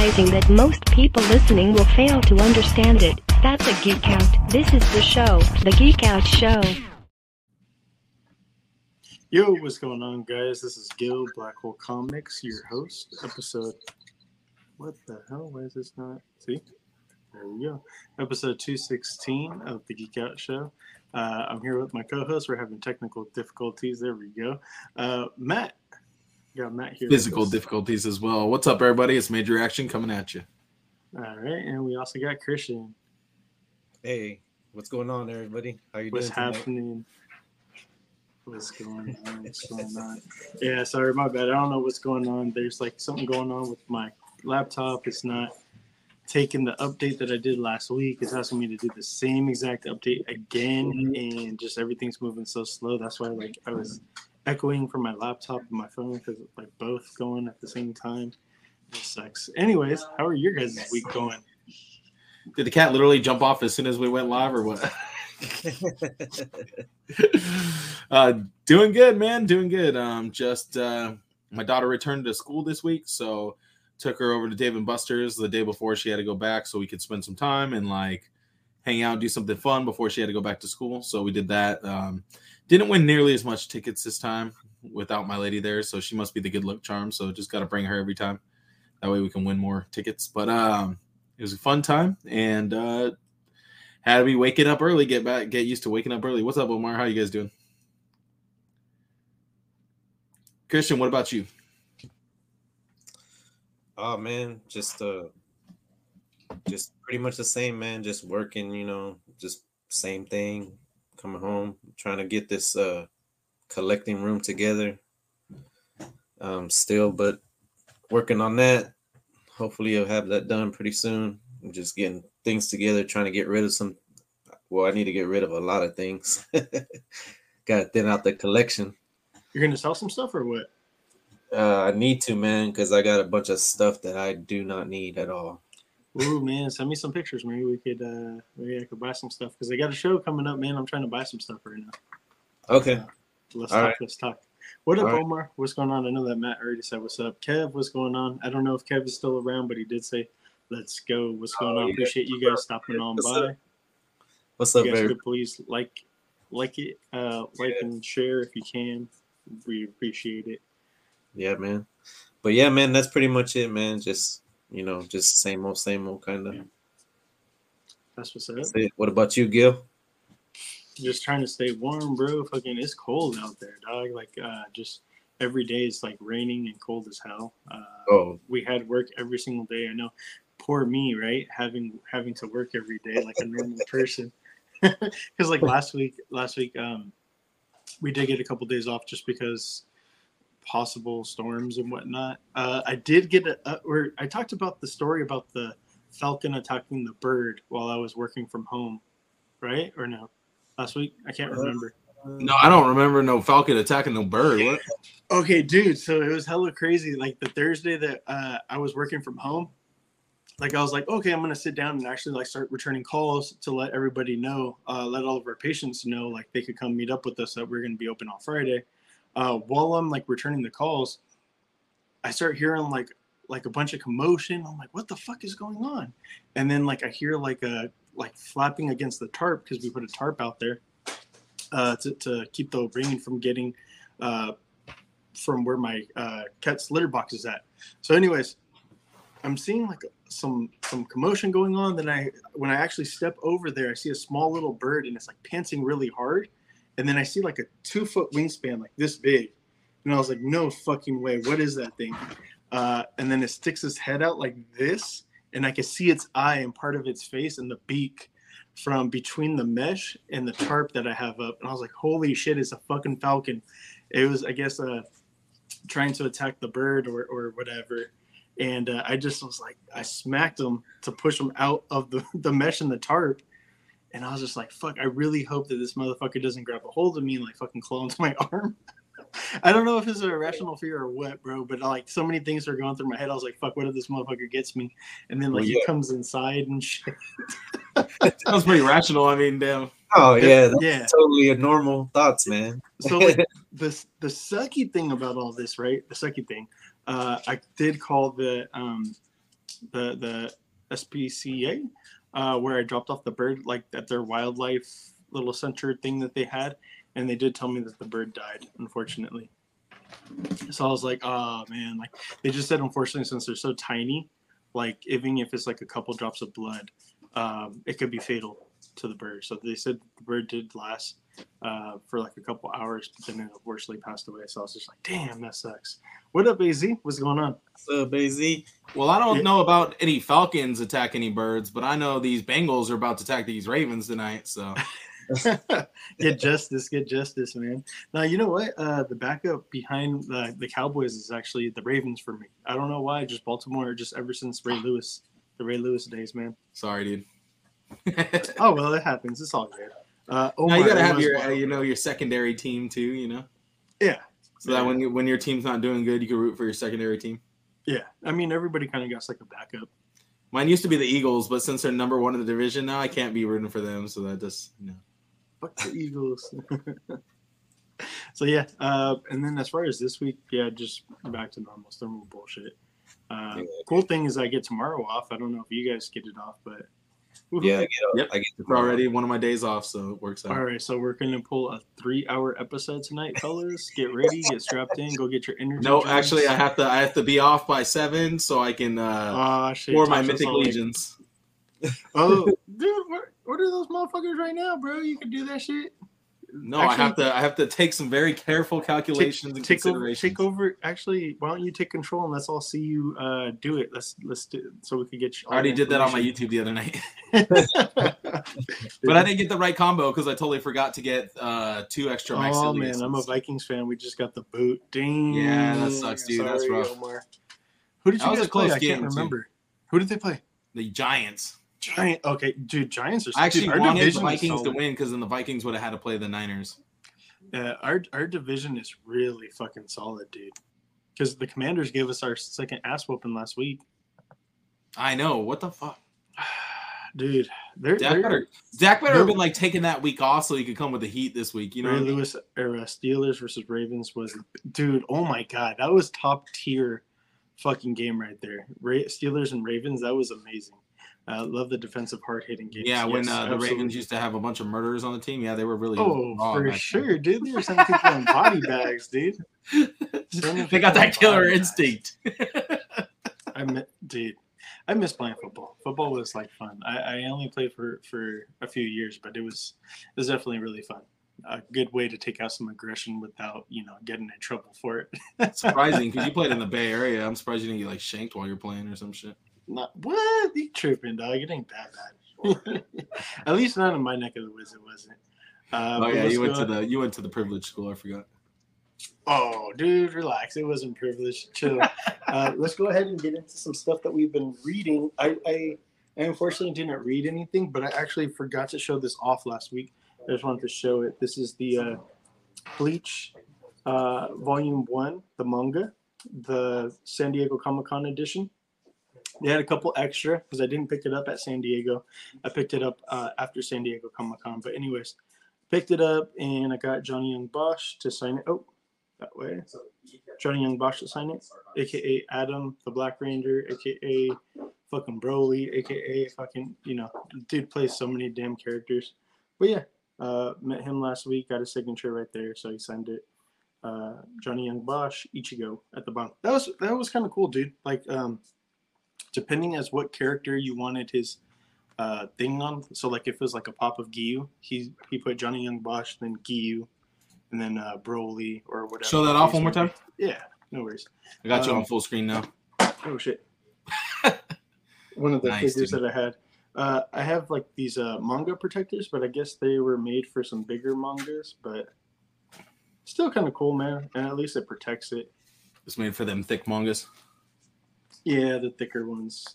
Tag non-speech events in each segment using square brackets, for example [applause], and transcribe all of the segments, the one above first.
realizing that most people listening will fail to understand it. That's a geek out. This is the show, the Geek Out Show. Yo, what's going on, guys? This is Gil Black Hole Comics, your host. Episode. What the hell? Why is this not? See? There we go. Episode 216 of the Geek Out Show. Uh, I'm here with my co host. We're having technical difficulties. There we go. Uh, Matt. Got Matt here. Physical difficulties as well. What's up, everybody? It's Major Action coming at you. All right. And we also got Christian. Hey, what's going on, everybody? How you What's doing? tonight? happening? What's going on? What's going on? Yeah, sorry, my bad. I don't know what's going on. There's like something going on with my laptop. It's not taking the update that I did last week. It's asking me to do the same exact update again, mm-hmm. and just everything's moving so slow. That's why like I was echoing from my laptop and my phone because like both going at the same time. It sucks. Anyways, how are your guys' week going? Did the cat literally jump off as soon as we went live, or what? [laughs] [laughs] uh, doing good, man. Doing good. Um, just uh, my daughter returned to school this week, so took her over to Dave and Buster's the day before she had to go back, so we could spend some time and like hang out, do something fun before she had to go back to school. So we did that. Um, didn't win nearly as much tickets this time without my lady there, so she must be the good luck charm. So just got to bring her every time. That way we can win more tickets. But um, it was a fun time and uh, had to be waking up early. Get back, get used to waking up early. What's up, Omar? How you guys doing? Christian, what about you? oh man, just uh, just pretty much the same, man. Just working, you know, just same thing. Coming home, trying to get this uh collecting room together. Um, still, but working on that. Hopefully, I'll have that done pretty soon. I'm just getting things together, trying to get rid of some. Well, I need to get rid of a lot of things. [laughs] Got to thin out the collection. You're gonna sell some stuff or what? Uh, I need to, man, because I got a bunch of stuff that I do not need at all. Ooh man, send me some pictures. Maybe we could uh maybe I could buy some stuff because they got a show coming up, man. I'm trying to buy some stuff right now. Okay. Let's All talk, right. let's talk. What up, right. Omar? What's going on? I know that Matt already said what's up. Kev, what's going on? I don't know if Kev is still around, but he did say let's go. What's going Oh, on? yeah. Appreciate you guys stopping on What's by. up? What's up, You guys could please like like it, uh like and share if you can. We appreciate it. Yeah, man. But yeah, man, that's pretty much it, man. Just you know, just same old, same old kind of. That's what's up. What about you, Gil? just trying to stay warm, bro. Fucking, it's cold out there, dog. Like, uh, just every day it's like raining and cold as hell. Uh, Oh, we had work every single day. I know, poor me, right? Having having to work every day like a normal [laughs] person. [laughs] Because like last week, last week, um, we did get a couple days off just because possible storms and whatnot. Uh, I did get a, uh, or I talked about the story about the falcon attacking the bird while I was working from home, right? Or no? Last week, I can't Uh, remember. No, I don't remember no falcon attacking no bird. What? Okay, dude. So it was hella crazy. Like the Thursday that uh, I was working from home, like I was like, okay, I'm gonna sit down and actually like start returning calls to let everybody know, uh, let all of our patients know, like they could come meet up with us that we're gonna be open on Friday. Uh, while I'm like returning the calls, I start hearing like like a bunch of commotion. I'm like, what the fuck is going on? And then like I hear like a like flapping against the tarp because we put a tarp out there uh, to to keep the rain from getting. Uh, from where my uh, cat's litter box is at. So, anyways, I'm seeing like some some commotion going on. Then I, when I actually step over there, I see a small little bird and it's like panting really hard. And then I see like a two foot wingspan, like this big. And I was like, no fucking way. What is that thing? Uh, and then it sticks its head out like this, and I can see its eye and part of its face and the beak from between the mesh and the tarp that I have up. And I was like, holy shit, it's a fucking falcon. It was, I guess, uh, trying to attack the bird or, or whatever. And uh, I just was like, I smacked him to push him out of the, [laughs] the mesh and the tarp. And I was just like, fuck, I really hope that this motherfucker doesn't grab a hold of me and like fucking claw into my [laughs] arm. [laughs] I don't know if it's a irrational fear or what, bro, but like so many things are going through my head. I was like, fuck, what if this motherfucker gets me? And then like Well, he comes inside and shit. That sounds pretty rational. I mean, damn. Oh yeah, that's yeah. totally a normal thoughts, man. So like [laughs] the the sucky thing about all this, right? The sucky thing. Uh, I did call the um the the SPCA uh, where I dropped off the bird, like at their wildlife little center thing that they had, and they did tell me that the bird died, unfortunately. So I was like, oh man, like they just said, unfortunately, since they're so tiny, like even if it's like a couple drops of blood, um, it could be fatal to the bird. So they said the bird did last uh, for like a couple hours, but then it unfortunately passed away. So I was just like, damn, that sucks. What up, AZ? What's going on? So Bazy, Well, I don't Yeah. know about any Falcons attack any birds, but I know these Bengals are about to attack these Ravens tonight. So [laughs] [laughs] get justice, get justice, man. Now you know what? Uh, the backup behind the, the Cowboys is actually the Ravens for me. I don't know why, just Baltimore, just ever since Ray Lewis, the Ray Lewis days, man. sorry, dude. Oh well, it happens. It's all good. Uh, now you gotta have Omar's your, uh, wild. you know, your secondary team too. You know, yeah, so that when you, when your team's not doing good, you can root for your secondary team. yeah. I mean, everybody kind of got like a backup. Mine used to be the Eagles, but since they're number one in the division now, I can't be rooting for them. So that just you know. Fuck the Eagles. [laughs] so yeah, uh, and then as far as this week, yeah, just back to normal, more bullshit. Uh, Yeah. cool thing is I get tomorrow off. I don't know if you guys get it off, but yeah, I get, Yep. I get It's already one of my days off, so it works out. All right, so we're gonna pull a three-hour episode tonight, fellas. Get ready, get strapped in, go get your energy. No, drinks. actually, I have to. I have to be off by seven so I can uh, shit. pour my mythic all. legions. Oh, [laughs] dude, what, what are those motherfuckers right now, bro? You can do that shit. No, I have to. I have to take some very careful calculations and Take over, considerations. take over. Actually, why don't you take control and let's all see you uh, do it? Let's let's do it so we could get. You I already did that on my YouTube the other night, [laughs] [laughs] but I didn't get the right combo because I totally forgot to get uh, two extra max. Oh man, I'm a Vikings fan. We just got the boot. Dang. Yeah, that sucks, dude. That's rough. Omar. Who did you That guys play? I can't too. remember. Who did they play? the Giants. Giant. Okay, dude. Giants are. I actually dude, our wanted the Vikings to win because then the Vikings would have had to play the Niners. Yeah, our our division is really fucking solid, dude. Because the Commanders gave us our second ass whooping last week, I know what the fuck. [sighs] dude. They're, Dak they're better, Dak better have been like taking that week off so he could come with the heat this week. You know, Ray I mean? Lewis era Steelers versus Ravens was, dude. Oh my god, that was top tier, fucking game right there. Ray, Steelers and Ravens, that was amazing. Uh, love the defensive hard hitting games. Yeah, when Yes, uh, the. Ravens used to have a bunch of murderers on the team, yeah, they were really Oh, for sure, dude. They were sending people in body [laughs] bags, dude. [laughs] They got that killer instinct. I mi- dude, I miss playing football. Football was like fun. I, I only played for for a few years, but it was it was definitely really fun. A good way to take out some aggression without you know getting in trouble for it. [laughs] Surprising because you played in the Bay Area. I'm surprised you didn't get like shanked while you're playing or some shit. Not what you tripping, dog? It ain't that bad. [laughs] At least not in my neck of the woods. It wasn't. Uh, oh yeah, you went to the you went to the privileged school. I forgot. Oh, dude, relax. It wasn't privileged. Chill. [laughs] uh, let's go ahead and get into some stuff that we've been reading. I, I, I unfortunately didn't read anything, but I actually forgot to show this off last week. I just wanted to show it. This is the uh, Bleach uh, Volume 1, the manga, the San Diego Comic Con edition. They had a couple extra because I didn't pick it up at San Diego. I picked it up uh, after San Diego Comic Con. But, anyways, picked it up and I got Johnny Young Bosch to sign it. Oh, that way. Johnny Young Bosch to sign it, aka Adam the Black Ranger, aka fucking Broly, aka fucking you know, dude plays so many damn characters. But yeah, uh, met him last week, got his signature right there, so he signed it. Uh, Johnny Young Bosch, Ichigo at the bottom. That was that was kind of cool, dude. Like, um, depending as what character you wanted his uh thing on. So like if it was like a pop of Giyu, he he put Johnny Young Bosch, then Giyu, and then uh Broly or whatever. Show that off one more time. Yeah, no worries. I got you Um, on full screen now. Oh shit. [laughs] One of the Nice, figures dude. that I had. Uh, I have like these uh, manga protectors, but I guess they were made for some bigger mangas, but still kind of cool, man. And at least it protects it. It's made for them thick mangas. Yeah, the thicker ones.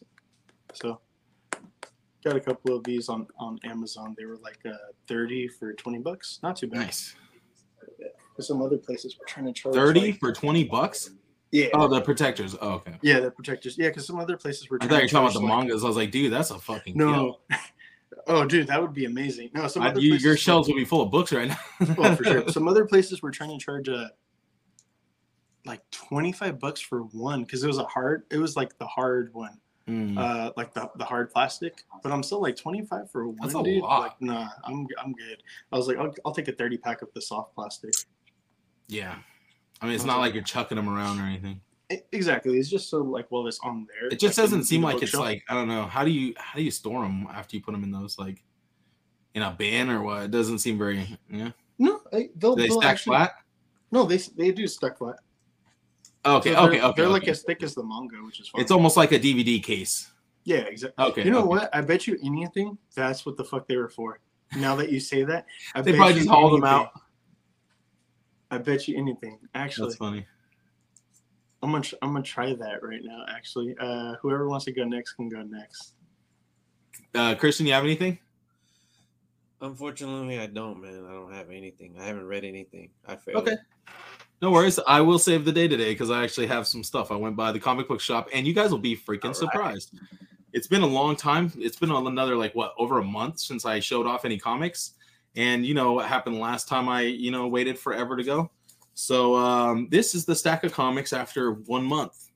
So got a couple of these on on Amazon. They were like uh, thirty for twenty bucks. Not too bad. Nice. There's some other places we're trying to charge Thirty like- for twenty bucks. yeah. Oh, the protectors. Oh, okay. yeah, the protectors. Yeah, because some other places were. I thought you were talking about the like- mangas. I was like, dude, that's a fucking No. [laughs] Oh, dude, that would be amazing. No, some I- other you- your shelves would be full of books right now. Oh, for sure. [laughs] Some other places were trying to charge uh like twenty five bucks for one because it was a hard. It was like the hard one, Mm. uh, like the, the hard plastic. But I'm still like twenty five for one. That's a dude. lot. Like, nah, I'm I'm good. I was like, I'll, I'll take a thirty pack of the soft plastic. yeah. I mean, it's not like you're chucking them around or anything. E- Exactly. It's just so like well, it's on there. It just like, doesn't in seem the like it's like I don't know. How do you how do you store them after you put them in those like in a bin or what? It doesn't seem very yeah. no. I, they'll, Do they they'll stack actually, flat? No, they they do stuck flat. Okay, So okay, okay. They're like as thick as the manga, which is fine. It's almost like a DVD case. yeah, exactly. Okay. You know okay. what? I bet you anything. That's what the fuck they were for. Now that you say that, I They bet probably you just hauled them anything. out. I bet you anything. Actually, That's funny. I'm gonna tr- I'm gonna try that right now. Actually, uh, whoever wants to go next can go next. Uh, Christian, you have anything? Unfortunately, I don't, man. I don't have anything. I haven't read anything. I failed. Okay. No worries. I will save the day today because I actually have some stuff. I went by the comic book shop, and you guys will be freaking right. surprised. It's been a long time. It's been another like what over a month since I showed off any comics, and you know what happened last time I you know waited forever to go. So um, this is the stack of comics after one month,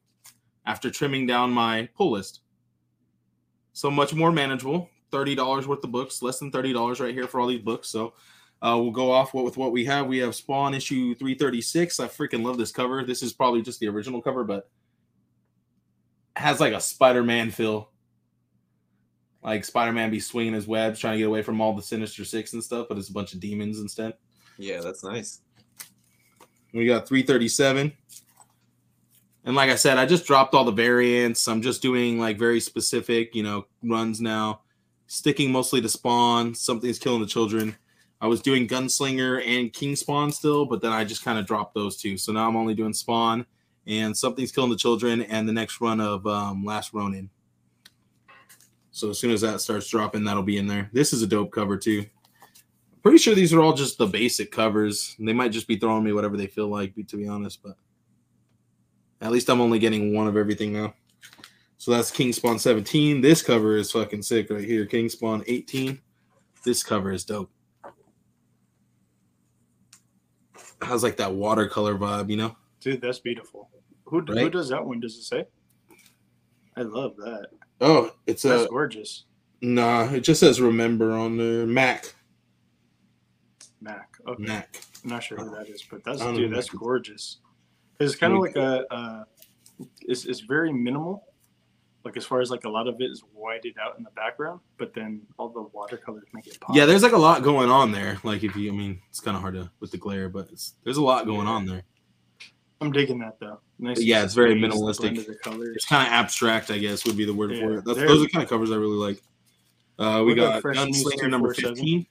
after trimming down my pull list. So much more manageable. Thirty dollars worth of books, less than thirty dollars right here for all these books. So uh, we'll go off with what we have. We have Spawn issue 336. I freaking love this cover. This is probably just the original cover, but has like a Spider-Man feel. Like Spider-Man be swinging his webs, trying to get away from all the Sinister Six and stuff, but it's a bunch of demons instead. Yeah, that's nice. We got 337. And like I said, I just dropped all the variants. I'm just doing like very specific, you know, runs now, sticking mostly to Spawn. Something's killing the children. I was doing Gunslinger and King Spawn still, but then I just kind of dropped those two. So now I'm only doing Spawn and Something's Killing the Children and the next run of um, Last Ronin. So as soon as that starts dropping, that'll be in there. This is a dope cover too. Pretty sure these are all just the basic covers. They might just be throwing me whatever they feel like, to be honest. But at least I'm only getting one of everything now. So that's King Spawn 17. This cover is fucking sick right here. King Spawn 18. This cover is dope. Has like that watercolor vibe, you know? Dude, that's beautiful. Who d who does that one? Does it say? I love that. Oh, it's That's a gorgeous. nah. It just says remember on the Mac. Mac. Okay. Mac. I'm not sure who that is, but that's dude. know. That's gorgeous. It's kind of like a. Uh, it's it's very minimal. Like as far as like a lot of it is whited out in the background, but then all the watercolors make it pop. Yeah, there's like a lot going on there. Like if you, I mean, it's kind of hard to with the glare, but it's there's a lot going on there. I'm digging that though. Nice. Yeah, it's very minimalistic. It's kind of abstract, I guess, would be the word for it. That's, those are the kind of covers I really like. Uh, we got Gunslinger number 15.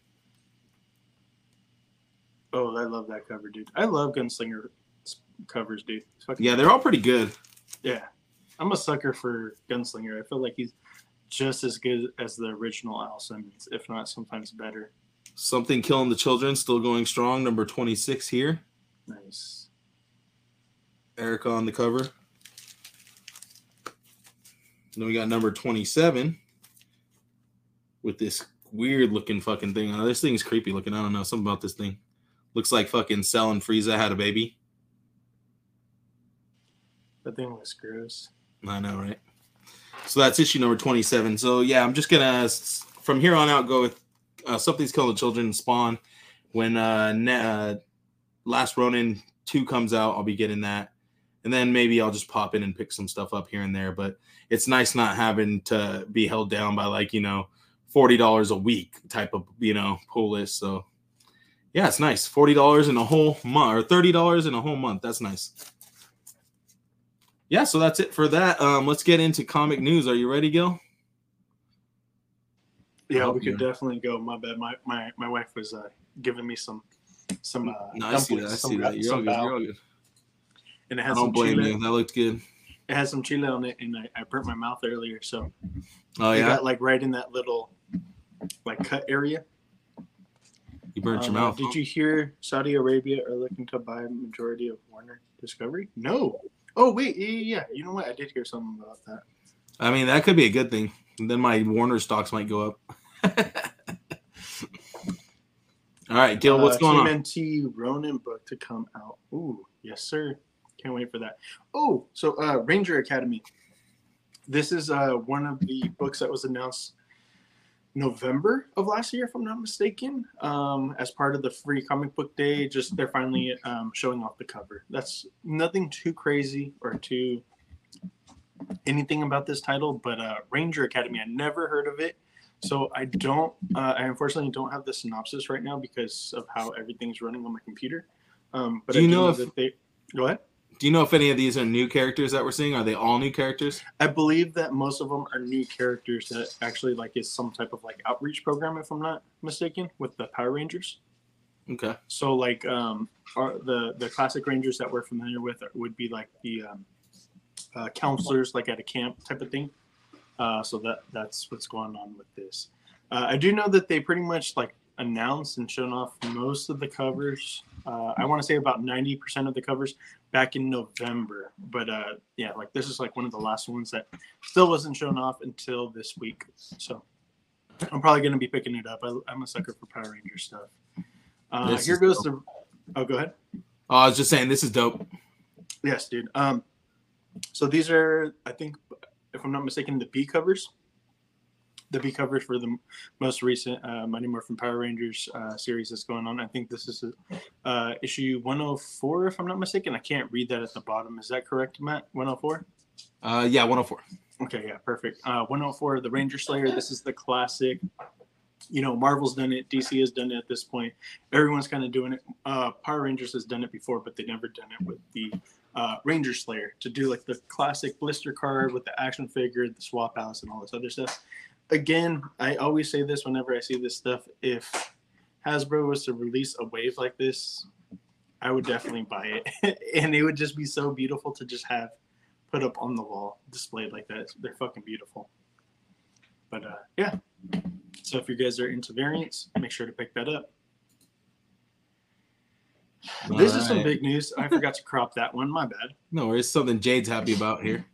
Oh, I love that cover, dude. I love Gunslinger covers, dude. Yeah, they're all pretty good. yeah. I'm a sucker for Gunslinger. I feel like he's just as good as the original Al Simmons, if not sometimes better. Something Killing the Children still going strong. Number 26 here. Nice. Erica on the cover. Then we got number 27 with this weird looking fucking thing. Uh, this thing's creepy looking. I don't know. Something about this thing. Looks like fucking Cell and Frieza had a baby. That thing was gross. I know, right? So that's issue number 27. So yeah, I'm just gonna from here on out go with uh, something's called the children spawn. When uh, ne- uh Last Ronin 2 comes out, I'll be getting that. And then maybe I'll just pop in and pick some stuff up here and there. But it's nice not having to be held down by like, you know, $40 a week type of, you know, pull list. So yeah, it's nice. $40 in a whole month or $30 in a whole month. That's nice yeah, so that's it for that. Um, let's get into comic news. Are you ready, Gil? Yeah, Oh, we could yeah. definitely go. My bad. My my, my wife was uh, giving me some some uh, No, I see that. I see that. You're all good. You're all good. and it I has don't some blame chile. you. That looked good. It has some chile on it, and I, I burnt my mouth earlier, so Oh yeah, got like right in that little like cut area. you burnt your Uh, mouth. Did you hear Saudi Arabia are looking to buy a majority of Warner Discovery? No. Oh wait, yeah, you know what? I did hear something about that. I mean, that could be a good thing. Then my Warner stocks might go up. [laughs] All right, Gil, what's uh, going TMNT on? TMNT Ronin book to come out. Ooh, yes, sir. Can't wait for that. Oh, so uh, Ranger Academy. This is uh, one of the books that was announced November of last year, if I'm not mistaken, um, as part of the free comic book day. Just they're finally um, showing off the cover. That's nothing too crazy or too anything about this title, but uh, Ranger Academy. I never heard of it. So I don't. Uh, I unfortunately don't have the synopsis right now because of how everything's running on my computer. Um, but Do I you do know know if- that they go ahead? Do you know if any of these are new characters that we're seeing? Are they all new characters? I believe that most of them are new characters that actually like is some type of like outreach program, if I'm not mistaken, with the Power Rangers. Okay. So like um, are the the classic Rangers that we're familiar with would be like the um, uh, counselors, like at a camp type of thing. Uh, so that that's what's going on with this. Uh, I do know that they pretty much like announced and shown off most of the covers. Uh, I want to say about ninety percent of the covers back in November. But uh, yeah, like this is like one of the last ones that still wasn't shown off until this week. So I'm probably going to be picking it up. I, I'm a sucker for Power Ranger stuff. Uh, here goes the. Oh, go ahead. Oh, I was just saying this is dope. Yes, dude. Um, so these are, I think, if I'm not mistaken, the B covers. The B covers for the most recent uh, Mighty Morphin Power Rangers uh, series that's going on. I think this is uh, issue 104, if I'm not mistaken. I can't read that at the bottom. Is that correct, Matt? 104. Uh, yeah, 104. Okay, yeah, perfect. Uh, 104, the Ranger Slayer. This is the classic. You know, Marvel's done it. DC has done it at this point. Everyone's kind of doing it. Uh, Power Rangers has done it before, but they've never done it with the uh, Ranger Slayer to do like the classic blister card with the action figure, the swap house, and all this other stuff. Again, I always say this whenever I see this stuff. If Hasbro was to release a wave like this, I would definitely buy it, [laughs] and it would just be so beautiful to just have put up on the wall, displayed like that. They're fucking beautiful. But uh, yeah, so if you guys are into variants, make sure to pick that up. this is some big news. I forgot to crop that one. My bad. No, it's something Jade's happy about here.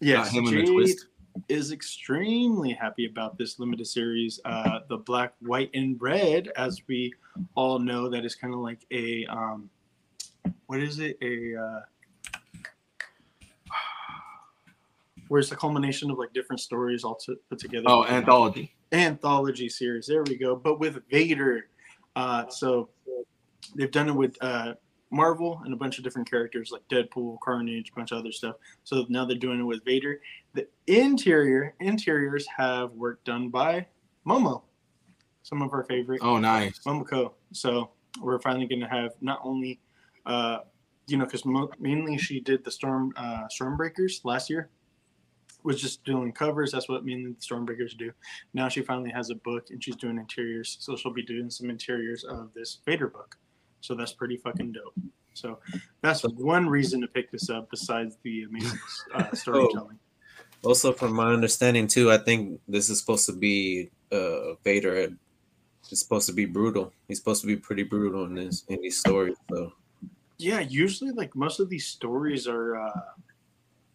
Yes, Got him in the Jade twist. Is extremely happy about this limited series. Uh, the black, white, and red, as we all know, that is kind of like a um, what is it? A uh, where it's a culmination of like different stories all to, put together. Oh, anthology. anthology series. There we go. But with Vader, uh, so they've done it with uh, Marvel and a bunch of different characters like Deadpool, Carnage, a bunch of other stuff. So now they're doing it with Vader. The interior interiors have work done by Momo, some of our favorite Oh, nice. Momoko. So we're finally going to have not only, uh, you know, because mo- mainly she did the Storm uh, Stormbreakers last year, was just doing covers. That's what mainly the Stormbreakers do. Now she finally has a book and she's doing interiors. So she'll be doing some interiors of this Vader book. So that's pretty fucking dope. So that's one reason to pick this up besides the amazing uh, [laughs] storytelling. Also, from my understanding too, I think this is supposed to be uh Vader. It's supposed to be brutal. He's supposed to be pretty brutal in this in these stories. So Yeah, usually like most of these stories are uh,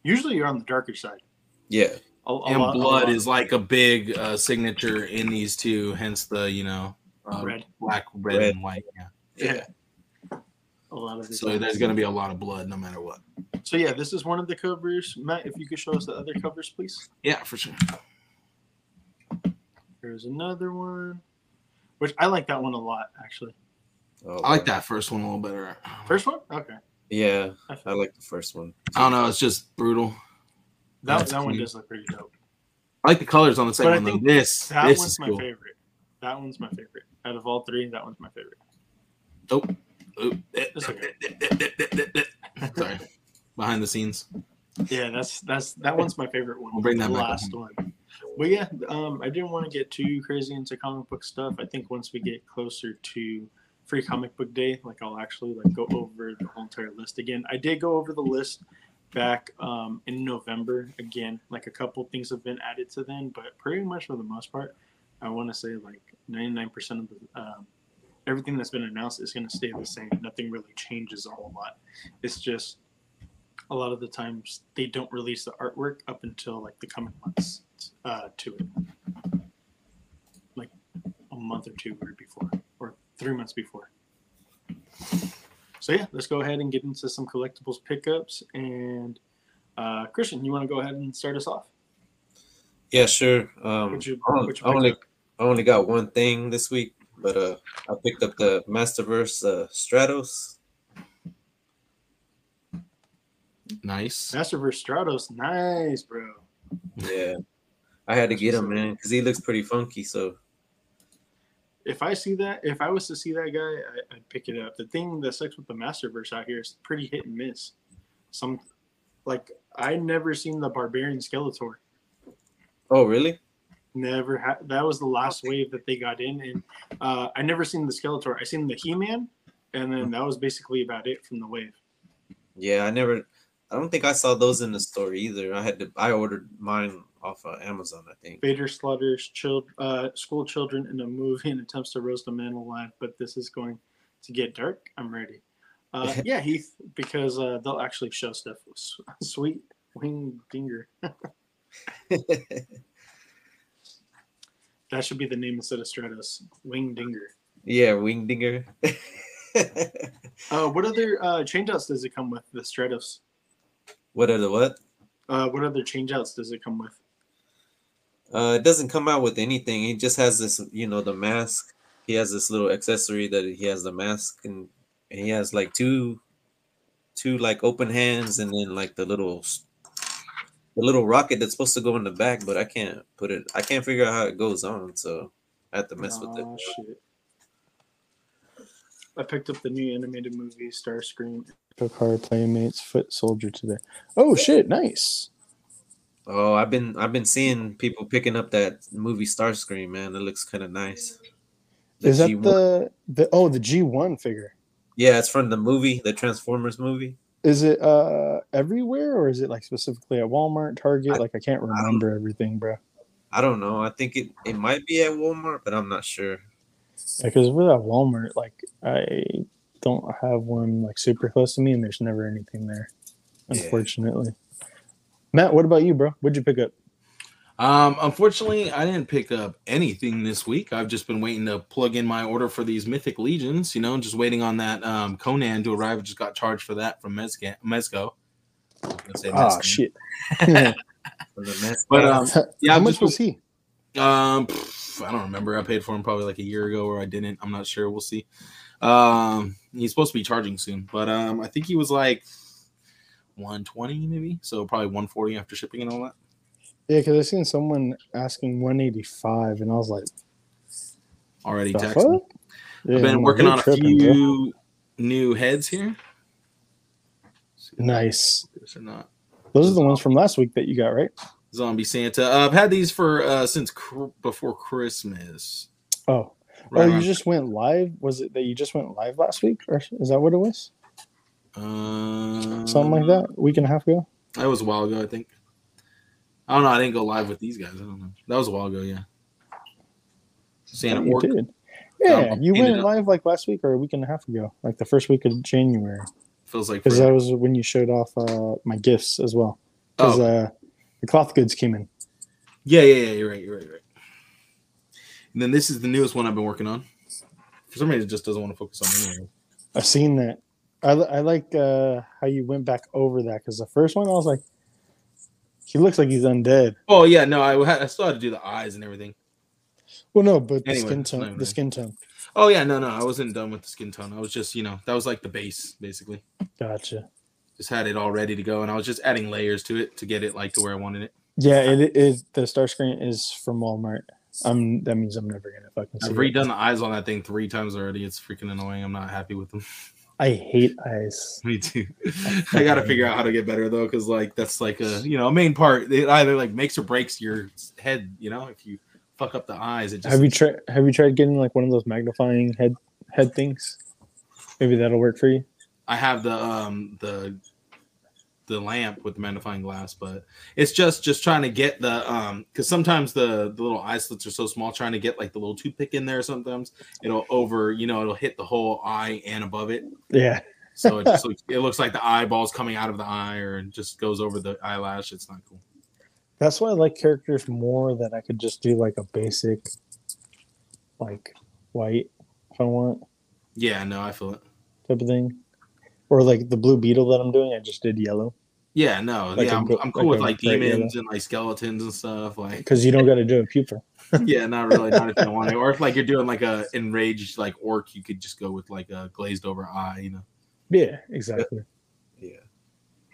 usually you're on the darker side. yeah, A, a And lot- blood is like a big uh, signature in these two, hence the, you know, uh, red. black, red, Red. and white. Yeah. Yeah. A lot of So there's going to be a lot of blood no matter what. So yeah, this is one of the covers. Matt, if you could show us the other covers, please. Yeah, for sure. There's another one, which I like that one a lot actually. oh, I like that first one a little better. First one, okay. Yeah, I, I like the first one. I don't know. It's just brutal. that That's that one does look pretty dope. I like the colors on the But second I one. though. think This, That this one's is my cool. favorite. That one's my favorite. Out of all three, that one's my favorite. Oh. Oh. It's Sorry. Behind the scenes. Yeah, that's that's that one's my favorite one. We'll bring that back last one. But yeah, um, I didn't want to get too crazy into comic book stuff. I think once we get closer to free comic book day, like I'll actually like go over the whole entire list again. I did go over the list back um, in November again. Like a couple things have been added to then, but pretty much for the most part, I want to say like 99% of the um, everything that's been announced is going to stay the same. Nothing really changes a whole lot. It's just a lot of the times they don't release the artwork up until like the coming months uh, to it, like a month or two or before, or three months before. So yeah, let's go ahead and get into some collectibles pickups. And uh, Christian, you want to go ahead and start us off? Yeah, sure. Um, you- I only- I only? I only got one thing this week, but uh, I picked up the Masterverse uh, Stratos. Nice. Masterverse Stratos, nice, bro. Yeah, I had to get him, man, because he looks pretty funky. So If I see that, if I was to see that guy, I, I'd pick it up. The thing that sucks with the Masterverse out here is pretty hit and miss. Some, like I never seen the Barbarian Skeletor. oh really? Never had. That was the last wave that they got in, and uh, I never seen the Skeletor. I seen the He Man, and then that was basically about it from the wave. Yeah, I never. I don't think I saw those in the store either. I had to. I ordered mine off of Amazon. I think. Vader slaughters child, uh, school children in a movie and attempts to roast a man alive, but this is going to get dark. I'm ready. Uh, [laughs] yeah, Heath, because uh, they'll actually show stuff. Sweet wing dinger. [laughs] That should be the name instead of Stratos. Wing dinger. yeah, Wingdinger. [laughs] Uh, what other uh, changeouts does it come with? The Stratos. What are the what? Uh, what other changeouts does it come with? Uh, it doesn't come out with anything. He just has this, you know, the mask. He has this little accessory that he has the mask, and, and he has like two, two like open hands, and then like the little, the little rocket that's supposed to go in the back. But I can't put it. I can't figure out how it goes on, so I have to mess with Aw, it. shit. I picked up the new animated movie Starscream. Picard Playmates Foot Soldier today. Oh shit! Nice. Oh, I've been I've been seeing people picking up that movie Starscream. Man, it looks kind of nice. The Is that G1 the the oh the G one figure? Yeah, it's from the movie, the Transformers movie. Is it uh everywhere or is it like specifically at Walmart, Target? I- like I can't remember everything, bro. I don't know. I think it, it might be at Walmart, but I'm not sure. Because with that Walmart, like I don't have one like super close to me, and there's never anything there, Yeah. unfortunately. Matt, what about you, bro? What'd you pick up? Um, unfortunately, I didn't pick up anything this week. I've just been waiting to plug in my order for these Mythic Legions. You know, just waiting on that um, Conan to arrive. I just got charged for that from Mezga- Mezco. I was gonna say Oh shit! [laughs] From the Mask- But um, [laughs] yeah, how much was he? Um, pff, I don't remember. I paid for him probably like a year ago, or I didn't. I'm not sure. We'll see. Um, he's supposed to be charging soon, but um, I think he was like 120 maybe, so probably 140 after shipping and all that. Yeah, because I seen someone asking 185, and I was like, Already texting. Yeah, I've been I'm working on a you're bro. few new heads here. Nice. this or not. Those are the ones from last week that you got, right? Zombie Santa. Uh, I've had these for uh since cr- before Christmas. Oh, Right oh, you just went live. Was it that you just went live last week, or is that what it was? uh, Something like that, a week and a half ago. That was a while ago, I think. I don't know. I didn't go live with these guys. I don't know. That was a while ago, yeah. Santa Oh, you did. Yeah, Um, you went live like last week or a week and a half ago, like the first week of January, Feels like because that was when you showed off uh, my gifts as well. Because Oh. uh, the cloth goods came in. Yeah, yeah, yeah. You're right. You're right. You're right. And then this is the newest one I've been working on. For some reason, it just doesn't want to focus on anyway. I've seen that. I, I like uh, how you went back over that because the first one I was like, he looks like he's undead. Oh yeah, no, I, I still had to do the eyes and everything. Well, no, but the skin tone, the skin tone. Oh yeah, no, no, I wasn't done with the skin tone. I was just, you know, that was like the base, basically. Gotcha. Just had it all ready to go, and I was just adding layers to it to get it like to where I wanted it. Yeah, it is. The Starscream is from Walmart. Um, that means I'm never gonna fucking. See I've it. redone the eyes on that thing three times already. It's freaking annoying. I'm not happy with them. I hate eyes. [laughs] Me too. I got to figure out how to get better though, because like that's like a you know a main part. It either like makes or breaks your head. You know, if you fuck up the eyes, it just Have you tried? Have you tried getting like one of those magnifying head head things? Maybe that'll work for you. I have the um the the lamp with the magnifying glass, but it's just just trying to get the um because sometimes the the little eye slits are so small. Trying to get like the little toothpick in there, sometimes it'll over you know it'll hit the whole eye and above it. Yeah. So it just looks, it looks like the eyeballs coming out of the eye, or just goes over the eyelash. It's not cool. That's why I like characters more that I could just do like a basic, like white, if I want. Yeah, no, I feel it. type of thing. Or like the blue beetle that I'm doing, I just did yellow Yeah, no, Like yeah, a I'm, go- I'm cool like with like bright demons and like skeletons and stuff. Like, because you don't got to do a puper. [laughs] yeah, not really, not if you want to. Or if like you're doing like a enraged like orc, you could just go with like a glazed over eye, you know. Yeah, exactly. Yeah.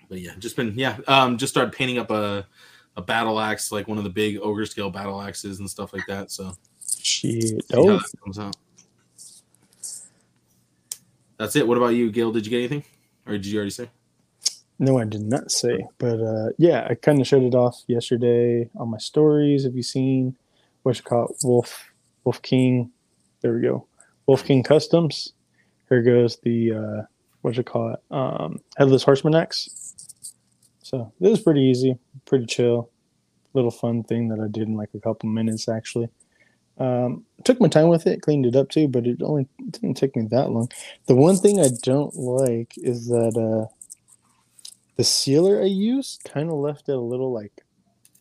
But yeah, just been yeah, um, just started painting up a a battle axe, like one of the big ogre scale battle axes and stuff like that. So Shit. Oh, that comes out. That's it. What about you, Gil? Did you get anything, or did you already say? no, I did not say. But uh, yeah, I kind of showed it off yesterday on my stories. Have you seen what you call it? Wolf Wolf King? There we go. Wolf King Customs. Here goes the uh, what you call it? Um, headless horseman axe. So this is pretty easy, pretty chill, little fun thing that I did in like a couple minutes actually. Um, took my time with it, cleaned it up too, but it only didn't take me that long. The one thing I don't like is that uh, the sealer I used kind of left it a little like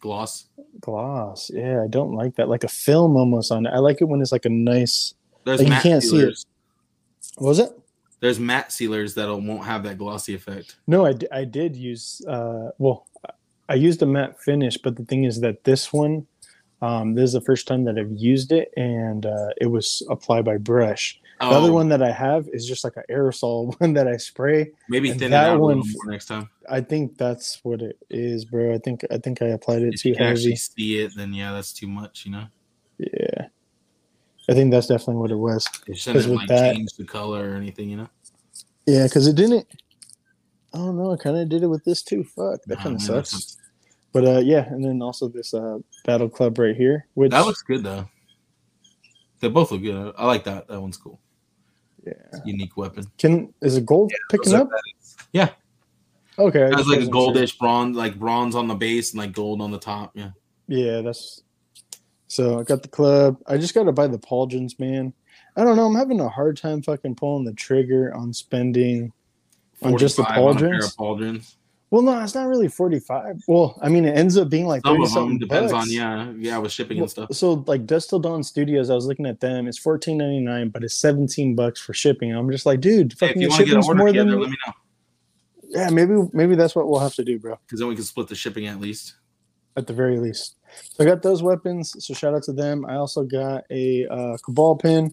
Gloss. gloss. Yeah, I don't like that. Like a film almost on it. I like it when it's like a nice. There's Like, you matte can't see it. sealers. What was it? There's matte sealers that won't have that glossy effect. No, I, d- I did use. Uh, well, I used a matte finish, but the thing is that this one, um, this is the first time that I've used it, and uh, it was applied by brush. The Oh, other one that I have is just like an aerosol [laughs] one that I spray. maybe thin that out one- next time. I think that's what it is, bro. I think I think I applied it If too you can actually heavy. see it, then yeah, that's too much. You know, Yeah, I think that's definitely what it was. it shouldn't with like that- change the color or anything. You know, Yeah, because it didn't. I don't know. I kind of did it with this too. Fuck, that Oh, kind of sucks. But uh, yeah, and then also this uh, battle club right here, which that looks good though. They both look good. I like that. That one's cool. yeah. Unique weapon. Can is it gold picking up? badass. Yeah. Okay, I It has like a wasn't sure. goldish bronze, like bronze on the base and like gold on the top. Yeah. Yeah, that's. So I got the club. I just got to buy the pauldrons, man. I don't know. I'm having a hard time fucking pulling the trigger on spending on just the 45 on a pair pauldrons. Well, no, it's not really 45. Well, I mean, it ends up being like Some 30 of them something depends bucks. on yeah, yeah, with shipping Well, and stuff. So like Dust Till Dawn Studios, I was looking at them. It's fourteen ninety nine, but it's seventeen bucks for shipping. I'm just like, dude, Hey, if fucking you want to get an order more together, than let me know yeah. Maybe maybe that's what we'll have to do, bro. because then we can split the shipping at least. At the very least. So I got those weapons. So shout out to them. I also got a uh, Cabal pin,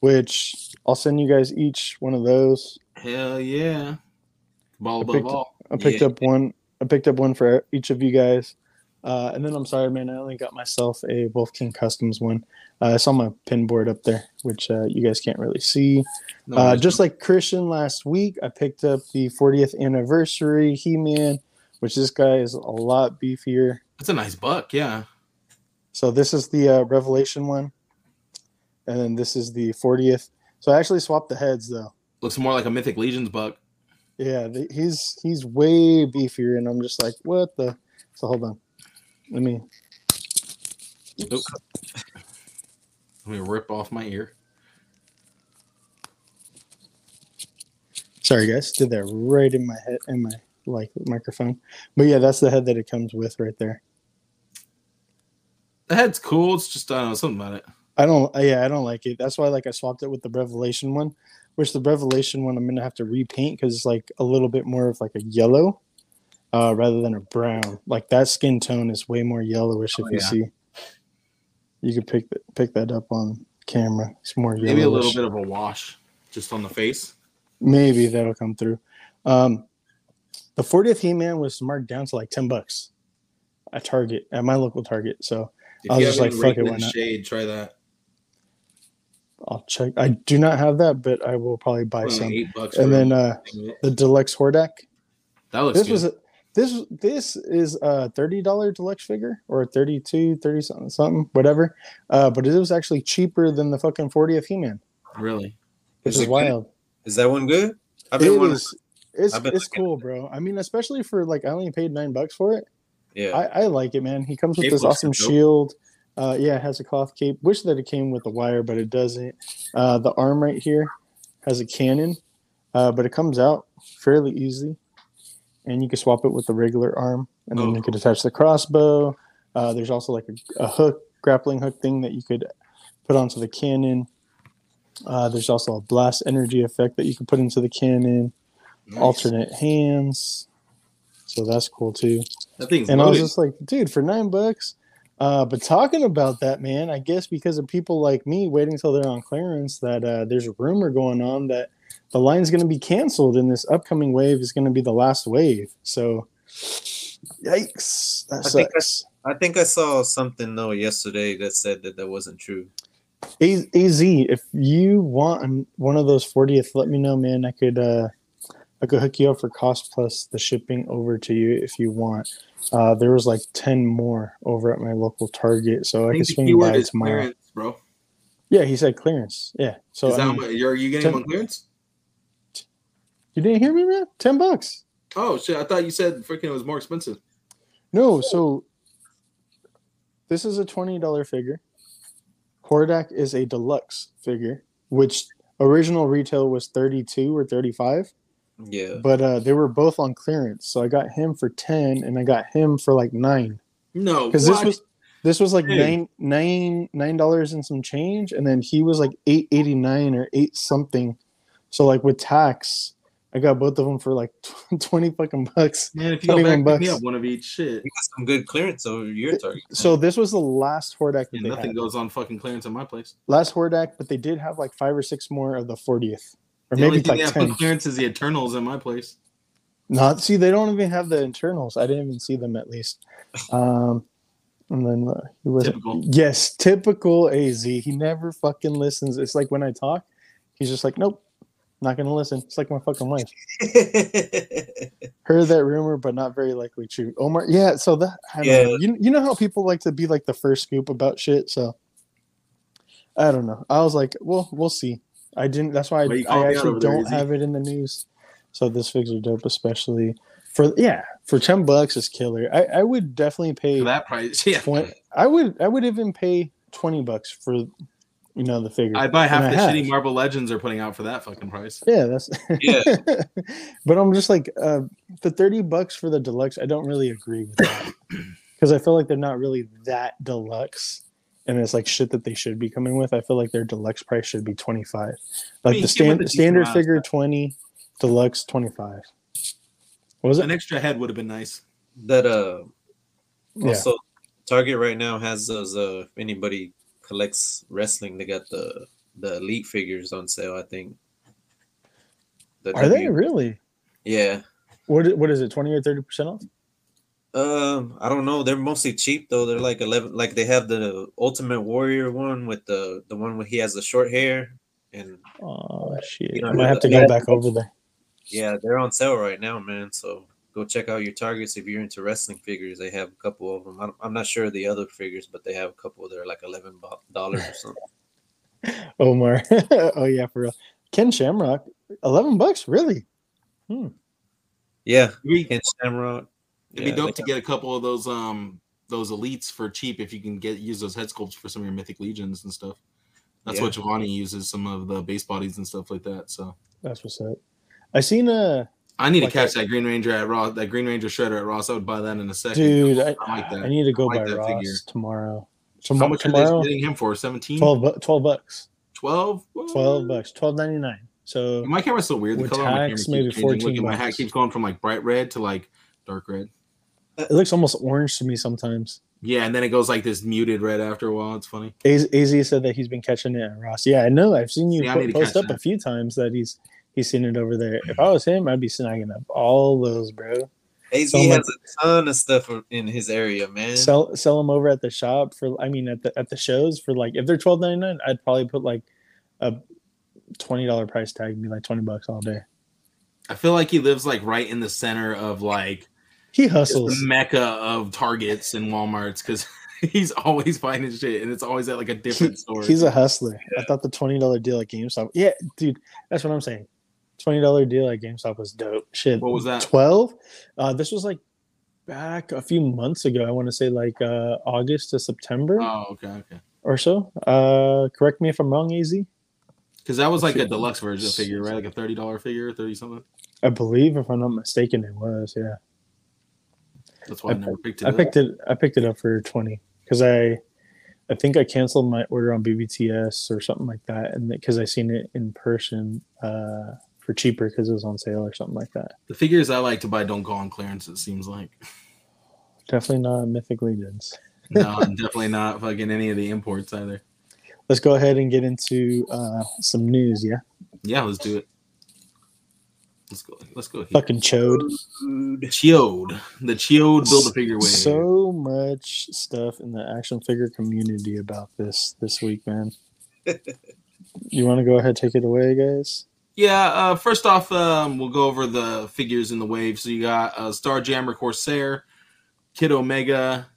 which I'll send you guys each one of those. Hell yeah, ball above all. I picked Yeah. up one. I picked up one for each of you guys. Uh, and then I'm sorry, man. I only got myself a Wolf King Customs one. Uh, it's on my pin board up there, which uh, you guys can't really see. No uh, just like Christian last week, I picked up the 40th anniversary He Man, which this guy is a lot beefier. it's a nice buck. Yeah, So this is the uh, Revelation one, and then this is the 40th. So I actually swapped the heads though. looks more like a Mythic Legions buck. Yeah, the, he's he's way beefier, and I'm just like, what the? So hold on, let me. Oop. Let me rip off my ear. Sorry, guys, did that right in my head in my like microphone. But yeah, that's the head that it comes with right there. The head's cool. It's just I don't know something about it. I don't. Yeah, I don't like it. That's why like I swapped it with the Revelation one, which the Revelation one I'm gonna have to repaint because it's like a little bit more of like a yellow, uh, rather than a brown. Like that skin tone is way more yellowish. If Oh, you yeah. see, you could pick that pick that up on camera. It's more yellowish. Maybe a little bit of a wash just on the face. Maybe that'll come through. Um, the 40th He-Man was marked down to like 10 bucks at Target at my local Target. So If I was just like, fuck it, why not? shade, try that. I'll check. I do not have that, but I will probably buy Only some. eight bucks. And then uh, the deluxe Hordak. that looks This good. was a, this this is a thirty dollar deluxe figure or a 32 30 something something whatever. Uh, but it was actually cheaper than the fucking 40th He-Man, really. which Is is it good? wild. Is that one good? I've It been wondering. is. It's I've been it's cool, bro. I mean, especially for like I only paid nine bucks for it. Yeah. I, I like it, man. He comes with Cape this looks awesome dope. Uh, yeah, it has a cloth cape. Wish that it came with a wire, but it doesn't. Uh, the arm right here has a cannon, uh, but it comes out fairly easy, and you can swap it with the regular arm, and then Oh, you could attach the crossbow. Uh, there's also like a, a hook, grappling hook thing that you could put onto the cannon. Uh, there's also a blast energy effect that you can put into the cannon. Nice. Alternate hands, so that's cool too. That thing's And I was just like, dude, for nine bucks. Uh, but talking about that, man, I guess because of people like me waiting till they're on clearance, that uh, there's a rumor going on that the line's going to be canceled and this upcoming wave is going to be the last wave. So, yikes! That I think sucks. I think I saw something though yesterday that said that that wasn't true. A- Az, if you want an- one of those 40th, let me know, man. I could uh, I could hook you up for cost plus the shipping over to you if you want. Uh, there was like 10 more over at my local Target, so I, I could swing by tomorrow. clearance, bro. Yeah, he said clearance. Yeah. So is I that mean, you're, you getting ten- them on clearance? you didn't hear me, man? 10 bucks. Oh shit! I thought you said freaking it was more expensive. No, so this is a $20 figure. Hordak is a deluxe figure, which original retail was 32 or 35. Yeah. but uh they were both on clearance so i got him for 10 and i got him for like nine No, because this was this was like Hey. nine nine nine dollars and some change and then he was like 889 or 8 something so like with tax i got both of them for like [laughs] 20 fucking bucks man. If you go back, 21 me bucks. up one of each. Shit. You got some good clearance over your target. so this was the last hordak that Yeah, they nothing had. goes on fucking clearance in my place. last hordak but they did have like five or six more of the 40th or the only maybe thing they like have 10 on clearance is the Eternals in my place. Not see, they don't even have the internals. I didn't even see them at least. [sighs] Um, and then uh, he was Typical. yes, typical Az. He never fucking listens. It's like when I talk, he's just like, nope, not gonna listen. It's like my fucking wife. [laughs] Heard that rumor, but not very likely true. Omar, yeah. So that I Yeah. know. You you know how people like to be like the first scoop about shit. So I don't know. I was like, well, we'll see. I didn't. That's why I, Why you calling I actually don't Izzy? have it in the news. So this figs are dope, especially for yeah for ten bucks is killer. I I would definitely pay For that price, [laughs] yeah. 20, I would I would even pay twenty bucks for you know the figure. I'd buy half And the I shitty Marvel Legends are putting out for that fucking price. Yeah, that's [laughs] Yeah. [laughs] but I'm just like uh, the thirty bucks for the deluxe. I don't really agree with that [coughs] because I feel like they're not really that deluxe, and it's like shit that they should be coming with. I feel like their deluxe price should be twenty five. Like mean, the stand, with standard amount of figure twenty, deluxe twenty five. What was An extra head would have been nice. that uh Yeah. also Target right now has those uh if anybody collects wrestling, they got the the elite figures on sale, I think. The Are they really? Yeah. What what is it? Twenty or thirty percent off? Um, I don't know. They're mostly cheap though. They're like eleven. Like they have the Ultimate Warrior one with the the one where he has the short hair, and Oh shit! You know, I might have to yeah. go back over there. yeah, they're on sale right now, man. So go check out your targets if you're into wrestling figures. They have a couple of them. I'm, I'm not sure of the other figures, but they have a couple that are like eleven dollars or something. [laughs] Omar. [laughs] oh yeah, for real. Ken Shamrock, eleven bucks, really? Hmm. Yeah, Ken Shamrock. It'd be dope they to get a couple of those um those elites for cheap if you can get use those head sculpts for some of your mythic legions and stuff. That's Yeah. what Giovanni uses some of the base bodies and stuff like that. So That's what's up. I seen a I need Like to catch that- that Green Ranger at Ross, that Green Ranger shredder at Ross. I would buy that in a second. dude. I, I like that. I need to go I like by that Ross figure. tomorrow. How Tomorrow, much tomorrow are they getting him for? 17? 12, bu- 12 bucks. 12? 12 bucks. Twelve ninety nine. So My camera's so weird. The With color on my camera tax, keeps maybe changing. 14 Look at my hat keeps going from like bright red to like dark red. It looks almost orange to me sometimes. Yeah, and then it goes like this muted red after a while. It's funny. Az, Az said that he's been catching it at Ross. Yeah, I know. I've seen you Yeah, I po- post up that. a few times that he's he's seen it over there. If I was him, I'd be snagging up all those, bro. Az So has like- a ton of stuff in his area, man. Sell sell them over at the shop for. I mean, at the at the shows for like if they're twelve ninety nine, I'd probably put like a twenty dollar price tag, and be like twenty bucks all day. I feel like he lives like right in the center of like He just hustles. the mecca of Targets and Walmarts because [laughs] he's always finding shit and it's always at like a different store. He's a hustler. I thought the twenty dollar deal at GameStop. Yeah, dude, that's what I'm saying. Twenty dollar deal at GameStop was dope. Shit. What was that? Twelve. Uh, this was like back a few months ago. I want to say like uh, August to September Oh, okay, okay. or so. Uh, correct me if I'm wrong, Az. Because that was like a deluxe version figure, right? Like a thirty dollar figure, thirty something. I believe, if I'm not mistaken, it was. Yeah, That's why I, I- never picked it. I up. picked it. I picked it up for twenty because I I think I canceled my order on BBTS or something like that, and because I seen it in person uh, for cheaper because it was on sale or something like that. The figures I like to buy don't go on clearance. It seems like. Definitely not Mythic Legions. [laughs] No, definitely not fucking any of the imports either. Let's go ahead and get into uh, some news. Yeah, Yeah, let's do it. Let's go. Let's go. Here. fucking chode. Chode. the chode build a figure wave. So much stuff in the action figure community about this this week, man. [laughs] you want to go ahead take it away, guys? Yeah, uh, first off, um, we'll go over the figures in the wave. So you got uh, Starjammer Corsair, Kid Omega,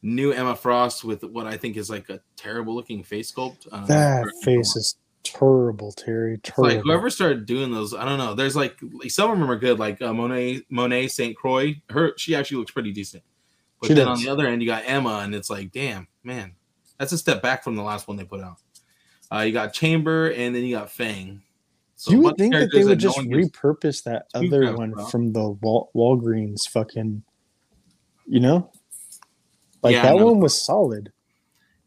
new Emma Frost with what I think is like a terrible looking face sculpt. Uh, That correct me if I'm face is terrible, Terry. Terrible. like whoever started doing those. I don't know. There's like, some of them are good, like uh, Monet Monet Saint Croix. Her she actually looks pretty decent. But She then does. on the other end, you got Emma, and it's like, damn, man, that's a step back from the last one they put out. Uh, you got Chamber, and then you got Fang. So you would think that they would no just gives- repurpose that other one about. from the Wal- Walgreens fucking, you know, like Yeah, that no. one was solid.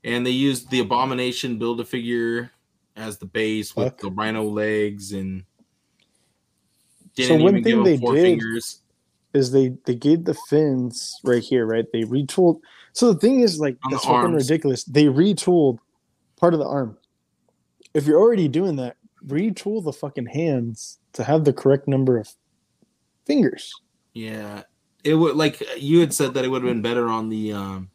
and they used the Abomination build a figure as the base with Fuck. the rhino legs and So didn't one even thing give they four did- fingers. Is they they gave the fins right here, right? They retooled. So the thing is, like, On that's fucking ridiculous. They retooled part of the arm. If you're already doing that, retool the fucking hands to have the correct number of fingers. Yeah, it would like you had said that it would have been better on the um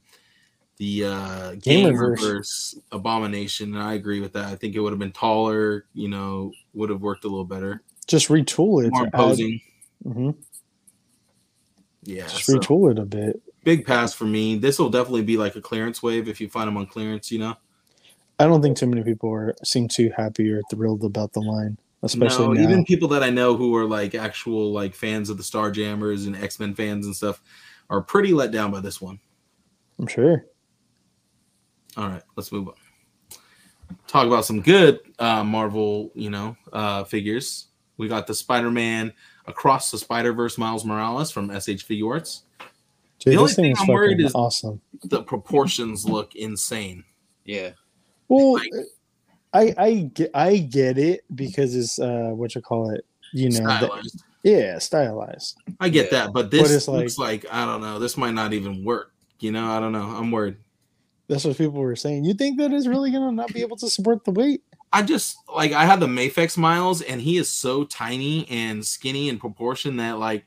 the uh Game game reverse. reverse abomination, and I agree with that. I think it would have been taller. You know, would have worked a little better, Just retool it. more imposing. Mhm. Yeah, Just so retool it a bit. big pass for me. This will definitely be like a clearance wave if you find them on clearance. You know, I don't think too many people are seem too happy or thrilled about the line, especially no, now. even people that I know who are like actual like fans of the Star Jammers and X Men fans and stuff are pretty let down by this one. I'm sure. All right, let's move on. Talk about some good uh, Marvel, you know, uh, figures. We got the Spider-Man Across the Spider-Verse Miles Morales from SH Figuarts. Dude, The only this thing thing I'm worried is- awesome. The proportions look insane. Yeah. Well, like- I I get I get it because it's uh what you call it, you know, the- yeah, stylized. I get Yeah. that, but this it's looks like I don't know. This might not even work. You know, I don't know. I'm worried. That's what people were saying. You think that is really gonna not be able to support the weight? I just like I have the Mafex Miles, and he is so tiny and skinny in proportion that like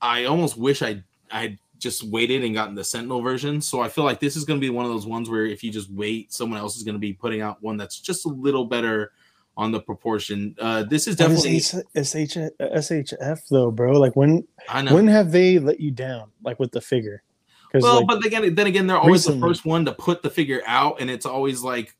I almost wish I I just waited and gotten the Sentinel version. So I feel like this is going to be one of those ones where if you just wait, someone else is going to be putting out one that's just a little better on the proportion. Uh, this is definitely SH, SHF though, bro. Like when I know. when have they let you down? Like with the figure? Because well, like, but again, then again, they're always recently- the first one to put the figure out, and it's always like,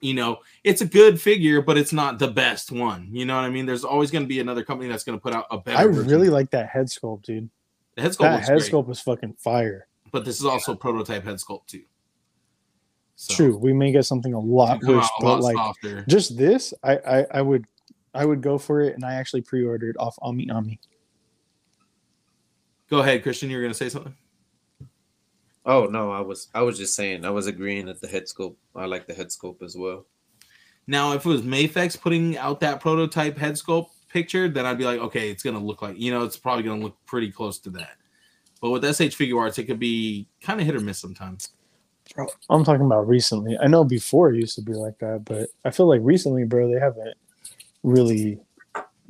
you know, it's a good figure, but it's not the best one. You know what I mean? There's always going to be another company that's going to put out a better. I version. really like that head sculpt, dude. the head sculpt That head great, sculpt was fucking fire. but this is also prototype head sculpt too. So, True, we may get something a lot it'll worse, a but lot like softer. just this, I, I I would I would go for it, and I actually pre-ordered off Ami Ami. Go ahead, Christian. You were going to say something. Oh no, I was I was just saying I was agreeing that the head scope. I like the head scope as well. Now, if it was Mafex putting out that prototype head sculpt picture, then I'd be like, okay, it's gonna look like you know, it's probably gonna look pretty close to that. But with SH Figuarts, it could be kind of hit or miss sometimes. Bro, I'm talking about recently. I know before it used to be like that, but I feel like recently, bro, they haven't really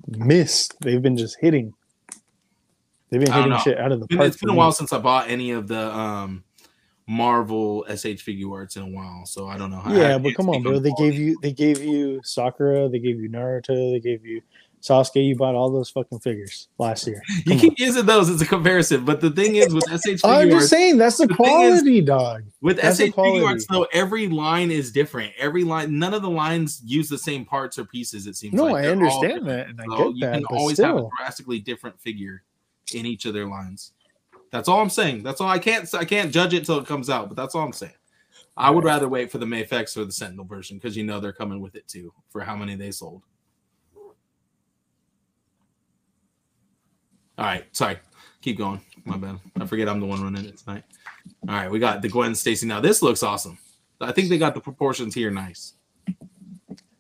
missed. They've been just hitting. They've been hitting shit out of the Been- park. it's been a while since I bought any of the um Marvel SH Figuarts in a while, so I don't know. I- Yeah, but come on, bro. They quality. gave you they gave you Sakura, they gave you Naruto, they gave you Sasuke. You bought all those fucking figures last year. [laughs] You Come keep using those as a comparison, but the thing is with SH [laughs] I'm just Arts, saying that's the the thing is- quality, dog. with that's SH Figure. Arts though, every line is different. Every line, none of the lines use the same parts or pieces. It seems. No, like. I understand that, and I So get you that, can but always have a drastically different figure in each of their lines. That's all I'm saying. That's all I can't. I can't judge it till it comes out, but that's all I'm saying. I would rather wait for the Mafex or the Sentinel version because you know they're coming with it too for how many they sold. All right, sorry. Keep going. My bad. I forget I'm the one running it tonight. All right, we got the Gwen Stacy. Now this looks awesome. I think they got the proportions here nice.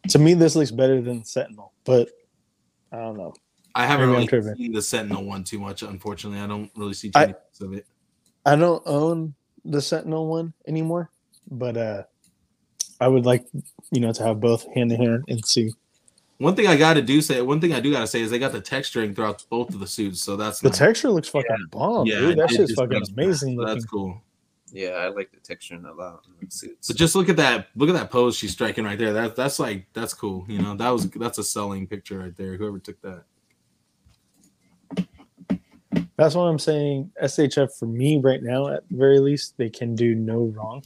To me, this looks better than Sentinel, but I don't know. I haven't really tripping. seen the Sentinel one too much. Unfortunately, I don't really see I- too much of it. I don't own the Sentinel one anymore, but uh, I would like you know to have both hand in hand and see. One thing I got to do say, one thing I do got to say is they got the texturing throughout both of the suits, so that's The nice. texture looks fucking bomb, Yeah, dude. That it shit's fucking looks- amazing So that's cool. Yeah, I like the texture a lot in the suits. But just look at that, look at that pose she's striking right there. That that's like that's cool. You know, that was that's a selling picture right there. Whoever took that. That's what I'm saying. SHF for me right now, at the very least, they can do no wrong.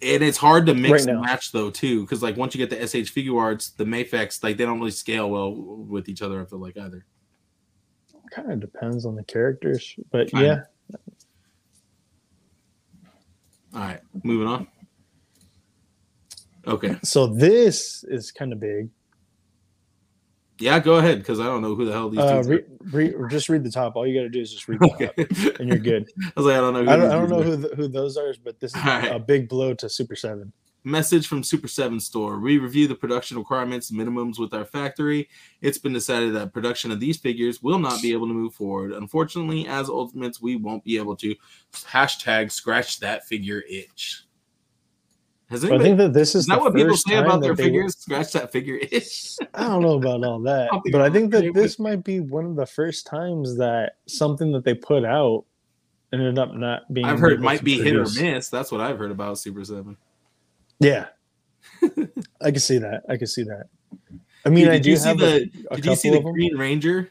And it's hard to mix Right and match though too, because like once you get the SH Figuarts, the Mafex like they don't really scale well with each other. I feel like either. Kind of depends on the characters, but yeah, All right, moving on. Okay, So this is kind of big. Yeah, go ahead because I don't know who the hell these Uh, re, re, just read the top. All you got to do is just read the are. top, [laughs] and you're good. [laughs] I was like, I don't know. Who I don't, I don't know are. who the, who those are, but this is Alright. a big blow to Super Seven. Message from Super 7 Store. We review the production requirements minimums with our factory. It's been decided that production of these figures will not be able to move forward. Unfortunately, as Ultimates, we won't be able to hashtag scratch that figure itch. Has But I think that this is, is that what people say about their figures? Scratch that figure itch? [laughs] I don't know about all that, I but I think that this might be one of the first times that something that they put out ended up not being. I've heard might be hit or miss. That's what I've heard about Super 7. Yeah, [laughs] I can see that. I can see that. I mean, Dude, I do you see have the Did you see the. Green Ranger?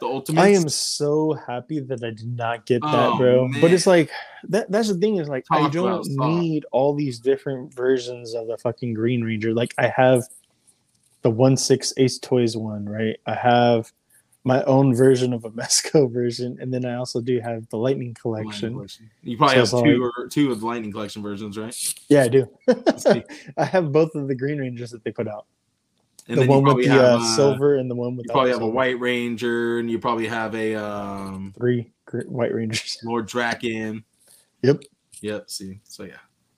The Ultimate? I am so happy that I did not get that, Oh, bro. But it's like that. That's the thing is like I don't need all these different versions of the fucking Green Ranger. Like I have the one six Ace Toys one, right? I have my own version of a [laughs] Mezco version, and then I also do have the Lightning Lightning collection. Collection. You probably So have two or two of the Lightning Collection versions, right? Yeah, I do. [laughs] I have both of the Green Rangers that they put out. And the then you one with the have, uh, silver and the one with You probably have a White Ranger, and you probably have a um, three White Rangers. [laughs] Lord Drakkon. Yep. Yep. See, so yeah,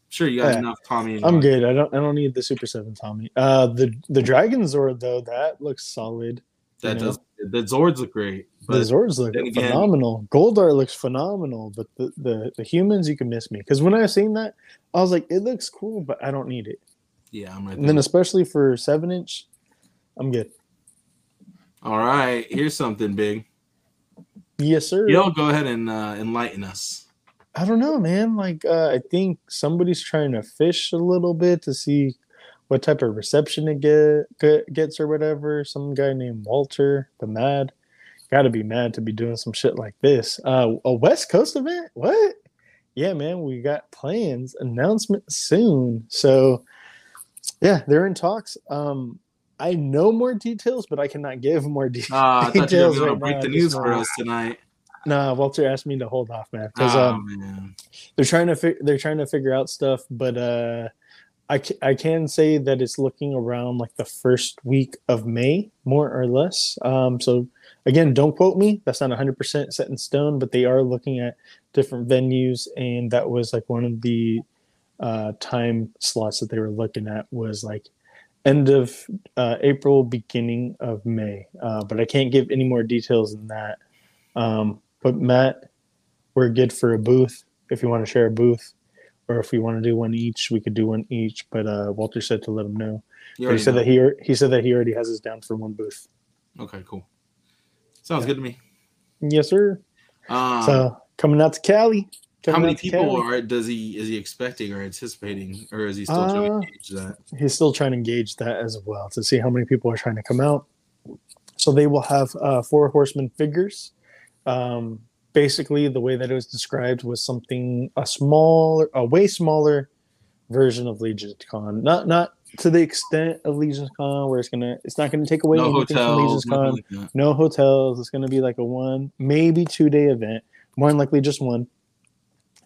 sure you got Yeah. enough Tommy. And I'm good. I don't. I don't need the Super Seven Tommy. Uh, the the Dragon Zord though that looks solid. That you know. does. The Zords look great, the Zords look again- phenomenal. Goldar looks phenomenal, but the, the the humans you can miss me because when I seen that, I was like, it looks cool, but I don't need it. yeah, I'm right And then especially for seven inch, I'm good. All right, here's something big. Yes, sir. Yo, go ahead and uh, enlighten us. I don't know, man. Like, uh, I think somebody's trying to fish a little bit to see what type of reception it get, get gets or whatever. Some guy named Walter, the Mad, got to be mad to be doing some shit like this. Uh, a West Coast event? What? Yeah, man. We got plans. Announcement soon. So, yeah, they're in talks. Um, I know more details, but I cannot give more de- I were details. to right break now the news for us tonight. Nah, Walter asked me to hold off, man, because Oh um, man, they're trying to fi- they're trying to figure out stuff but uh I, I can say that it's looking around like the first week of may more or less um so again don't quote me that's not 100% set in stone but they are looking at different venues and that was like one of the uh time slots that they were looking at was like end of uh, april beginning of may uh, but i can't give any more details than that um but matt we're good for a booth if you want to share a booth or if we want to do one each we could do one each but uh walter said to let him know he said know. that he he said that he already has us down for one booth Okay, cool. Sounds Yeah. good to me. yes sir Um, so coming out to cali how many people are does he is he expecting or anticipating, or is he still trying Uh, to gauge that? he's still trying to engage that as well to see how many people are trying to come out so they will have uh, four horsemen figures um, basically the way that it was described was something a smaller a way smaller version of legion con not not to the extent of legion con where it's gonna it's not gonna take away No anything from hotels, legion nothing con like no hotels. It's going to be like a one, maybe two day event. More than likely, just one.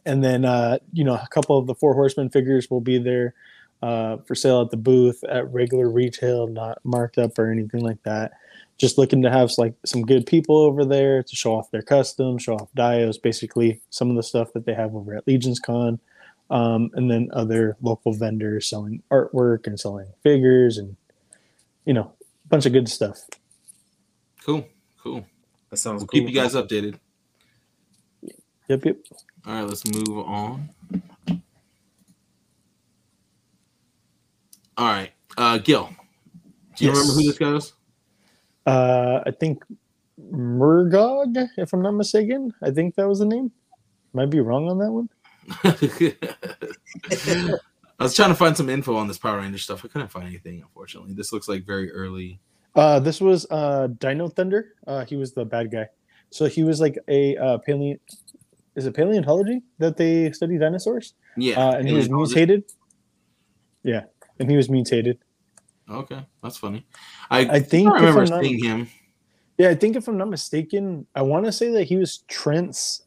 And then, uh, you know, a couple of the Four Horsemen figures will be there uh, for sale at the booth at regular retail, not marked up or anything like that. Just looking to have like some good people over there to show off their customs, show off dios, basically some of the stuff that they have over at Legion's Con. um, and then other local vendors selling artwork and selling figures and you know a bunch of good stuff. Cool, cool. That sounds We'll cool. keep you guys updated. Yep, yep. All right, let's move on. All right, uh, Gil. Do you remember who this guy is? Uh, I think Murgog, if I'm not mistaken. I think that was the name. Might be wrong on that one. [laughs] I was trying to find some info on this Power Ranger stuff. I couldn't find anything, unfortunately. This looks like very early. Uh, this was uh, Dino Thunder. Uh, he was the bad guy. So he was like a uh, paleo. Is it paleontology that they study dinosaurs? Yeah, uh, and he was mutated. Yeah, and he was mutated. Okay, that's funny. I, I think I remember not- seeing him. Yeah, I think if I'm not mistaken, I want to say that he was Trent's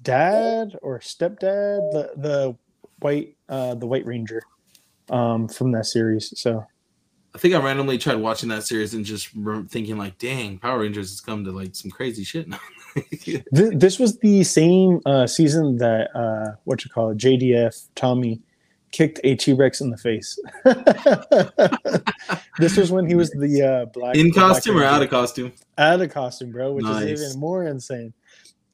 dad or stepdad, the the white uh, the White Ranger um, from that series. So I think I randomly tried watching that series and just thinking like, "Dang, Power Rangers has come to like some crazy shit now." [laughs] Th- this was the same uh, season that uh, what you call it, JDF Tommy kicked a T Rex in the face. [laughs] this was when he was the uh, black In the Black costume or out of costume? out of costume, bro, which Nice. is even more insane.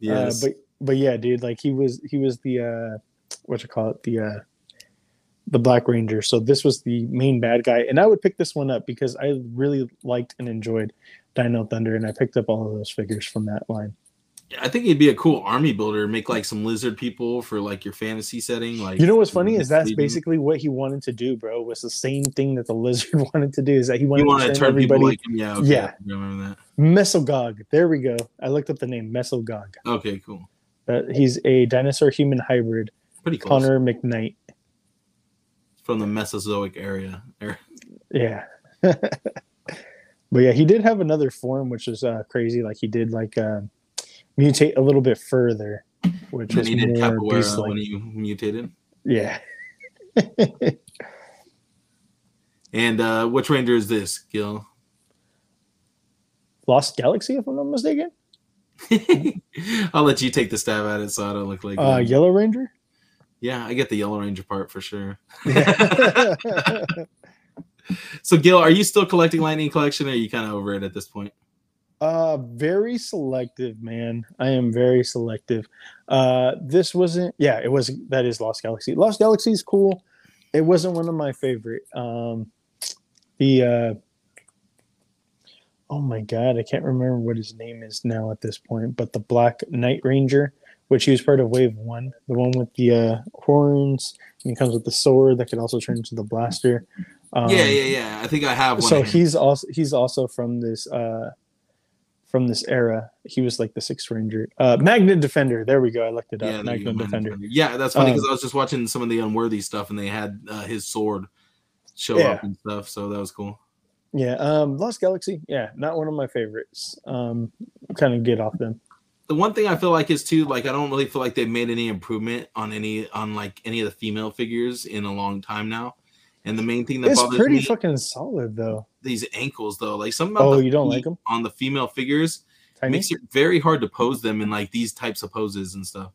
Yes. Uh, but but yeah, dude, like he was he was the uh, what you call it the uh, the Black Ranger. So this was the main bad guy, and I would pick this one up because I really liked and enjoyed Dino Thunder, and I picked up all of those figures from that line. I think he'd be a cool army builder. Make like some lizard people for like your fantasy setting. Like You know what's funny is that's basically what he wanted to do, bro. Was the same thing that the [laughs] lizard [laughs] wanted to do. Is that he wanted you want to turn everybody like him. Yeah. Okay, Yeah. Remember that. Mesogog. There we go. I looked up the name Mesogog. Okay, cool. Uh, he's a dinosaur human hybrid. Pretty close. Connor McKnight. From the Mesozoic area. Er, Yeah. [laughs] but yeah, he did have another form, which was uh, crazy. Like he did like uh, mutate a little bit further, which is more capoeira beast-like. when he mutated. Yeah. [laughs] And uh which ranger is this, Gil? Lost Galaxy, if I'm not mistaken. [laughs] I'll let you take the stab at it so I don't look like Uh, Yellow Ranger. Yeah, I get the Yellow Ranger part for sure. Yeah. [laughs] So Gil, are you still collecting Lightning Collection or are you kind of over it at this point? Uh, very selective, man. I am very selective. Uh, this wasn't. Yeah, it was. That is Lost Galaxy. Lost Galaxy is cool. It wasn't one of my favorite. Um, the uh, oh my god, I can't remember what his name is now at this point. But the Black Knight Ranger, which he was part of Wave One, the one with the uh, horns, and he comes with the sword that could also turn into the blaster. Um, yeah, yeah, yeah. I think I have one. so he's also he's also from this uh from this era he was like the sixth ranger uh Magna Defender. There we go. I looked it up. Yeah, there Magna Defender. Defender. Yeah, that's funny because Um, I was just watching some of the unworthy stuff and they had uh, his sword show up and stuff, so that was cool. yeah um lost galaxy? Yeah not one of my favorites. Um kind of get off them. The one thing I feel like is too like I don't really feel like they've made any improvement on any on like any of the female figures in a long time now. And the main thing that bothers me. it's bothers pretty me fucking solid though these ankles though, like about Oh, the you don't like them on the female figures tiny makes it very hard to pose them in like these types of poses and stuff.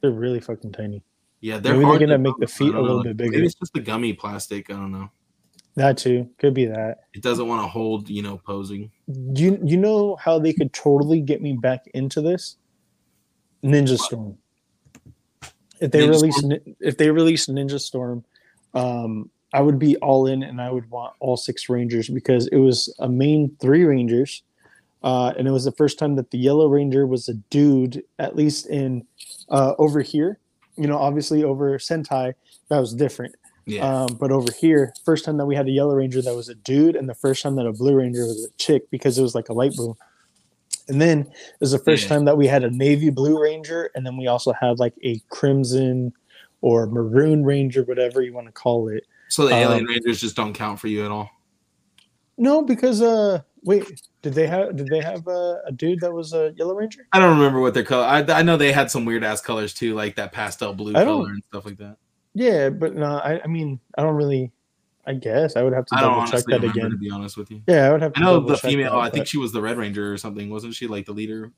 they're really fucking tiny Yeah, they're Maybe they're gonna to make the pose. I feet a don't know, little bit bigger. Maybe it's just the gummy plastic. I don't know. that too could be that It doesn't want to hold, you know, posing. you you know how they could totally get me back into this ninja storm if they Ninja release Storm? If they release ninja storm um i would be all in and i would want all six rangers because it was a main three rangers uh and it was the first time that the yellow ranger was a dude at least in uh over here you know obviously over sentai that was different Yeah. um, but over here, first time that we had a Yellow Ranger that was a dude, and the first time that a Blue Ranger was a chick because it was like a light blue. And then it was the first Yeah. time that we had a navy blue ranger, and then we also had like a crimson or maroon ranger, whatever you want to call it. So the alien um, rangers just don't count for you at all. No, because uh, wait, did they have did they have a, a dude that was a Yellow Ranger? I don't remember what their color. I, I know they had some weird ass colors too, like that pastel blue color and stuff like that. Yeah, but no, I, I mean, I don't really. I guess I would have to double check that remember again. to be honest with you. Yeah, I would have. To I know the female. that, I think but she was the Red Ranger or something, wasn't she? Like the leader,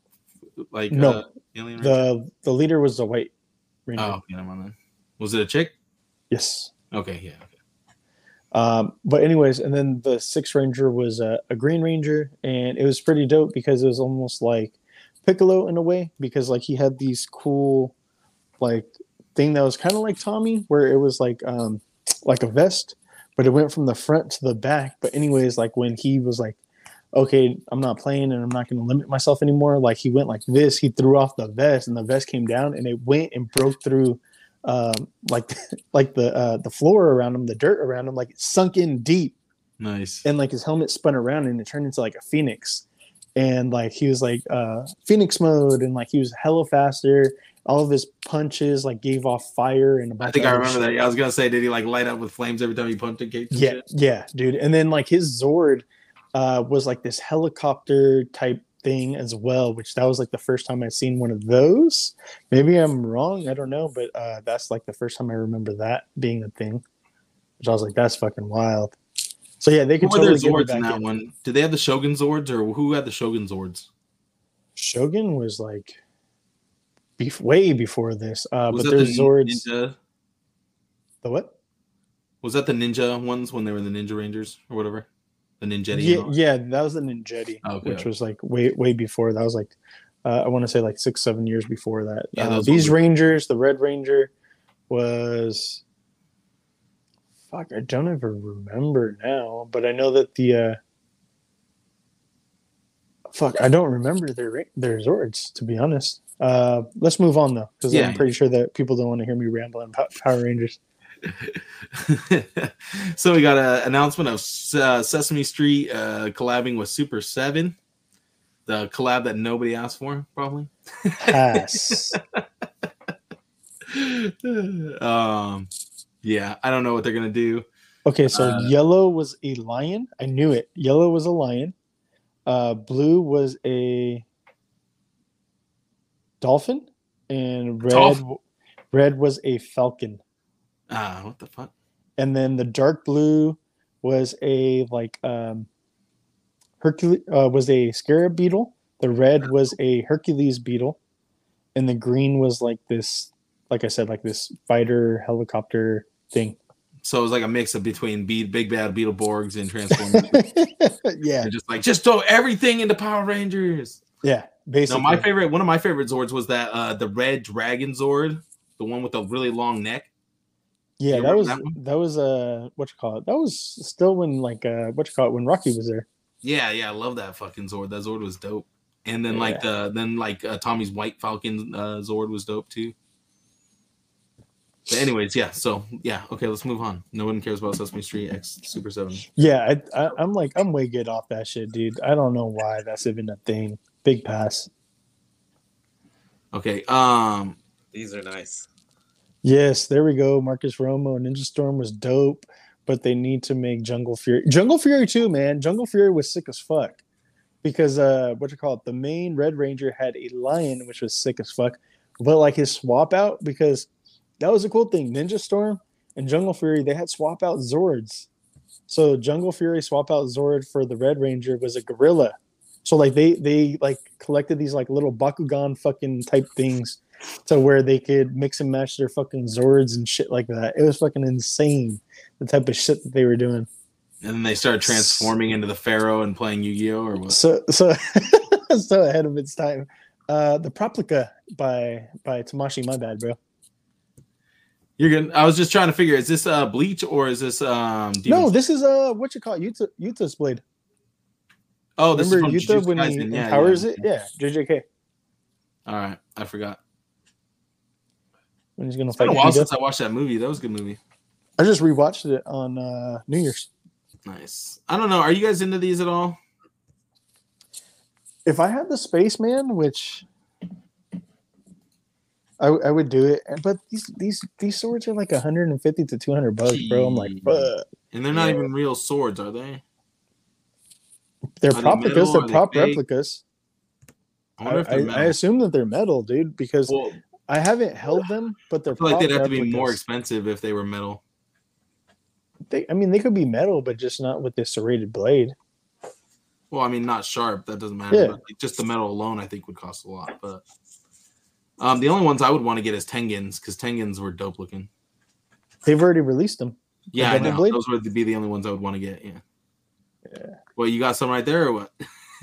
like No. uh, alien Ranger. the the leader was the White Ranger. Oh, never mind then. Was it a chick? Yes. Okay, yeah. Um, but anyways, and then the sixth ranger was a, a green ranger, and it was pretty dope because it was almost like Piccolo in a way because like he had these cool like thing that was kind of like Tommy, where it was like um like a vest, but it went from the front to the back. But anyways, like when he was like, okay, I'm not playing and I'm not going to limit myself anymore. Like he went like this, he threw off the vest, and the vest came down, and it went and broke through um like [laughs] like the uh the floor around him the dirt around him like it sunk in deep Nice. and like his helmet spun around and it turned into like a phoenix and like he was like uh phoenix mode and like he was hella faster all of his punches like gave off fire and I think I remember shit. that. Yeah, I was gonna say, did he like light up with flames every time he punched a cake? yeah shit? yeah dude and then like his zord uh was like this helicopter type thing as well which that was like the first time i'd seen one of those maybe i'm wrong i don't know but uh that's like the first time i remember that being a thing which i was like that's fucking wild so yeah they Who could were their totally me Zords in that in. one? Did they have the Shogun Zords or who had the Shogun Zords? shogun was like bef- way before this uh Was but there's the zords Ninja? the what Was that the ninja ones when they were the Ninja Rangers or whatever? The Ninja. yeah, yeah, that was the Ninjetti, Okay, which was like way way before. That was like uh, I want to say like six seven years before that. Yeah, uh, these Rangers, the Red Ranger, was fuck. I don't ever remember now, but I know that the uh, fuck. I don't remember their their Zords to be honest. Uh, let's move on though, because Yeah. I'm pretty sure that people don't want to hear me rambling about Power Rangers. [laughs] so we got an announcement of uh, Sesame Street uh, collabing with Super Seven, the collab that nobody asked for, probably. Pass. [laughs] um, yeah, I don't know what they're gonna do. Okay, so Uh, yellow was a lion. I knew it. Yellow was a lion. Uh, blue was a dolphin, and red Dolphin. red was a falcon. Ah, what the fuck? And then the dark blue was a like um, Hercules uh, was a scarab beetle. The red was a Hercules beetle, and the green was like this, like I said, like this fighter helicopter thing. So it was like a mix of between Be- Big Bad Beetleborgs and Transformers. [laughs] yeah, They're just like just throw everything into Power Rangers. yeah. basically. No, my favorite, one of my favorite Zords was that uh the red dragon Zord, the one with the really long neck. Yeah, that was that that was uh what you call it? That was still when like uh what you call it when Rocky was there. Yeah, yeah, I love that fucking Zord. That Zord was dope. And then like the then like uh, Tommy's White Falcon uh, Zord was dope too. But anyways, yeah. So yeah, okay, let's move on. No one cares about Sesame Street X Super Seven. Yeah, I, I I'm like I'm way good off that shit, dude. I don't know why that's even a thing. Big pass. Okay, um, These are nice. Yes, there we go. Marcus Romo Ninja Storm was dope, but they need to make Jungle Fury. Jungle Fury too, man. Jungle Fury was sick as fuck. Because uh what you call it? The main Red Ranger had a lion, which was sick as fuck. But like his swap out, because that was a cool thing. Ninja Storm and Jungle Fury, they had swap out Zords. So Jungle Fury swap out Zord for the Red Ranger was a gorilla. So like they they like collected these like little Bakugan fucking type things to where they could mix and match their fucking Zords and shit like that. It was fucking insane the type of shit that they were doing. and then they started transforming into the Pharaoh and playing Yu Gi Oh or what? So so [laughs] so ahead of its time. Uh the Proplica by by Tamashii, my bad, bro. You're gonna. I was just trying to figure: is this uh Bleach or is this um? Demon No, this is uh what you call it? Yuta Yuta's blade. oh, this Remember is from Yuta Jujutsu when he Yeah, empowers yeah. it? Yeah, JJK. All right, I forgot. When he's gonna It's been a while Hida. since I watched that movie. That was a good movie. I just rewatched it on uh New Year's. Nice. I don't know. Are you guys into these at all? if I had the spaceman, which I, I would do it, but these these these swords are like 150 to 200 bucks, bro. I'm like, Jeez. And they're not Yeah. even real swords, are they? They're Are they replicas. They're Are prop replicas. I I, I, they're I metal. assume that they're metal, dude, because well, I haven't held them, but they're. I feel like they'd have to be more expensive if they were metal. They, I mean, they could be metal, but just not with this serrated blade. Well, I mean, not sharp. That doesn't matter. Yeah. But like, just the metal alone, I think, would cost a lot. But um, the only ones I would want to get is Tengens because Tengens were dope looking. They've already released them. Yeah, I double know. blade? Those would be the only ones I would want to get. Yeah. Yeah. Well, you got some right there, or what?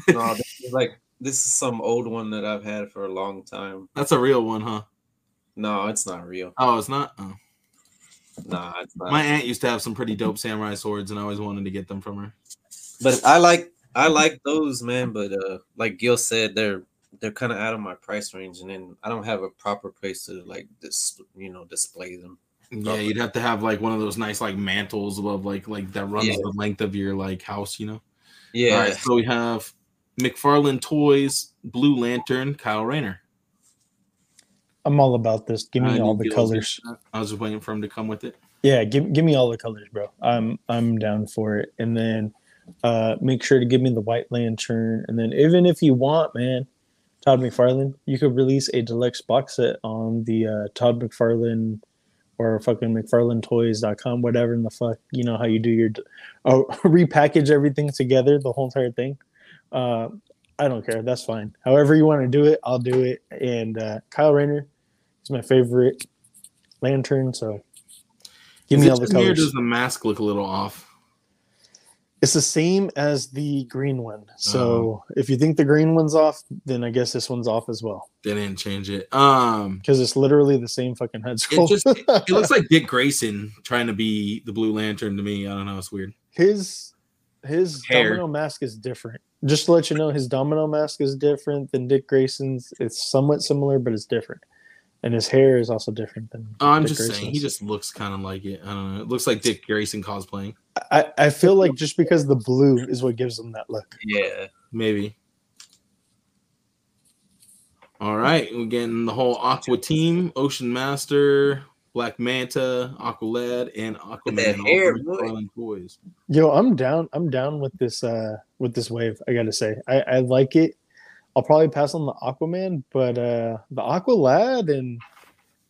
no, this is like this is some old one that I've had for a long time. That's a real one, huh? No, it's not real. Oh, it's not. Oh. Nah, it's not. My aunt used to have some pretty dope samurai swords, and I always wanted to get them from her. but I like I like those, man. But uh, like Gil said, they're they're kind of out of my price range, and then I don't have a proper place to like this, you know, display them. Yeah, you'd have to have like one of those nice like mantles above like like that runs Yeah. the length of your like house, you know. Yeah, All right, so we have McFarlane Toys Blue Lantern Kyle Rayner. I'm all about this. Give me I all the Gil was gonna colors. I was waiting for him to come with it. Yeah, give give me all the colors, bro. I'm I'm down for it. And then uh make sure to give me the white lantern. And then even if you want, man, Todd McFarlane, you could release a deluxe box set on the uh Todd McFarlane or fucking McFarlaneToys.com, whatever in the fuck. You know how you do your oh [laughs] repackage everything together, the whole entire thing. Uh I don't care. That's fine. However you want to do it, I'll do it. And uh Kyle Rayner is my favorite lantern, so give Is me it all the just me or colors. Does the mask look a little off? It's the same as the green one. So Uh-huh. if you think the green one's off, then I guess this one's off as well They didn't change it. Um, because it's literally the same fucking head it sculpt. just it looks [laughs] like Dick Grayson trying to be the Blue Lantern to me. I don't know. It's weird. his his Hair. domino mask is different. Just to let you know, his domino mask is different than Dick Grayson's. It's somewhat similar, but it's different. And his hair is also different than. Oh, I'm Dick just saying he just looks kind of like it. I don't know. It looks like Dick Grayson cosplaying. I, I feel like just because the blue is what gives him that look. yeah. Maybe. All right, we're getting the whole Aqua team: Ocean Master, Black Manta, Aqualad, and Aquaman. that hair, from boy. Yo, I'm down. I'm down with this. Uh, with this wave. I gotta say, I, I like it. I'll probably pass on the Aquaman, but uh, the Aqua Lad and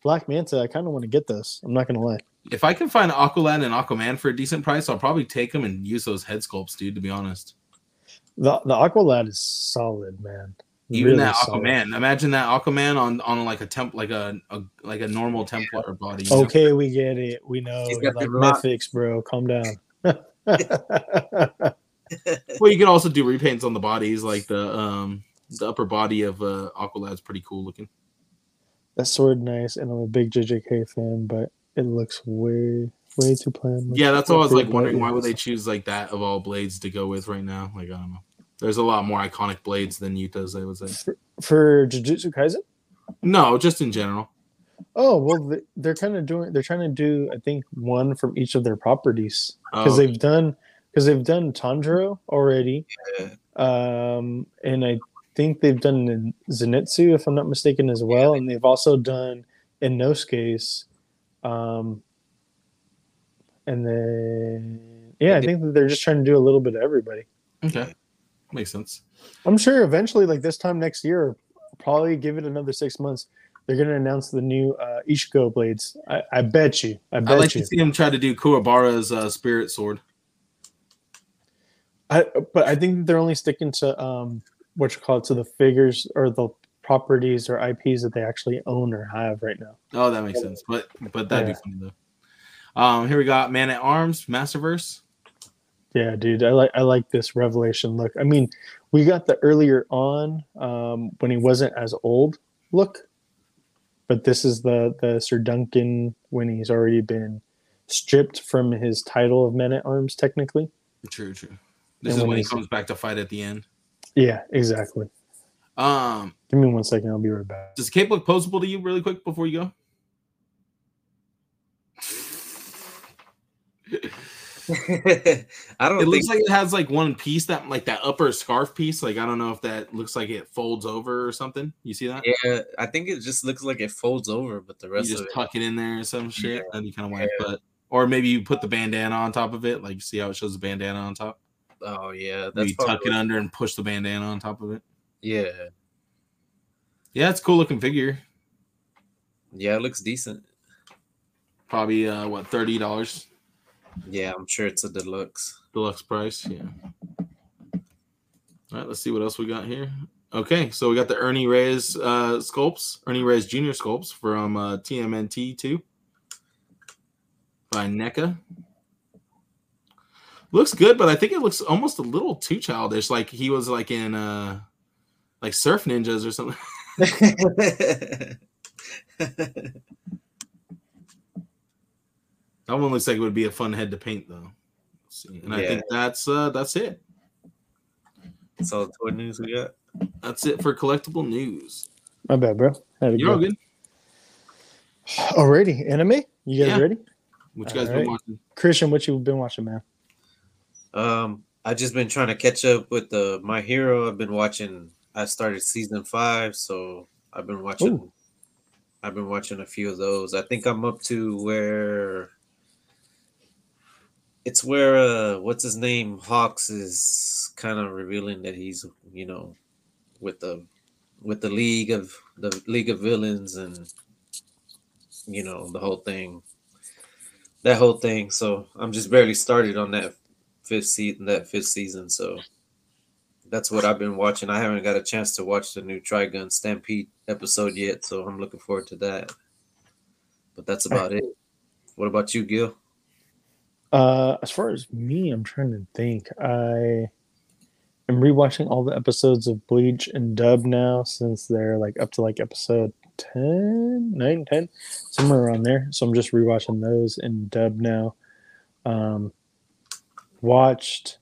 Black Manta, I kind of want to get those. I'm not gonna lie. If I can find Aqualad and Aquaman for a decent price, I'll probably take them and use those head sculpts, dude. To be honest, The the Aqua Lad is solid, man. even Really that solid. Aquaman. Imagine that Aquaman on on like a temp, like a, a like a normal Templar body. you know? Okay, we get it. We know. He's You got like the rock. mythics, bro. Calm down. [laughs] [laughs] Well, you can also do repaints on the bodies, like the um the upper body of uh, Aqualad's pretty cool looking. that sword nice, and I'm a big JJK fan, but it looks way way too plain. Yeah, that's all I was like wondering. Why would they choose like that of all blades to go with right now? Like I don't know. There's a lot more iconic blades than Yuta's. I would say. for, for Jujutsu Kaisen? No, just in general. Oh well, they- they're kind of doing. They're trying to do, I think, one from each of their properties because Oh, they've done because they've done Tanjiro already, Yeah. um, and I think they've done Zenitsu, if I'm not mistaken, as well, and they've also done Inosuke's, um, and then yeah, I think that they're just trying to do a little bit of everybody. okay, makes sense. I'm sure eventually, like this time next year, probably give it another six months. They're going to announce the new uh, Ichigo blades. I, I bet you. I I'd bet like you. to see him try to do Kuwabara's uh, spirit sword. I, but I think they're only sticking to um, what you call it to the figures or the properties or IPs that they actually own or have right now. Oh, that makes sense. But but that'd Yeah. be funny though. Um, here we got Man at Arms, Masterverse. Yeah, dude, I like I like this revelation look. I mean, we got the earlier on um, when he wasn't as old look, but this is the the Sir Duncan when he's already been stripped from his title of Men at Arms, technically. True, true. This And is when when he comes back to fight at the end. Yeah, exactly. Um, Give me one second, I'll be right back. does Cape look posable to you really quick before you go? [laughs] I don't It think looks like it has like one piece that like that upper scarf piece. Like I don't know if that looks like it folds over or something. You see that? yeah, I think it just looks like it folds over, but the rest You rest just of it tuck it in there or some shit, Yeah. and you kind of want to put, or maybe you put the bandana on top of it. Like see how it shows the bandana on top. Oh yeah, that's you tuck it under and push the bandana on top of it. yeah. Yeah, it's a cool looking figure. Yeah, it looks decent. Probably uh what thirty dollars Yeah, I'm sure it's a deluxe. deluxe price. Yeah. All right, let's see what else we got here. Okay, so we got the Ernie Reyes uh, sculpts, Ernie Reyes Jr. sculpts from uh, TMNT two. by NECA. Looks good, but I think it looks almost a little too childish. Like he was like in uh like Surf Ninjas or something. [laughs] That one looks like it would be a fun head to paint though. Let's see. And I Yeah. think that's uh that's it. That's all the toy news we got. That's it for collectible news. My bad, bro. Had to You're all go. good. [sighs] Already, anime? You guys Yeah. ready? What you guys been Alright. watching? Christian, what you been watching, man? Um, I just been trying to catch up with the My Hero. I've been watching. I started season five, so I've been watching. Ooh. I've been watching a few of those. I think I'm up to where it's where uh what's his name Hawks is kind of revealing that he's you know with the with the league of the league of villains and you know the whole thing that whole thing so i'm just barely started on that fifth season that fifth season so that's what i've been watching i haven't got a chance to watch the new trigun stampede episode yet so i'm looking forward to that but that's about it what about you gil Uh, as far as me, I'm trying to think. I am rewatching all the episodes of Bleach and Dub now since they're like up to like episode 10, 9, 10, somewhere around there. So I'm just rewatching those in Dub now. Um, watched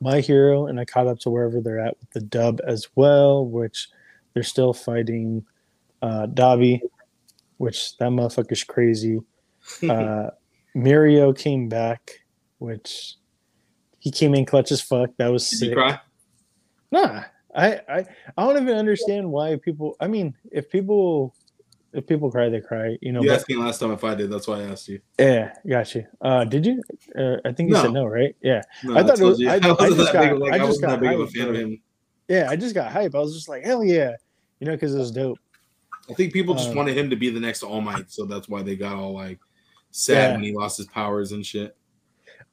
My Hero and I caught up to wherever they're at with the Dub as well, which they're still fighting uh, Dabi, which that motherfucker's crazy. [laughs] Uh, Mirio came back, which he came in clutch as fuck. That was Did sick. Nah, I, I I don't even understand why people. I mean, if people if people cry, they cry. You know. You asked me last time if I did. That's why I asked you. yeah, got you. Uh, did you? Uh, I think you said No. no, right? Yeah, No, I thought it told was-. I- [laughs] I wasn't just that big got- of- like, I I just got big of a fan of him. yeah. I just got hype. I was just like, hell yeah, you know, because it was dope. I think people just Um, wanted him to be the next All Might, so that's why they got all like sad Yeah. when he lost his powers and shit.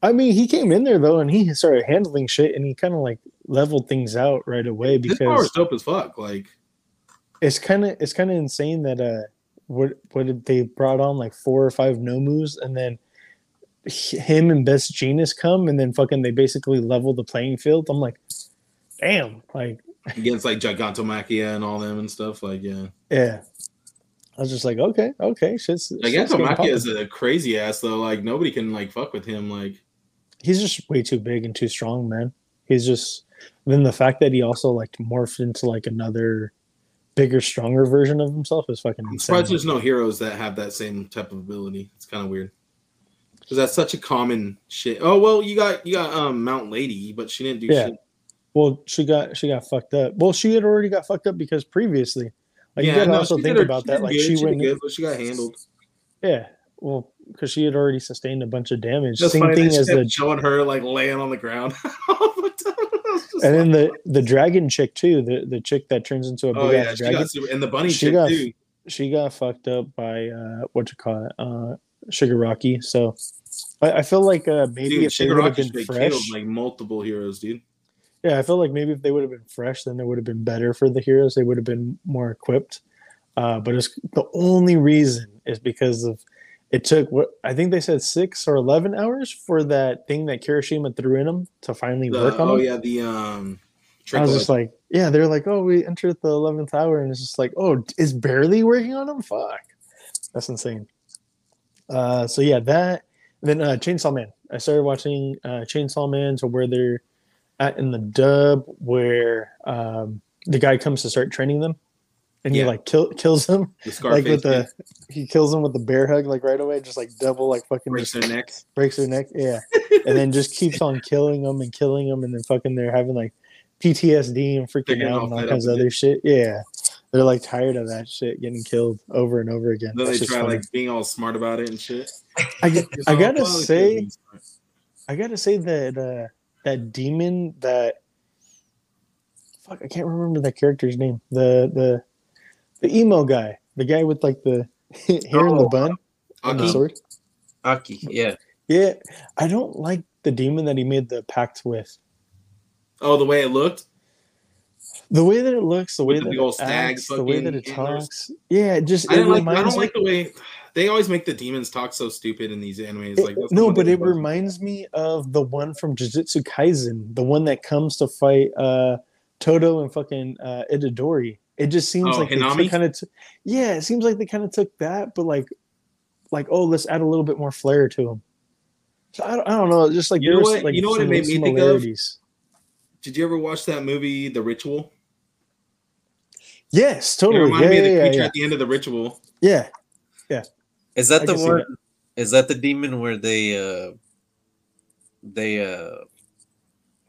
I mean, he came in there though, and he started handling shit, and he kind of like leveled things out right away because His power's dope as fuck. Like it's kind of it's kind of insane that uh what what did they brought on like four or five nomus and then him and Best Jeanist come and then fucking they basically level the playing field i'm like damn like [laughs] against like Gigantomachia and all them and stuff. Like yeah, yeah i was just like okay okay shit's, shit's Gigantomachia poppin'. is a crazy ass though. Like nobody can like fuck with him. Like he's just way too big and too strong man he's just then the fact that he also like morphed into like another bigger stronger version of himself is fucking I'm insane. surprised there's no heroes that have that same type of ability. It's kind of weird because that's such a common shit. Oh well, you got you got um Mount Lady, but she didn't do Yeah. shit. Well, she got she got fucked up. Well, she had already got fucked up because previously, like you gotta no, also think her- about that. Like good, she did went, good, but she got handled. yeah. Well, because she had already sustained a bunch of damage. That's Same funny. thing as the showing her like laying on the ground. [laughs] [laughs] And then the the dragon chick too. The the chick that turns into a big oh yeah, dragon. got super, and the bunny She chick got- too. She got fucked up by uh what you call it, uh Shigaraki. So I, I feel like uh maybe Dude, if they would have been fresh, killed like multiple heroes, dude. Yeah, I feel like maybe if they would have been fresh, then it would have been better for the heroes. They would have been more equipped. Uh, but it's the only reason is because of it took what I think they said six or eleven hours for that thing that Kirishima threw in them to finally The- work on oh them. yeah, the um. I was just like, yeah, they're like, oh, we entered the eleventh hour, and it's just like, oh, it's barely working on them. Fuck, that's insane. Uh, so yeah, that then uh, Chainsaw Man. I started watching uh, Chainsaw Man to where they're at in the dub, where um, the guy comes to start training them, and he like kill, kills him [laughs] like with the he kills him with the bear hug, like right away, just like double, like fucking breaks their neck. breaks their neck. Yeah. and then just [laughs] keeps on killing them and killing them, and then fucking they're having like PTSD and freaking out and all kinds of other shit. Yeah, they're like tired of that shit getting killed over and over again. Then they try funny. like being all smart about it and shit. I, [laughs] I gotta "Oh, say. I gotta say that uh, that demon that fuck, I can't remember that character's name. The the the emo guy, the guy with like the [laughs] hair in the Oh, bun and the sword. Aki, yeah. Yeah, I don't like the demon that he made the pact with. Oh, the way it looked. The way that it looks, the way With the that old stag acts, the way that it antlers. talks, yeah, just I didn't like. I don't me. like the way they always make the demons talk so stupid in these animes. Like It- that's no, but it reminds me of the one from Jujutsu Kaisen, the one that comes to fight uh Todo and fucking uh Itadori. It just seems Oh, like Hanami? they kind of, t- yeah, it seems like they kind of took that, but like, like oh, let's add a little bit more flair to them. So I don't, I don't know, just like You know what- like you know what it made me think of? similarities. Did you ever watch that movie, The Ritual? Yes, It totally. reminded Yeah, me of the yeah, creature yeah. at the end of The Ritual. yeah. Yeah. Is that I the can one? Is that the demon where they uh they uh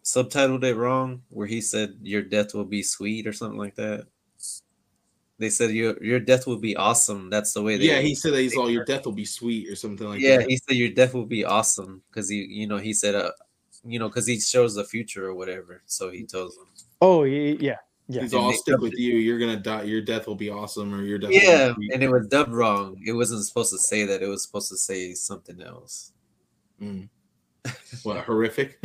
subtitled it wrong? Where he said your death will be sweet or something like that. They said your your death will be awesome. That's the way they. Yeah, he said that he's all your death will be sweet or something like that. yeah, that. he said your death will be awesome because he, you know, he said, uh, you know, because he shows the future or whatever. So he tells them. Oh yeah, yeah, yeah. He's And all they stick with it. you. You're gonna die. Your death will be awesome, or your death. will be Yeah, sweet. and it was dubbed wrong. It wasn't supposed to say that. It was supposed to say something else. Mm. What horrific? [laughs]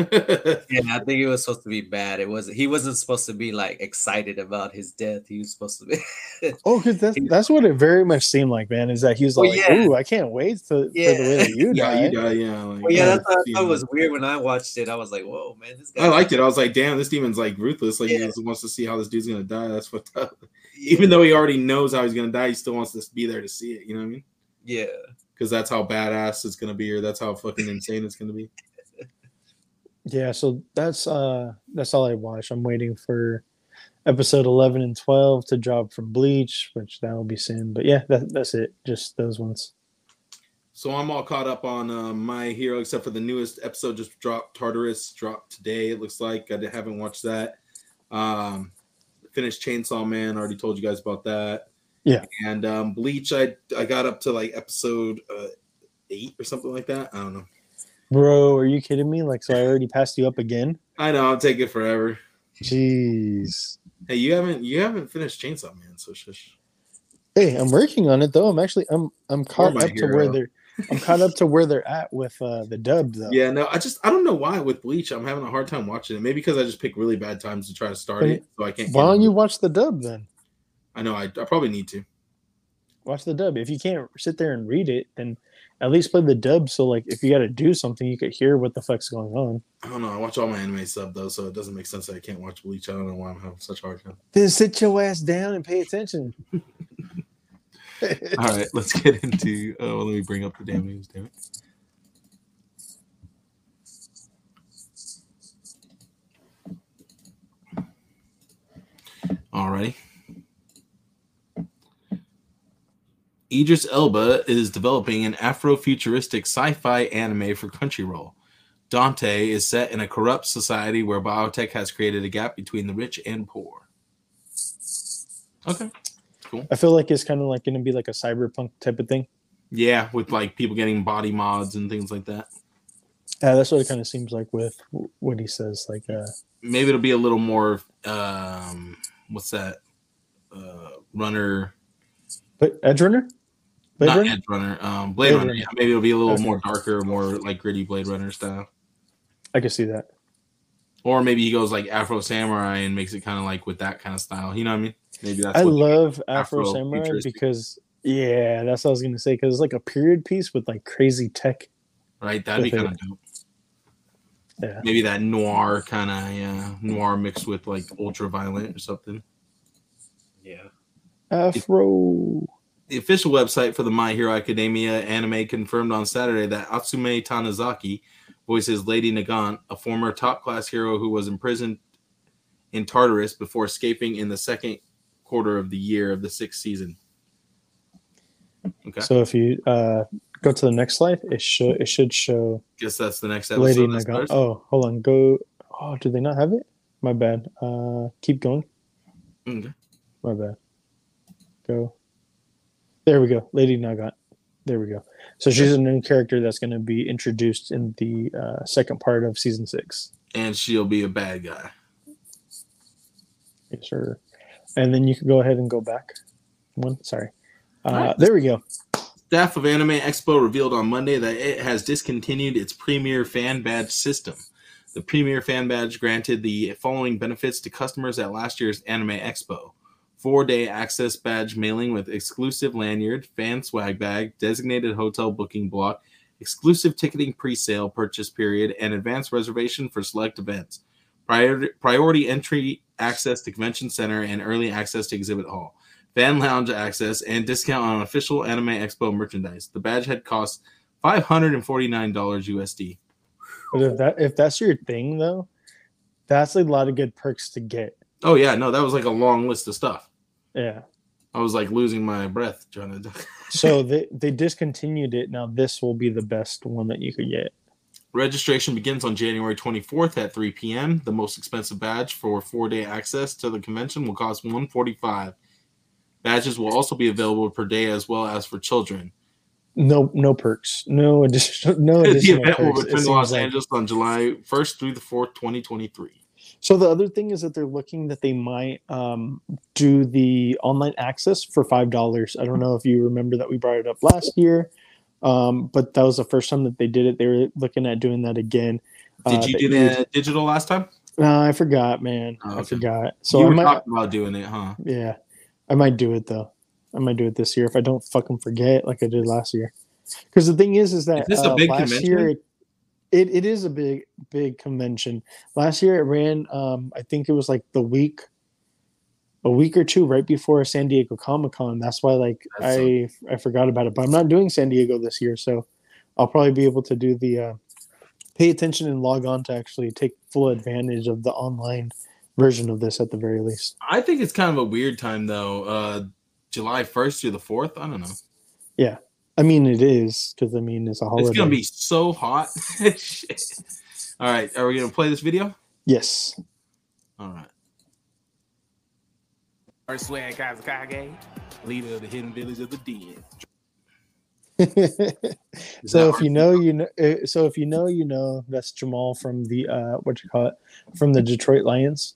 Yeah, I think it was supposed to be bad. It was he wasn't supposed to be like excited about his death. He was supposed to be. [laughs] Oh, because that's that's what it very much seemed like, man. Is that he was Well, like, yeah. "Ooh, I can't wait to, for the way that you yeah, [laughs] die." you die. Yeah, like, well, yeah, that's what I was weird when I watched it. I was like, "Whoa, man, this guy." I liked it. I was like, damn, this demon's like ruthless. Like he just wants to see how this dude's gonna die. That's what up. Even though he already knows how he's gonna die, he still wants to be there to see it. You know what I mean? Yeah, Because that's how badass it's gonna be, or that's how fucking insane it's gonna be. [laughs] Yeah, so that's uh that's all I watch. I'm waiting for episode 11 and 12 to drop from Bleach, which that will be soon. But yeah, that, that's it. Just those ones. So I'm all caught up on uh, my hero, except for the newest episode just dropped. Tartarus dropped today. It looks like I haven't watched that. Um, finished Chainsaw Man. Already told you guys about that. Yeah. And um, Bleach, I I got up to like episode uh, eight or something like that. I don't know. Bro, are you kidding me? Like, so I already passed you up again? I know I'll take it forever. Jeez. Hey, you haven't you haven't finished Chainsaw Man, so shush. Hey, I'm working on it though. I'm actually I'm I'm caught up to where they're I'm caught up to where they're at with uh the dub though. Yeah, no, I just I don't know why with Bleach I'm having a hard time watching it. Maybe because I just pick really bad times to try to start But it, so I can't. Why don't you watch the dub then? I know I, I probably need to. Watch the dub. If you can't sit there and read it, then at least play the dub so like if you gotta do something, you could hear what the fuck's going on. I don't know. I watch all my anime sub though, so it doesn't make sense that I can't watch Bleach. I don't know why I'm having such a hard time. Then sit your ass down and pay attention. [laughs] [laughs] All right, let's get into. Oh, let me bring up the damn news. Damn it. Alrighty. Idris Elba is developing an Afrofuturistic sci-fi anime for Crunchyroll. Dante is set in a corrupt society where biotech has created a gap between the rich and poor. Okay. Cool. I feel like it's kind of like going to be like a cyberpunk type of thing. Yeah, with like people getting body mods and things like that. Yeah, that's what it kind of seems like with what he says. Like, uh, Maybe it'll be a little more um what's that? Uh runner but Edge Runner, Blade not Runner? Edge Runner. Um Blade, Blade Runner. Runner. Yeah, maybe it'll be a little Okay. more darker, more like gritty Blade Runner style. I can see that. Or maybe he goes like Afro Samurai and makes it kind of like with that kind of style. You know what I mean? Maybe that's I what love Afro Samurai Afro-futuristic. because yeah, that's what I was going to say because it's like a period piece with like crazy tech. right? That'd be kind of dope. Yeah. Maybe that noir kind of yeah, noir mixed with like ultra violent or something. yeah. Afro. The official website for the My Hero Academia anime confirmed on Saturday that Atsumi Tanezaki voices Lady Nagant, a former top class hero who was imprisoned in Tartarus before escaping in the second quarter of the year of the sixth season. Okay, So if you uh, go to the next slide, it should it should show guess that's the next episode. Lady that Nagant. Oh, hold on. Go. Oh, do they not have it? My bad. Uh, keep going. Okay. My bad. Go. There we go. Lady Nagant. There we go. So she's a new character that's going to be introduced in the uh, second part of season six. And she'll be a bad guy. Yes, sir. And then you can go ahead and go back. One. Sorry. Uh, Alright. There we go. Staff of Anime Expo revealed on Monday that it has discontinued its Premier Fan Badge system. The Premier Fan Badge granted the following benefits to customers at last year's Anime Expo four day access badge mailing with exclusive lanyard, fan swag bag, designated hotel booking block, exclusive ticketing pre sale purchase period, and advanced reservation for select events. Priority, priority entry access to convention center and early access to exhibit hall. Fan lounge access and discount on official Anime Expo merchandise. The badge had cost $549 USD. But if that if that's your thing though, that's a lot of good perks to get. Oh, yeah, no, that was like a long list of stuff. Yeah. I was like losing my breath trying to. [laughs] So they they discontinued it. Now this will be the best one that you could get. Registration begins on January 24th at 3 p.m. The most expensive badge for four-day access to the convention will cost 145. Badges will also be available per day as well as for children. No no perks. No [laughs] [laughs] additional no additional. The event will perks. It return to Los like. Angeles on July 1st through the 4th, 2023. So the other thing is that they're looking that they might um, do the online access for five dollars. I don't know if you remember that we brought it up last year, um, but that was the first time that they did it. They were looking at doing that again. Did Uh, you that do you- the digital last time? No, I forgot, man. Oh, I forgot. So you I were might, talking about doing it, huh? yeah, I might do it though. I might do it this year if I don't fucking forget like I did last year. Because the thing is, is that Is this a uh, big last convention? year it, it it is a big big convention. Last year it ran. Um, I think it was like the week, a week or two right before San Diego Comic Con. That's why like That's I I forgot about it. But I'm not doing San Diego this year, so I'll probably be able to do the uh, pay attention and log on to actually take full advantage of the online version of this at the very least. I think it's kind of a weird time though. Uh July 1st through the 4th. I don't know. I mean, it is because I mean it's a holiday. It's gonna be so hot. [laughs] All right, are we gonna play this video? yes. All right. First swag Kazekage. Leader of the hidden village of the. [laughs] Is so if you know, you know. uh, So if you know, you know. That's Jamaal from the uh, what you call it, from the Detroit Lions.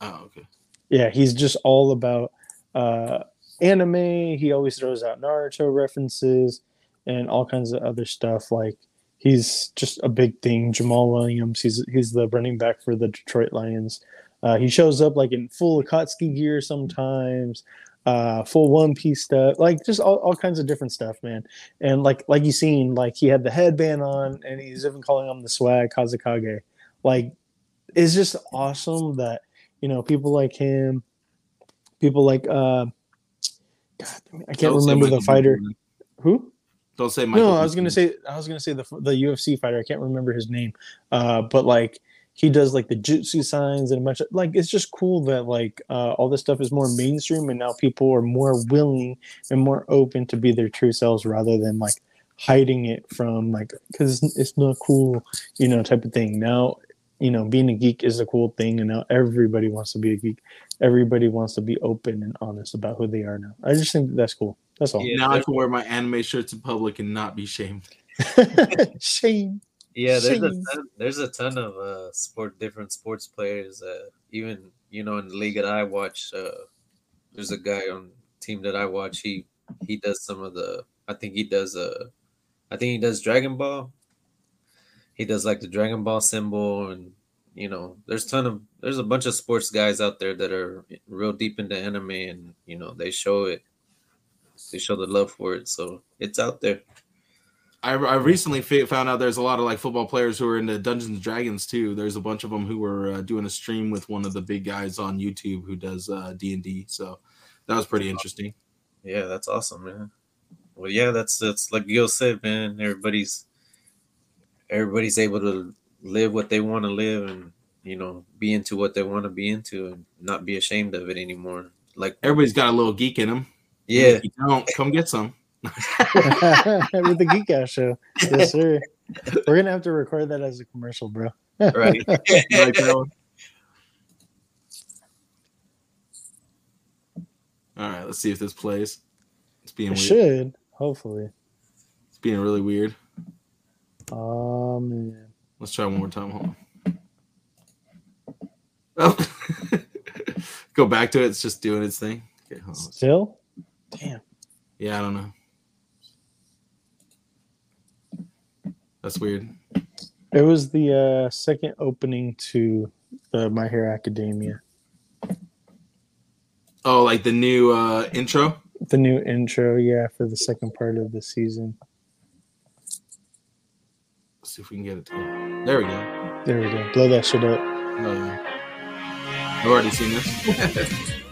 Oh, okay. Yeah, he's just all about uh, anime. He always throws out Naruto references and all kinds of other stuff. Like he's just a big thing. Jamaal Williams. He's he's the running back for the Detroit Lions. Uh, he shows up like in full Akatsuki gear sometimes, uh, full One Piece stuff, like just all, all kinds of different stuff, man. And like like you seen, like he had the headband on, and he's even calling him the swag Kazekage. Like it's just awesome that you know people like him, people like uh, God, I can't Don't remember the fighter who. Don't say Michael. No, I was gonna say I was gonna say the the UFC fighter. I can't remember his name, uh, but like he does like the jutsu signs and a bunch of like it's just cool that like uh, all this stuff is more mainstream and now people are more willing and more open to be their true selves rather than like hiding it from like because it's, it's not cool, you know, type of thing. Now, you know, being a geek is a cool thing, and now everybody wants to be a geek. Everybody wants to be open and honest about who they are now. I just think that's cool. That's all. Yeah. Now I can wear my anime shirts in public and not be shamed. [laughs] [laughs] Shame. Yeah, there's a ton, there's a ton of uh, sport different sports players. Uh, even you know in the league that I watch, uh, there's a guy on team that I watch. He he does some of the. I think he does uh, I think he does Dragon Ball. He does like the Dragon Ball symbol, and you know, there's ton of there's a bunch of sports guys out there that are real deep into anime, and you know they show it. They show the love for it, so it's out there. I, I recently found out there's a lot of like football players who are into Dungeons and Dragons too. There's a bunch of them who were uh, doing a stream with one of the big guys on YouTube who does uh, D and D. So that was pretty interesting. Yeah, that's awesome, man. Well, yeah, that's that's like Gil said, man. Everybody's everybody's able to live what they want to live, and you know, be into what they want to be into, and not be ashamed of it anymore. Like, Everybody's got a little geek in them. yeah, If you don't, come get some. [laughs] with the Geek Out Show. Yes, [laughs] sir. We're gonna have to record that as a commercial, bro. right. You like that one? All right, let's see if this plays. It's being It weird. should, hopefully. It's being really weird. Oh man. Let's try one more time. Hold on. Oh. [laughs] Go back to it. It's just doing its thing. Okay, hold on. Still? Damn. Yeah, I don't know. That's weird. It was the uh, second opening to the My Hero Academia. Oh, like the new uh intro. The new intro, yeah, for the second part of the season. See if we can get it. To... There we go. There we go. Blow that shit up. Oh yeah. I've already seen this. [laughs]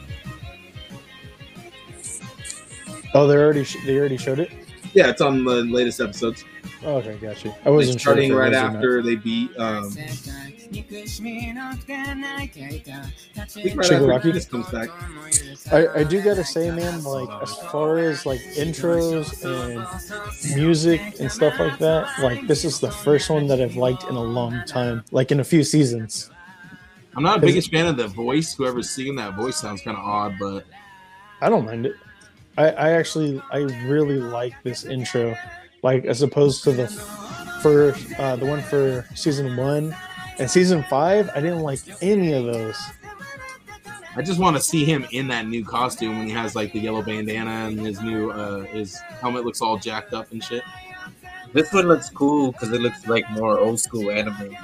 Oh, they already sh- they already showed it. Yeah, it's on the latest episodes. Oh, okay, got you. I wasn't sure starting it right was or not. after they beat um I think right Sugar after Rocky? this comes back. I, I do gotta say, man, like as far as like intros and music and stuff like that, like this is the first one that I've liked in a long time, like in a few seasons. I'm not a biggest fan of the voice. Whoever's singing that voice sounds kind of odd, but I don't mind it. I, I actually I really like this intro, like as opposed to the first uh, the one for season one and season five. I didn't like any of those. I just want to see him in that new costume when he has like the yellow bandana and his new uh his helmet looks all jacked up and shit. This one looks cool because it looks like more old school anime.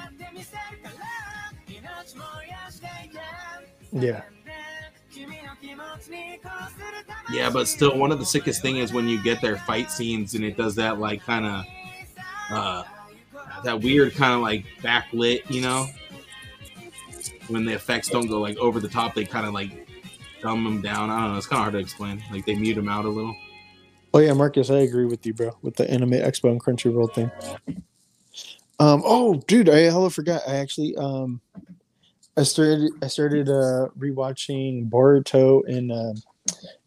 Yeah, Yeah, but still, one of the sickest thing is when you get their fight scenes and it does that like kind of uh that weird kind of like backlit, you know, when the effects don't go like over the top, they kind of like dumb them down. I don't know. It's kind of hard to explain. Like they mute them out a little. Oh yeah, Marcus, I agree with you, bro, with the Anime Expo and Crunchyroll thing. Um, oh, dude, I hella forgot. I actually um, I started I started uh rewatching Boruto in um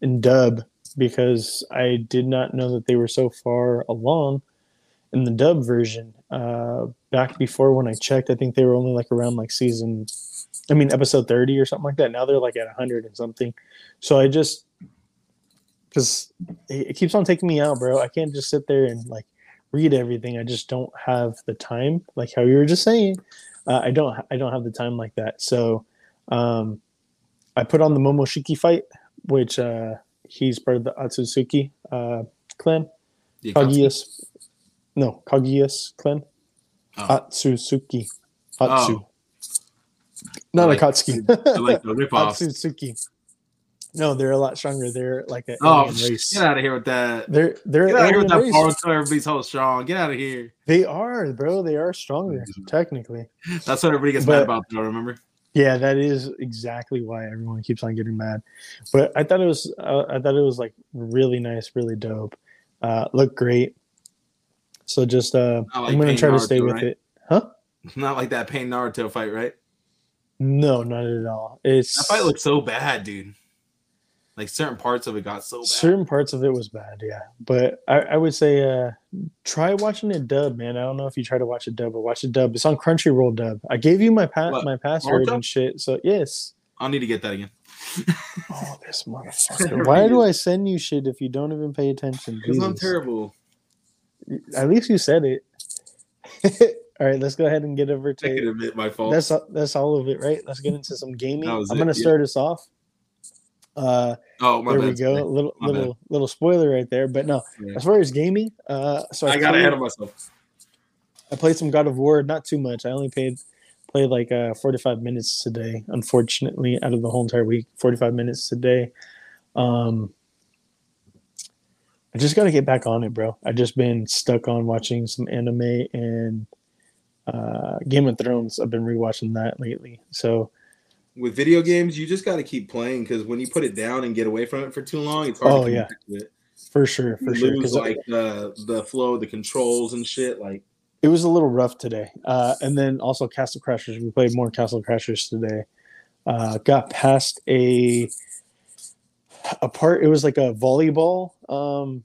in dub because I did not know that they were so far along in the dub version. Uh, back before when I checked, I think they were only like around like season, I mean episode thirty or something like that. Now they're like at hundred and something. So I just because it, it keeps on taking me out, bro. I can't just sit there and like read everything. I just don't have the time, like how you were just saying. Uh, I don't. I don't have the time like that. So, um, I put on the Momoshiki fight, which uh, he's part of the Otsutsuki uh, clan. Kaguya's, no, Kaguya's clan. Oh. Otsutsuki. Atsu. Oh. Not Like- Akatsuki. I like the [laughs] ripoff. Otsutsuki. No, they're a lot stronger. They're like an Oh, alien race. get out of here with that. They're they're Get out of here with that. Everybody's so strong. Get out of here. They are, bro. They are stronger, technically. That's what everybody gets But- mad about, though. Remember? Yeah, that is exactly why everyone keeps on getting mad. But I thought it was, uh, I thought it was like really nice, really dope. Uh, looked great. So just uh, like I'm gonna try to stay with right? it. Huh? Not like that Pain Naruto fight, right? No, not at all. It's That fight looked so bad, dude. Like certain parts of it got so bad. certain parts of it was bad, yeah. But I, I would say, uh, try watching it dub, man. I don't know if you try to watch it dub, but watch it dub. It's on Crunchyroll dub. I gave you my pa- What? my password Naruto? and shit. So yes. I'll need to get that again. [laughs] Oh, this [laughs] motherfucker. Why do I send you shit if you don't even pay attention? Because I'm terrible. At least you said it. [laughs] all right, let's go ahead and get over I can admit my fault. that's that's all of it, right? Let's get into some gaming. I'm gonna it, yeah. start us off. Uh, oh, my there we go. Little My little little spoiler right there, but no. Yeah. As far as gaming, uh, so I, I got ahead of myself. I played some God of War, not too much. I only played played like uh 45 minutes today. Unfortunately, out of the whole entire week, 45 minutes today. Um, I just got to get back on it, bro. I've just been stuck on watching some anime and uh, Game of Thrones. I've been rewatching that lately. So, With video games, you just got to keep playing because when you put it down and get away from it for too long, it's hard Oh, yeah. back to it. for sure, for You sure, lose like the the flow, the controls and shit. Like it was a little rough today. Uh, and then also Castle Crashers. We played more Castle Crashers today. Uh, got past a a part. It was like a volleyball um,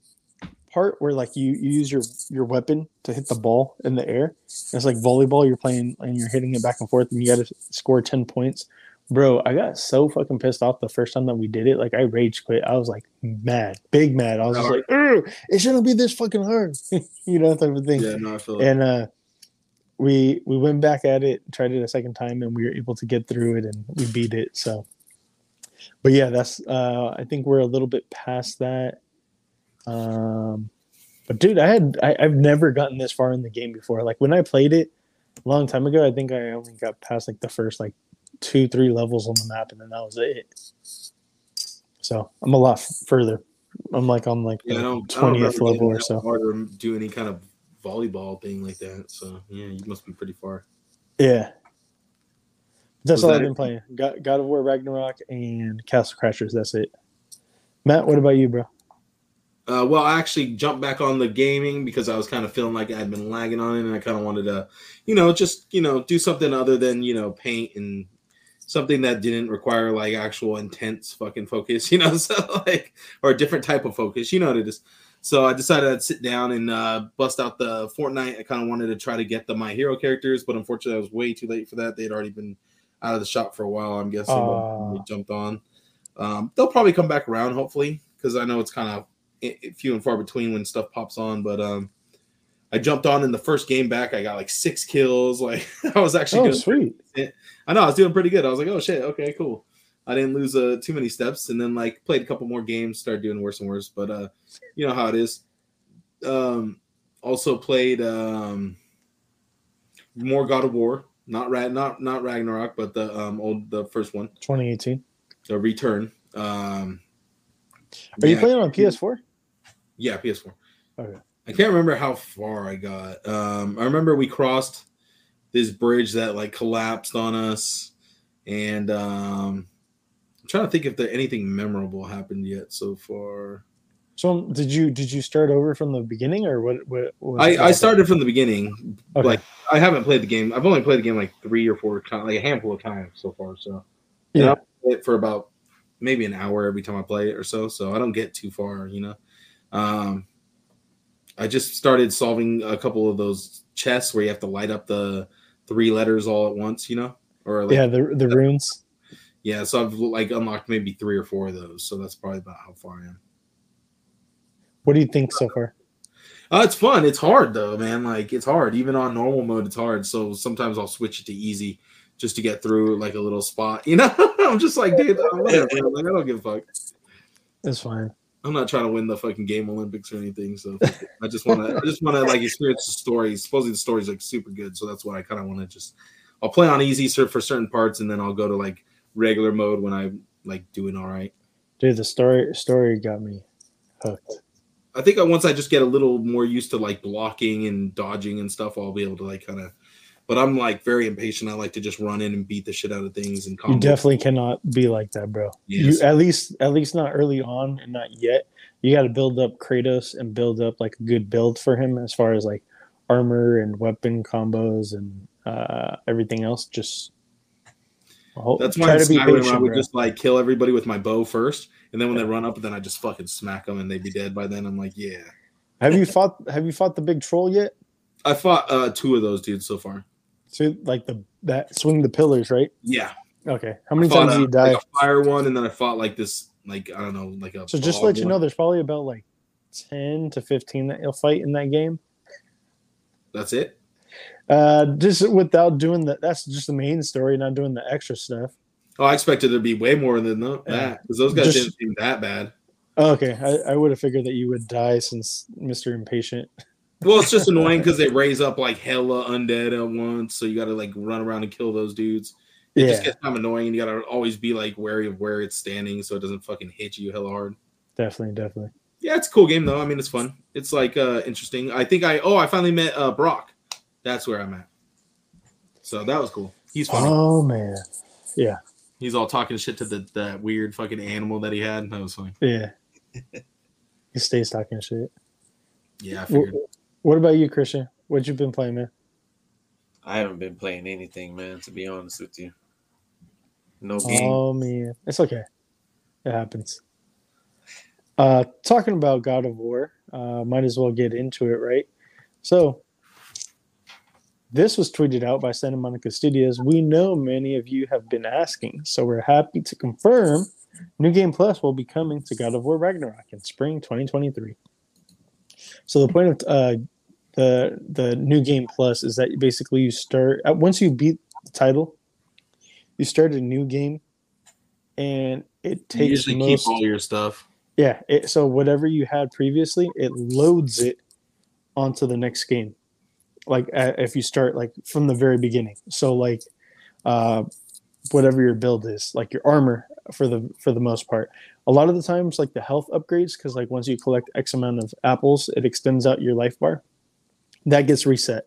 part where like you, you use your your weapon to hit the ball in the air. It's like volleyball. You're playing and you're hitting it back and forth, and you got to score ten points. Bro, I got so fucking pissed off the first time that we did it. Like I rage quit. I was like mad, big mad. I was just like, "Ugh, it shouldn't be this fucking hard, [laughs] you know, type of thing. Yeah, no, I feel and uh we we went back at it tried it a second time and we were able to get through it and we beat it so. But yeah that's uh i think we're a little bit past that. Um but dude i had I, i've never gotten this far in the game before. Like when i played it a long time ago i think i only got past like the first like two three levels on the map and then that was it So I'm a lot further. I'm like on like Yeah, the don't, I don't twentieth level or so. do any kind of volleyball thing like that. So yeah, you must be pretty far. Yeah. That's Was all that I've been it? playing. God, God of War Ragnarok and Castle Crashers. That's it. Matt, what about you, bro? Uh, well, I actually jumped back on the gaming because I was kind of feeling like I had been lagging on it, and I kind of wanted to, you know, just you know, do something other than you know, paint and something that didn't require like actual intense fucking focus, [laughs] you know, so like or a different type of focus, you know what it is. So I decided I'd sit down and uh, bust out the Fortnite. I kind of wanted to try to get the My Hero characters, but unfortunately, I was way too late for that. They'd already been out of the shop for a while. I'm guessing they jumped on. Um, they'll probably come back around, hopefully, because I know it's kind of few and far between when stuff pops on. But um, I jumped on in the first game back. I got like six kills. [laughs] Like I was actually Oh, doing sweet. I know I was doing pretty good. I was like, oh shit, okay, cool. I didn't lose uh, too many steps, and then like played a couple more games, started doing worse and worse. But uh, you know how it is. Um, also played um, more God of War, not Rag, not not Ragnarok, but the um old the first one, 2018. the Return. Um, Are you playing on PS4? Yeah, PS4. Okay. I can't remember how far I got. Um, I remember we crossed this bridge that like collapsed on us, and um, I'm trying to think if there anything memorable happened yet so far. So did you did you start over from the beginning or what? what, what I, I started from the beginning. Okay. Like I haven't played the game. I've only played the game like three or four times, like a handful of times so far. So Yeah. It for about maybe an hour every time I play it or so. So I don't get too far, you know. Um, I just started solving a couple of those chests where you have to light up the three letters all at once, you know, or like yeah, the the runes. yeah. So I've like unlocked maybe three or four of those. So that's probably about how far I am. What do you think so far? Uh, it's fun. It's hard though, man. Like it's hard. Even on normal mode, it's hard. So sometimes I'll switch it to easy just to get through like a little spot. [laughs] You know, I'm just like, dude, whatever. Like I don't give a fuck. It's fine. I'm not trying to win the fucking game Olympics or anything. So I just want to, I just want to like experience the story. Supposedly the story's like super good, so that's why I kind of want to just. I'll play on easy for certain parts, and then I'll go to like regular mode when I'm like doing all right. Dude, the story story got me hooked. I think I, once I just get a little more used to like blocking and dodging and stuff, I'll be able to like kind of. But I'm like very impatient. I like to just run in and beat the shit out of things and. You definitely cannot be like that, bro. Yes. You at least at least not early on and not yet. You got to build up Kratos and build up like a good build for him as far as like armor and weapon combos and uh, everything else. Just That's why Skyrim I would bro. just like kill everybody with my bow first, and then when they run up, then I just fucking smack them and they'd be dead by then. I'm like, yeah. Have you fought? Have you fought the big troll yet? I fought uh two of those dudes so far. So like the that swing the pillars, right? Yeah. Okay. How many times a, did you die? like a fire one, and then I fought like this, like I don't know, like a. so just to let you know, there's probably about like ten to fifteen that you'll fight in that game. That's it. Uh, just without doing that. That's just the main story, not doing the extra stuff. Oh, I expected there to be way more than that because those guys Just- didn't seem that bad. Oh, okay, I, I would have figured that you would die since Mister Impatient. Well, it's just annoying because they raise up like hella undead at once, so you got to like run around and kill those dudes. It Yeah, just gets kind of annoying, and you got to always be like wary of where it's standing so it doesn't fucking hit you hella hard. definitely, definitely. Yeah, it's a cool game though. I mean, it's fun. It's like uh interesting. I think I oh I finally met uh Brok. That's where I'm at. So that was cool. He's funny. Oh man, yeah. He's all talking shit to the that weird fucking animal that he had. That was funny. yeah. [laughs] he stays talking shit. Yeah, I figured. What about you, Christian? What you been playing, man? I haven't been playing anything, man. To be honest with you, no game. Oh man, it's okay. It happens. Uh, talking about God of War, uh, might as well get into it, right? So, this was tweeted out by Santa Monica Studios. We know many of you have been asking, so we're happy to confirm New Game Plus will be coming to God of War Ragnarok in spring 2023. So the point of uh, the the New Game Plus is that basically you start uh, once you beat the title, you start a new game, and it You takes usually most keep all your stuff. yeah. It, so whatever you had previously, it loads it onto the next game. Like uh, if you start like from the very beginning. So like uh, whatever your build is, like your armor for the for the most part, a lot of the times like the health upgrades because like once you collect x amount of apples it extends out your life bar that gets reset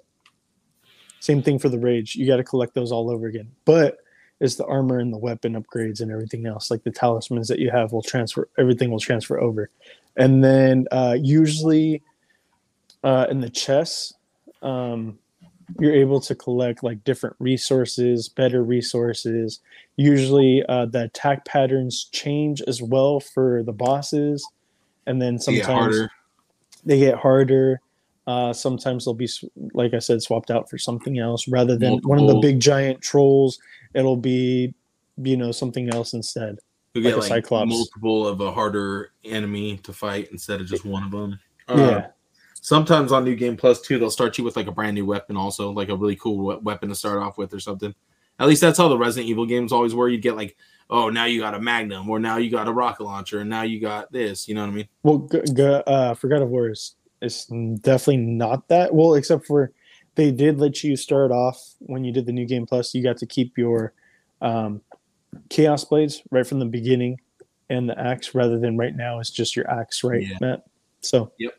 same thing for the rage you got to collect those all over again but it's the armor and the weapon upgrades and everything else like the talismans that you have will transfer everything will transfer over and then uh, usually uh, in the chests um, you're able to collect like different resources, better resources. Usually, uh, the attack patterns change as well for the bosses, and then sometimes They get harder. they get harder. Uh, sometimes they'll be, like I said, swapped out for something else rather than one of the big giant trolls. It'll be, you know, something else instead. You like get a like Cyclops. multiple of a harder enemy to fight instead of just one of them. yeah, Sometimes on New Game Plus too, they'll start you with like a brand new weapon, also like a really cool we- weapon to start off with or something. At least that's how the Resident Evil games always were. You'd get like, oh, now you got a Magnum, or now you got a rocket launcher, and now you got this. You know what I mean? Well, g- g- uh, for God of War is it's definitely not that. Well, except for they did let you start off when you did the new game plus. You got to keep your um, chaos blades right from the beginning and the axe, rather than right now it's just your axe, right, Yeah. Matt? So Yep.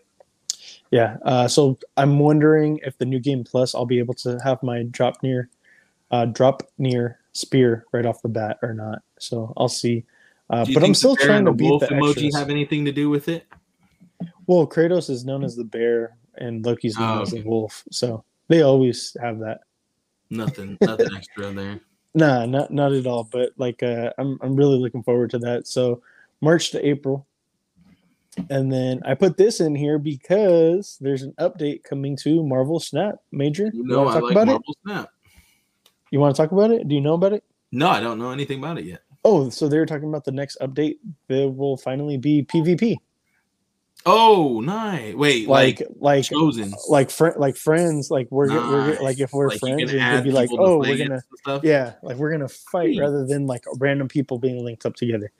yeah. Uh, so I'm wondering if the new game plus I'll be able to have my Draupnir, uh, drop near spear right off the bat or not. So I'll see. Uh, but I'm still trying to beat wolf the emoji extras. have anything to do with it? Well, Kratos is known as the bear, and Loki's known Oh, as the wolf. So they always have that. Nothing, nothing extra there. [laughs] Nah, not not at all. But like, uh, I'm I'm really looking forward to that. So March to April, and then I put this in here because there's an update coming to Marvel Snap. Major, You you know, want I like about Marvel Snap. it? You want to talk about it? Do you know about it? No, I don't know anything about it yet. Oh, so they're talking about the next update. There will finally be PvP. Oh, nice. Wait, like, Like like chosen. like like friends. Like we're, get- we're like if we're Like, friends, they'd be like, oh, we're gonna stuff. Yeah, like we're gonna fight rather than like random people being linked up together.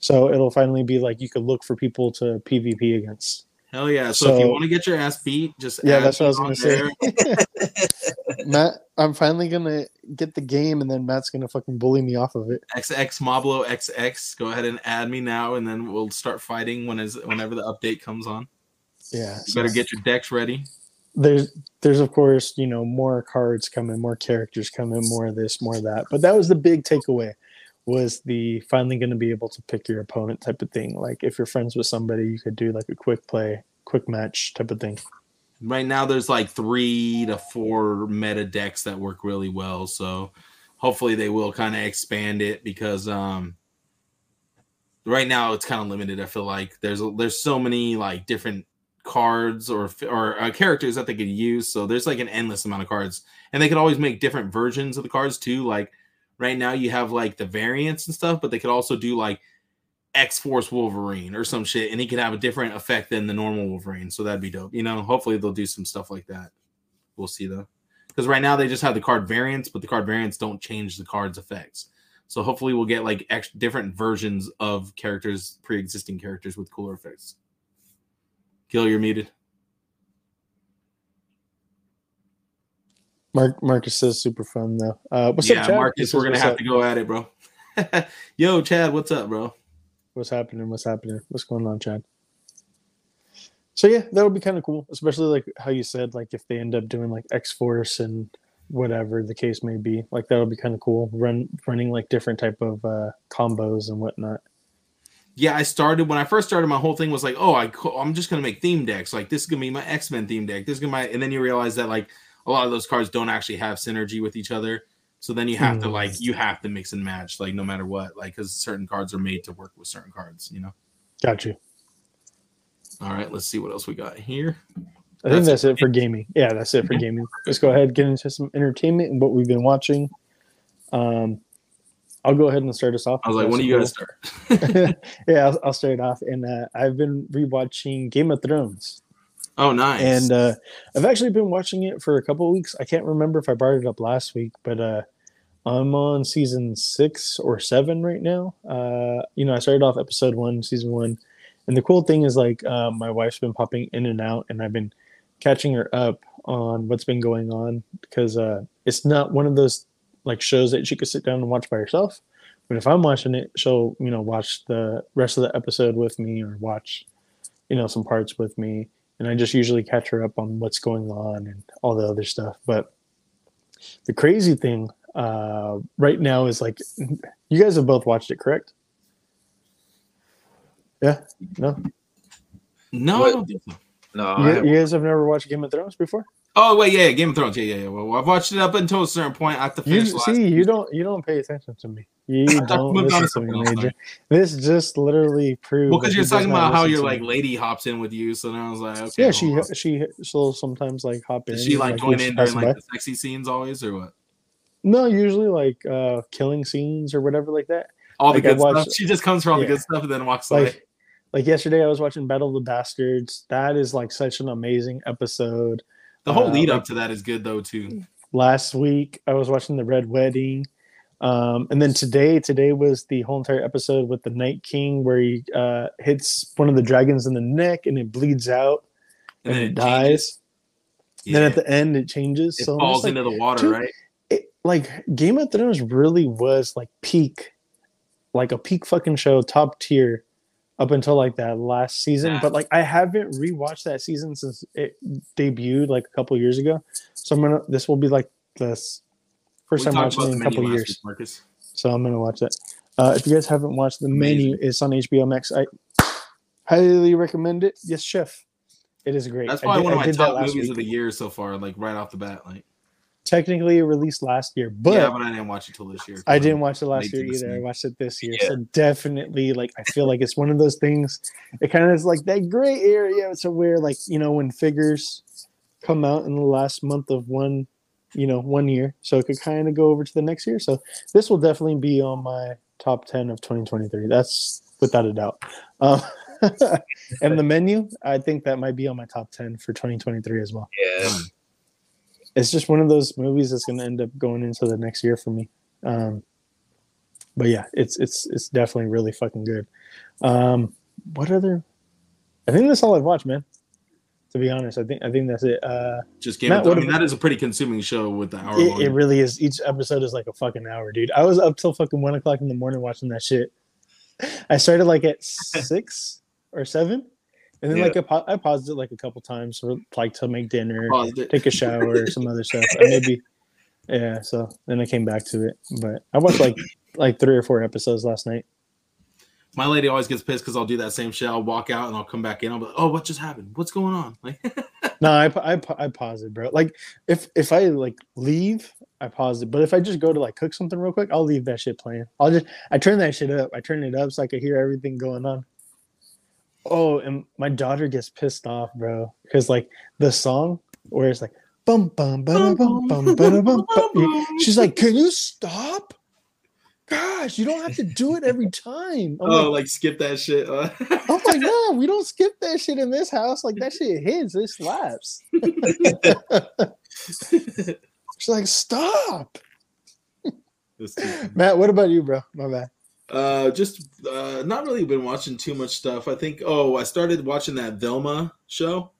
So it'll finally be like you could look for people to PvP against. Hell yeah! So, if you want to get your ass beat, just Yeah, add that's what I was gonna on say. [laughs] [laughs] Matt, I'm finally gonna get the game, and then Matt's gonna fucking bully me off of it. XX Moblo XX. Go ahead and add me now, and then we'll start fighting when is whenever the update comes on. Yeah, You better get your decks ready. there's there's of course you know more cards coming, more characters coming, more of this, more of that. But that was the big takeaway was the finally going to be able to pick your opponent type of thing. Like if you're friends with somebody, you could do like a quick play, quick match type of thing. Right now, there's like three to four meta decks that work really well. So hopefully, they will kind of expand it because um, right now it's kind of limited. I feel like there's there's so many like different cards or or uh, characters that they could use. So there's like an endless amount of cards, and they could always make different versions of the cards too. Like right now, you have like the variants and stuff, but they could also do like X Force Wolverine or some shit, and he could have a different effect than the normal Wolverine. So that'd be dope. You know, hopefully they'll do some stuff like that. We'll see though, because right now they just have the card variants, but the card variants don't change the card's effects. So hopefully we'll get like ex- different versions of characters, pre-existing characters with cooler effects. Gil, you're muted. Mark Marcus says super fun though. Uh, what's yeah, up, Chad? Marcus, we're gonna have up?" to go at it, bro. [laughs] Yo, Chad, what's up, bro? What's happening? What's happening? What's going on, Chad? So yeah, that would be kind of cool, especially like how you said, like if they end up doing like X Force and whatever the case may be, like that would be kind of cool. Run running like different type of uh, combos and whatnot. Yeah, I started when I first started. My whole thing was like, oh, I I'm just gonna make theme decks. Like this is gonna be my X Men theme deck. This is gonna be my, and then you realize that like a lot of those cards don't actually have synergy with each other. So then you have to Hmm. like you have to mix and match like no matter what, like because certain cards are made to work with certain cards. You know. Got you. All right, let's see what else we got here. I think That's that's it for gaming. Yeah, that's it for gaming. Let's go ahead and get into some entertainment and what we've been watching. Um, I'll go ahead and start us off. I was like, when are you gonna start? [laughs] [laughs] yeah, I'll, I'll start off. And uh, I've been rewatching Game of Thrones. Oh, nice. and uh, I've actually been watching it for a couple of weeks. I can't remember if I brought it up last week, but uh, I'm on season six or seven right now. Uh, you know, I started off episode one, season one, and the cool thing is like uh, my wife's been popping in and out, and I've been catching her up on what's been going on because uh, it's not one of those like shows that she could sit down and watch by herself. But if I'm watching it, she'll you know watch the rest of the episode with me or watch you know some parts with me, and I just usually catch her up on what's going on and all the other stuff. But the crazy thing uh, right now is like you guys have both watched it, correct? Yeah. No. No, I don't think so. No, You, I, you guys have never watched Game of Thrones before? Oh wait, yeah, yeah, Game of Thrones. Yeah, yeah, yeah. Well, I've watched it up until a certain point. I have to You finish. the last see, you don't you don't pay attention to me. [laughs] You don't moved on to listen to something me, Major. This just literally proves. Well, because you're talking about how your like me. lady hops in with you, so then I was like, okay. Yeah, she she she'll sometimes like hop in. Does she like join in during like the sexy scenes always, or what? No, usually like uh killing scenes or whatever like that. All the Like, I good stuff. She just comes for all the good stuff and then walks away. Like like yesterday, I was watching Battle of the Bastards. That is like such an amazing episode. The whole uh, lead up to that is good though too. last week i was watching the red wedding um, and then today today was the whole entire episode with the night king where he uh, hits one of the dragons in the neck and it bleeds out and, it, dies changes. then at the end it changes it so falls like, into the water, dude, right? it, like game of thrones really was like peak like a peak fucking show top tier up until like that last season but like i haven't rewatched that season since it debuted like a couple years ago. So i'm gonna this will be like this first We time watching it in a couple years. week, Marcus. so i'm gonna watch that uh if you guys haven't watched the menu it's on hbo max. I highly recommend it. Yes chef. It is great. That's I probably did- one of I my top movies week. of the year so far, like right off the bat. Like, technically released last year but yeah, but I didn't watch it till this year. I didn't watch it last year to the either. I watched it this year. Yeah. So definitely like I feel like it's one of those things it kind of is like that gray area to where like, you know, when figures come out in the last month of one, you know, one year. So it could kind of go over to the next year. So this will definitely be on my top 10 of 2023. That's without a doubt. Um, [laughs] and the menu, I think that might be on my top 10 for 2023 as well yeah, it's just one of those movies that's going to end up going into the next year for me. Um, but yeah, it's it's it's definitely really fucking good. Um, what other? I think that's all I've watched, man. To be honest, I think I think that's it. Uh, Just Game Matt, of Thrones. I mean, that is a pretty consuming show with the hour it, it really is. Each episode is like a fucking hour, dude. I was up till fucking one o'clock in the morning watching that shit. [laughs] I started like at [laughs] six or seven, and then Yeah. like I, I paused it like a couple times for like to make dinner, take a shower, or some other stuff. Maybe, [laughs] yeah. So then I came back to it, but I watched like like three or four episodes last night. My lady always gets pissed because I'll do that same shit. I'll walk out and I'll come back in. I'll be like, "Oh, what just happened? What's going on?" [laughs] Like, No, I, I, I pause it, bro. Like if if I like leave, I pause it. But if I just go to like cook something real quick, I'll leave that shit playing. I'll just I turn that shit up. I turn it up so I can hear everything going on. Oh, and my daughter gets pissed off, bro, because like the song where it's like bum bum bum bum bum bum bum. She's like, "Can you stop?" Gosh, you don't have to do it every time. I'm oh, like, like skip that shit. Uh, oh my god, we don't skip that shit in this house. Like that shit hits, it slaps. [laughs] She's like, stop. Matt, what about you, bro? My bad. Uh, just uh, not really been watching too much stuff. I think. Oh, I started watching that Velma show.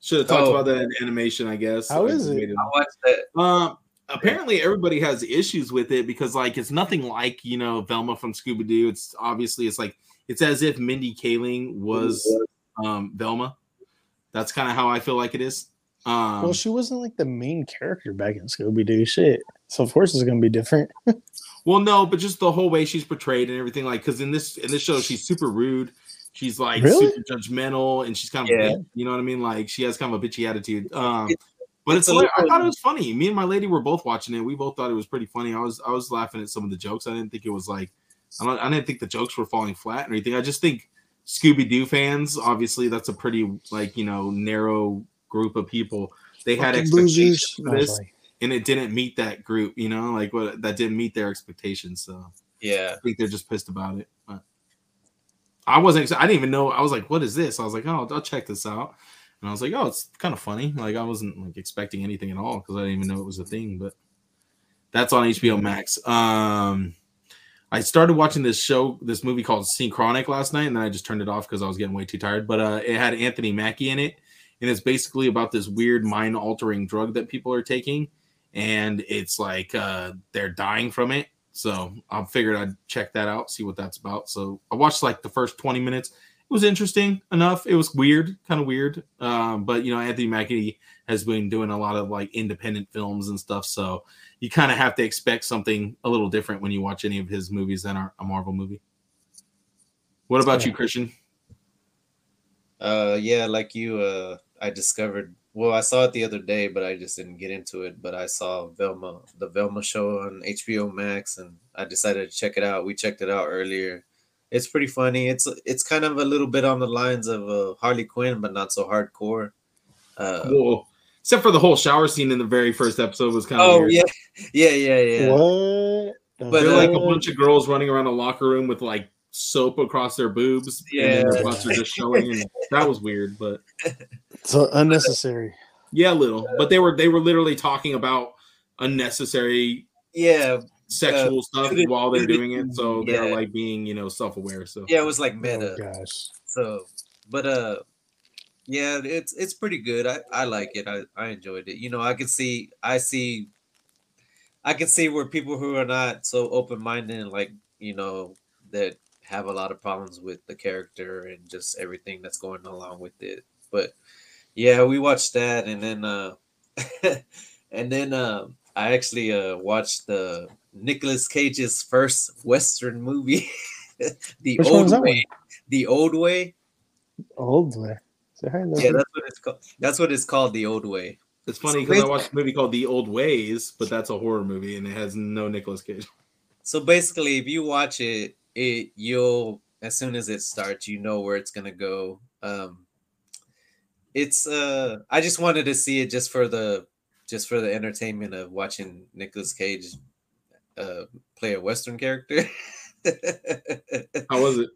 Should have talked Oh. about that in animation, I guess. How I is it? I watched that. Um, apparently everybody has issues with it because like it's nothing like you know Velma from Scooby Doo. It's obviously it's like it's as if Mindy Kaling was um Velma. That's kind of how I feel like it is. Um, well, she wasn't like the main character back in Scooby Doo shit. So of course it's gonna be different. [laughs] Well, no, but just the whole way she's portrayed and everything. Like, because in this in this show, she's super rude. She's like Really? super judgmental, and she's kind of Yeah. you know what I mean. Like, she has kind of a bitchy attitude. Um, It's- but it's it's, like, I thought it was funny. Me and my lady were both watching it. We both thought it was pretty funny. I was I was laughing at some of the jokes. I didn't think it was like I don't I didn't think the jokes were falling flat or anything. I just think Scooby Doo fans, obviously, that's a pretty like you know narrow group of people. They had expectations losers. for this and it didn't meet that group, you know, like what that didn't meet their expectations. So Yeah, I think they're just pissed about it. But I wasn't. I didn't even know. I was like, "What is this?" I was like, "Oh, I'll check this out." And I was like, "Oh, it's kind of funny." Like I wasn't like expecting anything at all because I didn't even know it was a thing. But that's on HBO Max. Um, I started watching this show, this movie called Synchronic last night, and then I just turned it off because I was getting way too tired. But uh, it had Anthony Mackie in it, and it's basically about this weird mind-altering drug that people are taking, and it's like uh, they're dying from it So I figured I'd check that out, see what that's about. So I watched like the first 20 minutes. It was interesting enough. It was weird, kind of weird. Um, but you know, Anthony Mackie has been doing a lot of like independent films and stuff. So you kind of have to expect something a little different when you watch any of his movies than a Marvel movie. What about you, Christian? Uh, yeah, like you, uh, I discovered. Well, I saw it the other day, but I just didn't get into it. But I saw Velma, the Velma show on HBO Max, and I decided to check it out. We checked it out earlier. It's pretty funny. It's it's kind of a little bit on the lines of uh, Harley Quinn, but not so hardcore. Uh, Whoa. Except for the whole shower scene in the very first episode was kind of oh weird. yeah, [laughs] yeah, yeah, yeah. What? But, They're like a uh, bunch of girls running around a locker room with like soap across their boobs. And their butts are just showing. And that was weird, but [laughs] so unnecessary. yeah, a little. But they were they were literally talking about unnecessary yeah, sexual stuff nudity- while they're doing it. So they're like being, you know, self aware. So yeah. It was like Oh meta. gosh. So, but uh, yeah, it's it's pretty good. I I like it. I I enjoyed it. You know, I can see I see, I can see where people who are not so open minded and like you know that have a lot of problems with the character and just everything that's going along with it. But yeah, we watched that, and then uh, [laughs] and then uh, I actually uh watched the Nicolas Cage's first Western movie, [laughs] the Which old way. The old way. Old way. Say Yeah, that's what it's called. That's what it's called. The old way. it's funny So because I watched a movie called The Old Ways, but that's a horror movie and it has no Nicolas Cage. So basically, if you watch it, it you'll as soon as it starts, you know where it's gonna go. Um, it's uh, I just wanted to see it just for the just for the entertainment of watching Nicolas Cage uh play a Western character. [laughs] How was it?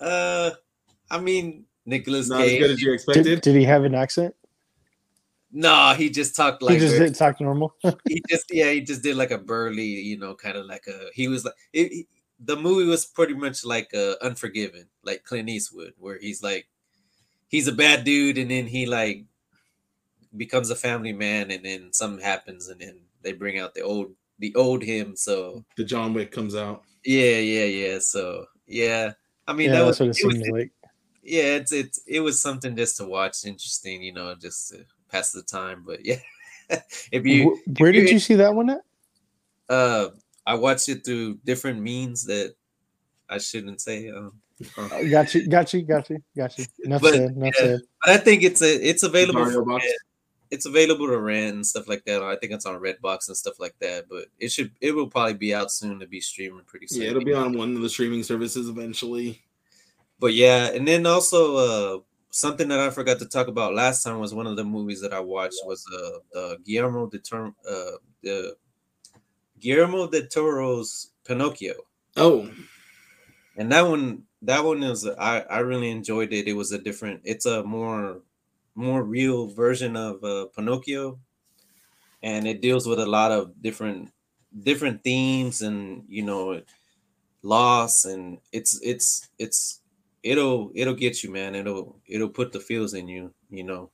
uh, I mean Nicolas Not as good as you expected. did he have an accent? No, he just talked like he just very- didn't talk normal. [laughs] he just yeah he just did like a burly you know kind of like a he was like it, it- the movie was pretty much like uh unforgiven like clint eastwood where he's like he's a bad dude and then he like becomes a family man and then something happens and then they bring out the old the old him so The John Wick comes out. yeah yeah yeah so yeah i mean yeah, that was, what it it was like. yeah it's it's it was something just to watch interesting you know just to pass the time but yeah [laughs] if you Wh- Where did you- you see that one at? Uh, I watched it through different means that I shouldn't say. Um, uh, Oh, got you, got you, got you, got you. [laughs] Enough But, said, enough yeah. said. but I think it's a it's available. Mario For Box. rent. It's available to rent and stuff like that. I think it's on Redbox and stuff like that. But it should it will probably be out soon to be streaming pretty soon. Yeah, it'll be on one of the streaming services eventually. But yeah, and then also uh something that I forgot to talk about last time was one of the movies that I watched was uh the Guillermo de Tor- uh the Guillermo de Toro's Pinocchio. Oh, and that one that one is i i really enjoyed it. It was a different it's a more more real version of uh pinocchio. And it deals with a lot of different different themes and you know loss and it's it's it's it'll it'll get you man. It'll it'll put the feels in you you know.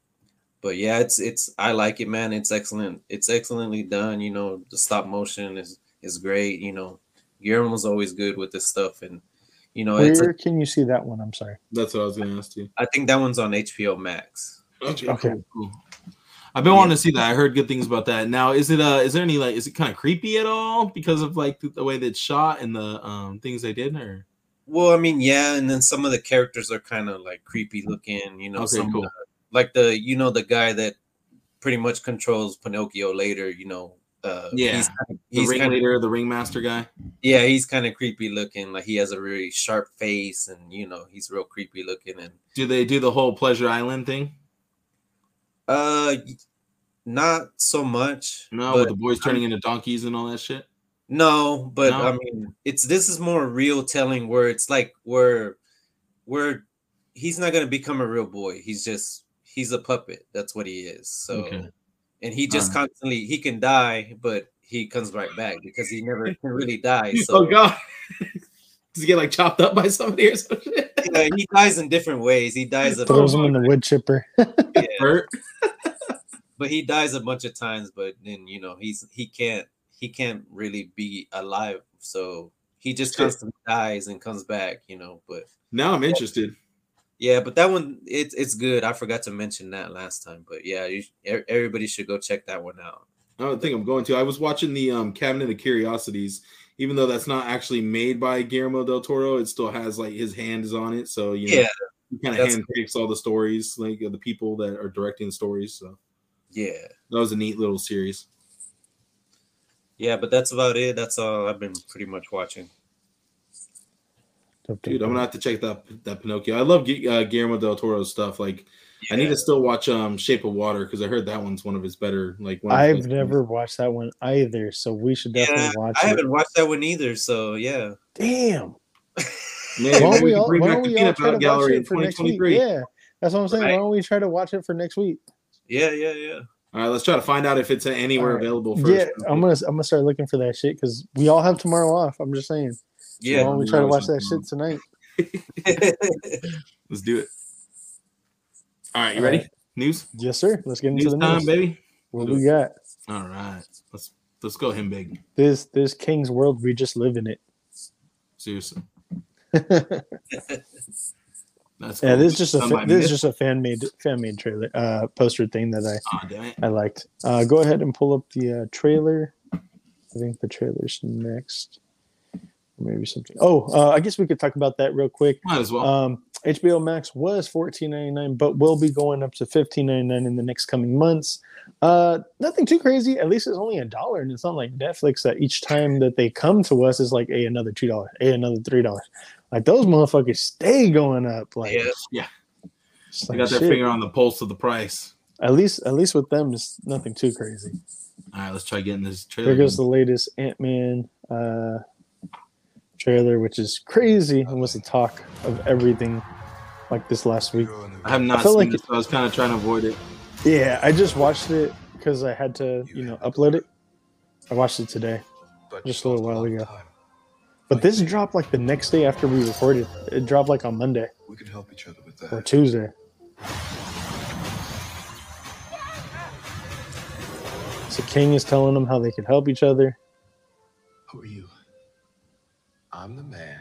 But yeah it's it's i like it man. It's excellent. It's excellently done you know. The stop motion is is great you know. Guillermo's always good with this stuff and you know it's Where can you see that one? I'm sorry. that's what I was going to ask you. i think that one's on hbo max Okay, Okay. cool, cool. I've been wanting to see that. I heard good things about that. Now, is it uh is there any like is it kind of creepy at all because of like the, the way that it's shot and the um things they did or well i mean yeah and then some of the characters are kind of like creepy looking you know Okay, some of cool. the- like the you know the guy that pretty much controls pinocchio later you know uh Yeah, he's kind of, the he's kind of the ringmaster guy? yeah he's kind of creepy looking like he has a really sharp face and you know he's real creepy looking and Do they do the whole Pleasure Island thing? uh not so much No, but with the boys turning into donkeys and all that shit. No, but No? I mean, it's this is more real telling where it's like where where he's not gonna become a real boy. He's just he's a puppet. That's what he is. So Okay. And he just Alright. constantly he can die, but he comes right back because he never can really die. [laughs] oh god. [laughs] Does he get like chopped up by somebody or some shit? yeah, he dies in different ways. He dies a Throws them in the wood chipper. [laughs] yeah, but he dies a bunch of times, but then you know, he's he can't he can't really be alive so he just constantly dies and comes back, you know. But Now I'm interested. Yeah, but that one it's it's good. I forgot to mention that last time, but yeah, you, everybody should go check that one out. I don't think I'm going to. I was watching the um, Cabinet of Curiosities, even though that's not actually made by Guillermo del Toro. It still has like his hand is on it, so you know, Yeah, he kind of that's- hand picks all the stories, like the people that are directing the stories. So yeah, that was a neat little series. yeah. But that's about it. That's all I've been pretty much watching. Dope, dope, Dude, I'm gonna have to check that that Pinocchio. I love uh, Guillermo del Toro's stuff. Like, I need to still watch um Shape of Water because I heard that one's one of his better. Like, one I've best never watched that one either, so we should definitely Yeah, watch I it. haven't watched that one either. So yeah, Damn. Man, Why don't we we all, bring why back don't the we all Peanut try to watch Gallery in it for next week? 2023. Yeah, that's what I'm saying. Right. Why don't we try to watch it for next week? yeah, yeah, yeah. All right, let's try to find out if it's anywhere All right. available first. Yeah, I'm gonna I'm gonna start looking for that shit because we all have tomorrow off. I'm just saying. Why Yeah. don't we try to watch that shit tonight? [laughs] Let's do it. All right, you All ready? right. News, Yes, sir. Let's get into news the time, news. baby. What we got? All right, let's let's go him big. This this Kang's world. We just live in it. Seriously, [laughs] that's Yeah, cool. this is just a Done fa- this is just a fan made fan made trailer uh poster thing that I Aw, damn it. I liked. Uh, go ahead and pull up the uh, trailer. I think the trailer's next. Maybe something. Oh, uh, I guess we could talk about that real quick. Might as well. Um, HBO Max was fourteen ninety nine, but will be going up to fifteen ninety nine in the next coming months. Uh, nothing too crazy. At least it's only a dollar, and it's not like Netflix that each time that they come to us is like, a another two dollars, a another three dollars. Like those motherfuckers stay going up. Like, Yeah. they like, got their shit. finger on the pulse of the price. At least, at least with them, it's nothing too crazy. All right, let's try getting this trailer. There goes the latest Ant Man uh, trailer, which is crazy and was the talk of everything like this last week. I have not I felt seen like it, so I was kind of trying to avoid it. Yeah, I just watched it because I had to, you know, upload it. I watched it today, just a little while ago. But this dropped like the next day after we recorded. It dropped like on Monday We could help each other with or. Tuesday. So Kang is telling them how they could help each other. Who are you? I'm the man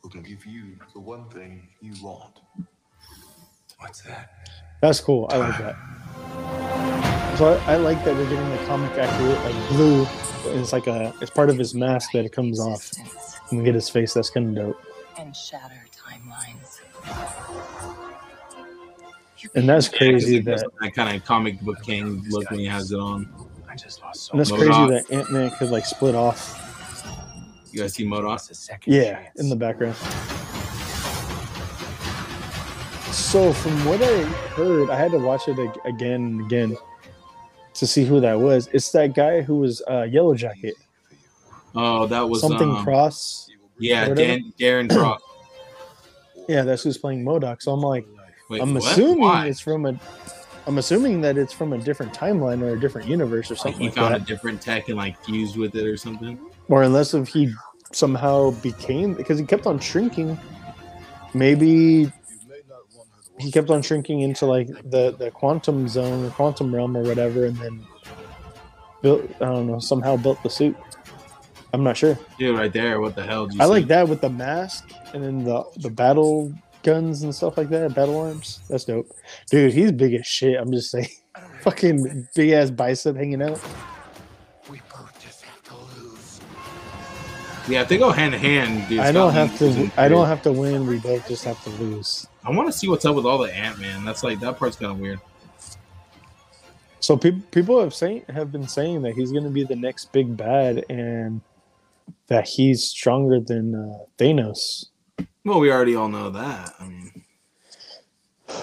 who can give you the one thing you want. What's that? That's cool. I like that. So I, I like that we're getting the comic accurate, like blue. It's like a, it's part of his mask that it comes off. And we get his face. That's kind of dope. and shatter timelines. And that's crazy it does that, that kind of comic book Kang look when he has it on. I just lost so and that's MODOK. crazy that Ant Man could like split off. You guys see MODOK? Yeah, in the background. So from what I heard, I had to watch it ag- again and again to see who that was. It's that guy who was uh, Yellow Jacket, Oh, that was something um, Cross. Yeah. Dan, Darren Cross. [clears throat] Yeah, that's who's playing MODOK. So I'm like, Wait, I'm what? assuming Why? it's from a. I'm assuming that it's from a different timeline or a different universe or Like something he like found that. a different tech and like fused with it or something. Or unless if he somehow became because he kept on shrinking. Maybe he kept on shrinking into like the the quantum zone or quantum realm or whatever, and then built. I don't know. Somehow built the suit. I'm not sure. Dude, right there. What the hell? I see? like that with the mask and then the the battle guns and stuff like that. Battle arms. That's dope, dude. He's big as shit. I'm just saying. [laughs] Fucking big ass bicep hanging out. Yeah, if they go hand in hand, dude. I don't have to. I don't have to win. We both just have to lose. I want to see what's up with all the Ant Man. That's like that part's kind of weird. So people people have saying have been saying that he's going to be the next big bad and that he's stronger than uh, Thanos. Well, we already all know that. I mean,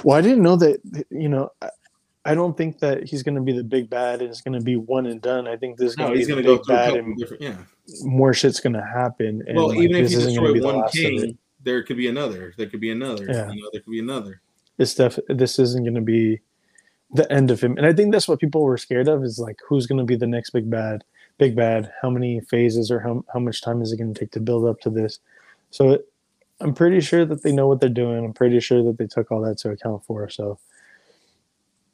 Well, I didn't know that. You know, I, don't think that he's going to be the big bad and it's going to be one and done. I think this is going no, to be gonna the big bad and. Yeah. more shit's going to happen. And Well, like, even if this you isn't gonna destroy one last of it. Kang, there could be another. There could be another. Yeah. You know, there could be another. this stuff this isn't going to be the end of him and i think that's what people were scared of is like who's going to be the next big bad big bad how many phases or how, how much time is it going to take to build up to this so it, i'm pretty sure that they know what they're doing i'm pretty sure that they took all that to account for so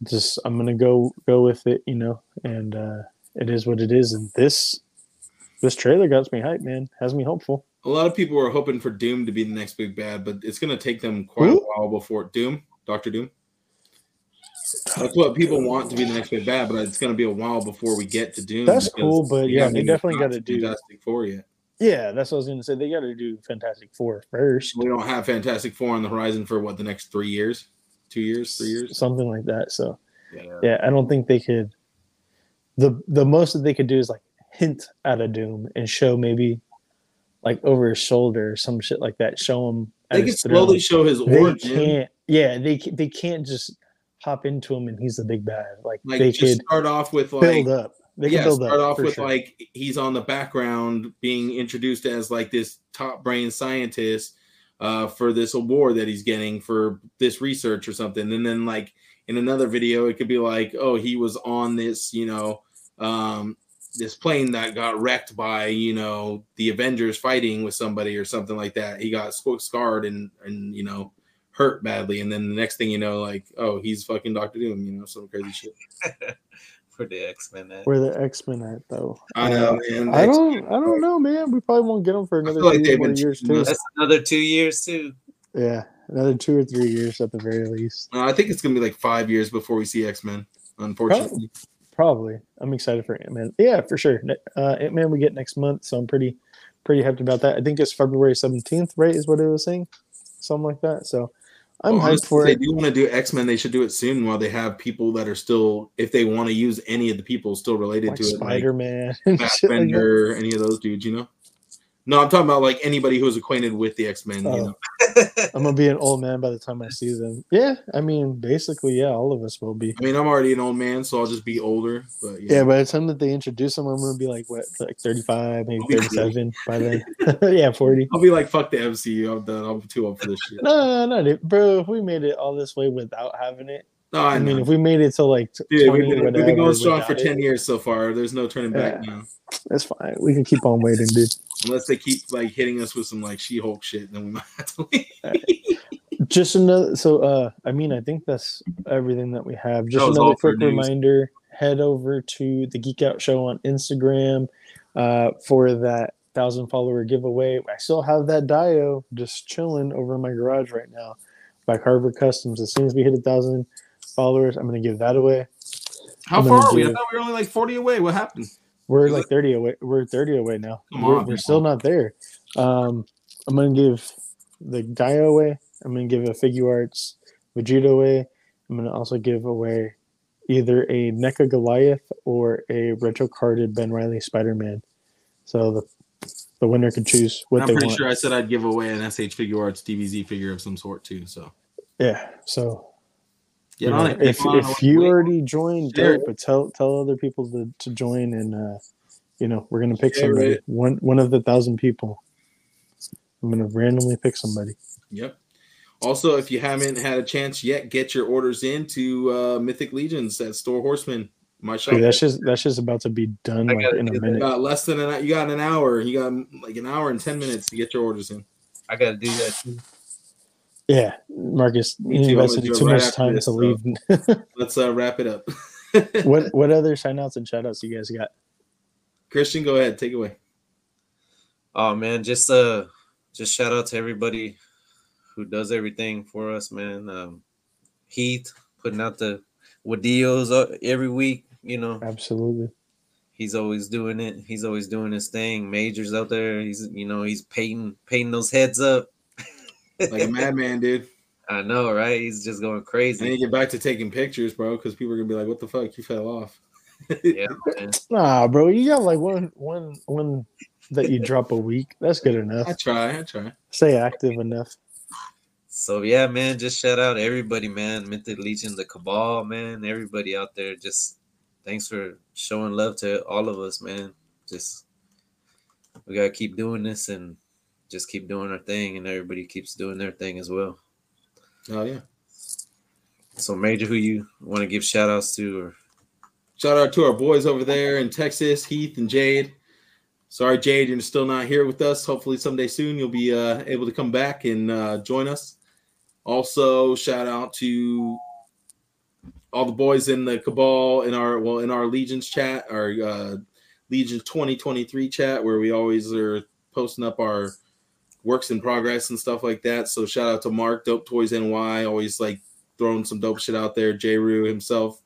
just i'm to go go with it you know and uh it is what it is and this This trailer got me hyped, man. Has me hopeful. A lot of people were hoping for Doom to be the next big bad, but it's to take them quite Who? a while before Doom, Doctor Doom. That's what people want to be the next big bad, but it's to be a while before we get to Doom. That's cool, but yeah, they definitely got gotta to do- Fantastic Four yet. Yeah, that's what I was gonna say. They got to do Fantastic Four first, We don't have Fantastic Four on the horizon for what the next three years, two years, three years. something like that. So Yeah. yeah, I don't think they could. the The most that they could do is like hint at a Doom and show maybe like over his shoulder or some shit like that. Show him. They can slowly show his They origin. can't. Yeah, they they can't just hop into him and he's the big bad. Like, Like they just could start off with like build up. They yeah, can build start up off with sure. like he's on the background being introduced as like this top brain scientist uh, for this award that he's getting for this research or something, and then like in another video, it could be like, oh, he was on this, you know, um, this plane that got wrecked by you know the Avengers fighting with somebody or something like that. He got scarred and and you know hurt badly, and then the next thing you know, like, oh, he's fucking Doctor Doom, you know, some crazy shit. [laughs] for the X Men. where the X Men at though. I know, man. I don't. I don't know, man. We probably won't get them for another feel like few they've more years too. That's another two years too. Yeah, another two or three years at the very least. Uh, I think it's gonna be like five years before we see X Men. Unfortunately, Probably. I'm excited for Ant Man. Yeah, for sure. Uh, Ant Man we get next month, so I'm pretty pretty hyped about that. I think it's February 17th, right? Is what it was saying, something like that. So I'm Well, hyped for if it. they do want to do X Men, they should do it soon while they have people that are still, if they want to use any of the people still related Like to it, Spider Man like [laughs] like any of those dudes, you know. No, I'm talking about like anybody who's acquainted with the X Men. Oh. You know, [laughs] I'm gonna be an old man by the time I see them. Yeah, I mean, basically, yeah, all of us will be. I mean, I'm already an old man, so I'll just be older. But Yeah, yeah, by the time that they introduce them, I'm gonna be like what, like 35, maybe 37 by then. [laughs] yeah, 40. I'll be like, fuck the MCU. I'm done. I'm too old for this shit. No, no, no, bro. If we made it all this way without having it, No, I, I, mean, if we made it to like t- Dude, 20 we've been, we've been going strong for ten it, years so far. There's no turning back Yeah. now. That's fine. We can keep on waiting, dude. Unless they keep like hitting us with some like She-Hulk shit, then we [laughs] might have to leave. [laughs] Just another. So, uh, I mean, I think that's everything that we have. Just another quick reminder: head over to the Geek Out Show on Instagram uh, for that thousand follower giveaway. I still have that Dio just chilling over in my garage right now by Carver Customs. As soon as we hit a thousand followers, I'm gonna give that away. How I'm far are we? I thought we were only like 40 away. What happened? We're like 30 away. We're 30 away now. Come we're, on, we're still not there. Um, I'm gonna give the Dio away. I'm gonna give a Figuarts Vegeta away. I'm gonna also give away either a NECA Goliath or a retro carded Ben Riley Spider Man. So the the winner can choose what I'm they pretty want. sure I said I'd give away an SH Figuarts DBZ figure of some sort too. So Yeah. So get you on know, it. if on if you Wait. already joined, Share dope. But tell tell other people to, to join, and uh, you know we're gonna pick Share somebody. it. One one of the thousand people. I'm gonna randomly pick somebody. Yep. Also, if you haven't had a chance yet, get your orders into uh, Mythic Legions at Store Horsemen. My shop. Dude, that's just that's just about to be done like in a minute. got less than an you got an hour. You got like an hour and ten minutes to get your orders in. I gotta do that too. Yeah, Marcus, Me you too. I'm invested gonna do it too right much after time this, to so. leave. [laughs] Let's uh, wrap it up. [laughs] what what other sign outs and shout outs you guys got? Christian, go ahead. Take it away. Oh man, just uh just shout out to everybody who does everything for us, man. Um Heath putting out the Wadios uh, every week, you know. Absolutely. He's always doing it. He's always doing his thing. Majors out there. He's you know, he's painting painting those heads up. Like a madman, dude. [laughs] I know, right? He's just going I need to crazy. get back to taking pictures, bro, because people are gonna be like, "What the fuck? You fell off." [laughs] Yeah, man. Nah, bro, you got like one one one that you drop a week. That's good enough. I try. I try. Stay active enough. So yeah, man, just shout out everybody, man. Mythic Legion, the Cabal, man. Everybody out there, just thanks for showing love to all of us, man. Just we gotta keep doing this and just keep doing our thing, and everybody keeps doing their thing as well. Oh yeah. So, Major, who you want to give shout outs to, or Shout out to our boys over there in Texas, Heath and Jade. Sorry, Jade, you're still not here with us. Hopefully, someday soon you'll be uh, able to come back and uh, join us. Also, shout out to all the boys in the cabal in our well in our legions chat, our uh, Legion 2023 chat where we always are posting up our works in progress and stuff like that. So shout out to Mark, Dope Toys NY, always like throwing some dope shit out there. J. Rue himself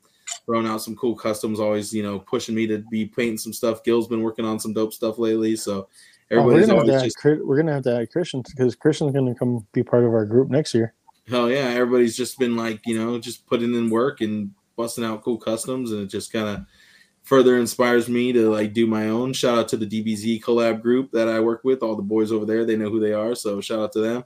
throwing out some cool customs, always, you know, pushing me to be painting some stuff. Gil's been working on some dope stuff lately. So Oh, we're everybody's gonna always just we're gonna have to add Christian because Christian's gonna come be part of our group next year. hell yeah, everybody's just been like, you know, just putting in work and busting out cool customs, and it just kind of further inspires me to like do my own. Shout out to the DBZ collab group that I work with, all the boys over there, they know who they are, so shout out to them.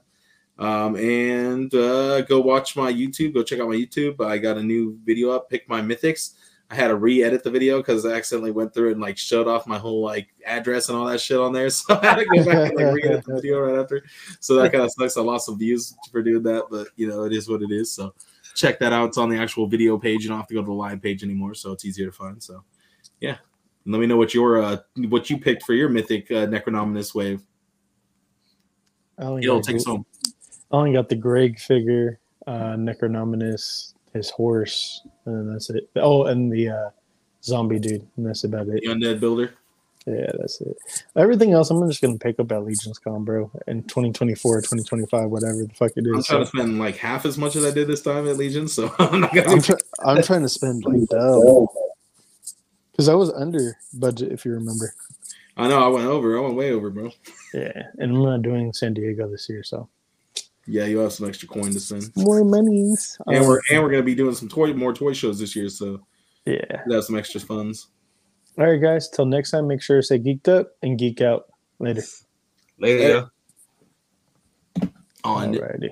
Um, and uh, go watch my YouTube, go check out my YouTube. I got a new video up, pick my mythics. I had to re-edit the video because I accidentally went through and like showed off my whole like address and all that shit on there. [laughs] So I had to go back and like re-edit the video right after. So that kind of sucks. I lost some views for doing that, but you know, it is what it is. So check that out. It's on the actual video page. You don't have to go to the live page anymore, so it's easier to find. So yeah. And let me know what your uh what you picked for your mythic uh, Necronominus wave. I only, got, take us home. I only got the Greg figure, uh, Necronominus, his horse, and then that's it. Oh, and the uh, zombie dude, and that's about it. The undead builder. Yeah, that's it. Everything else, I'm just gonna pick up at Legion's Con, bro, in 2024, 2025, whatever the fuck it is. I'm is. trying to spend like half as much as I did this time at Legion, so [laughs] I'm not gonna I'm, try- I'm trying to spend like double because I was under budget, if you remember. I know I went over. I went way over, bro. Yeah, and I'm not doing San Diego this year, so Yeah, you have some extra coin to spend. more monies. And Um, we're and we're gonna be doing some toy more toy shows this year, so yeah. we have some extra funds. All right, guys. Till next time, make sure to say geeked up and geek out. Later. Later, Hey. yeah. On Alrighty.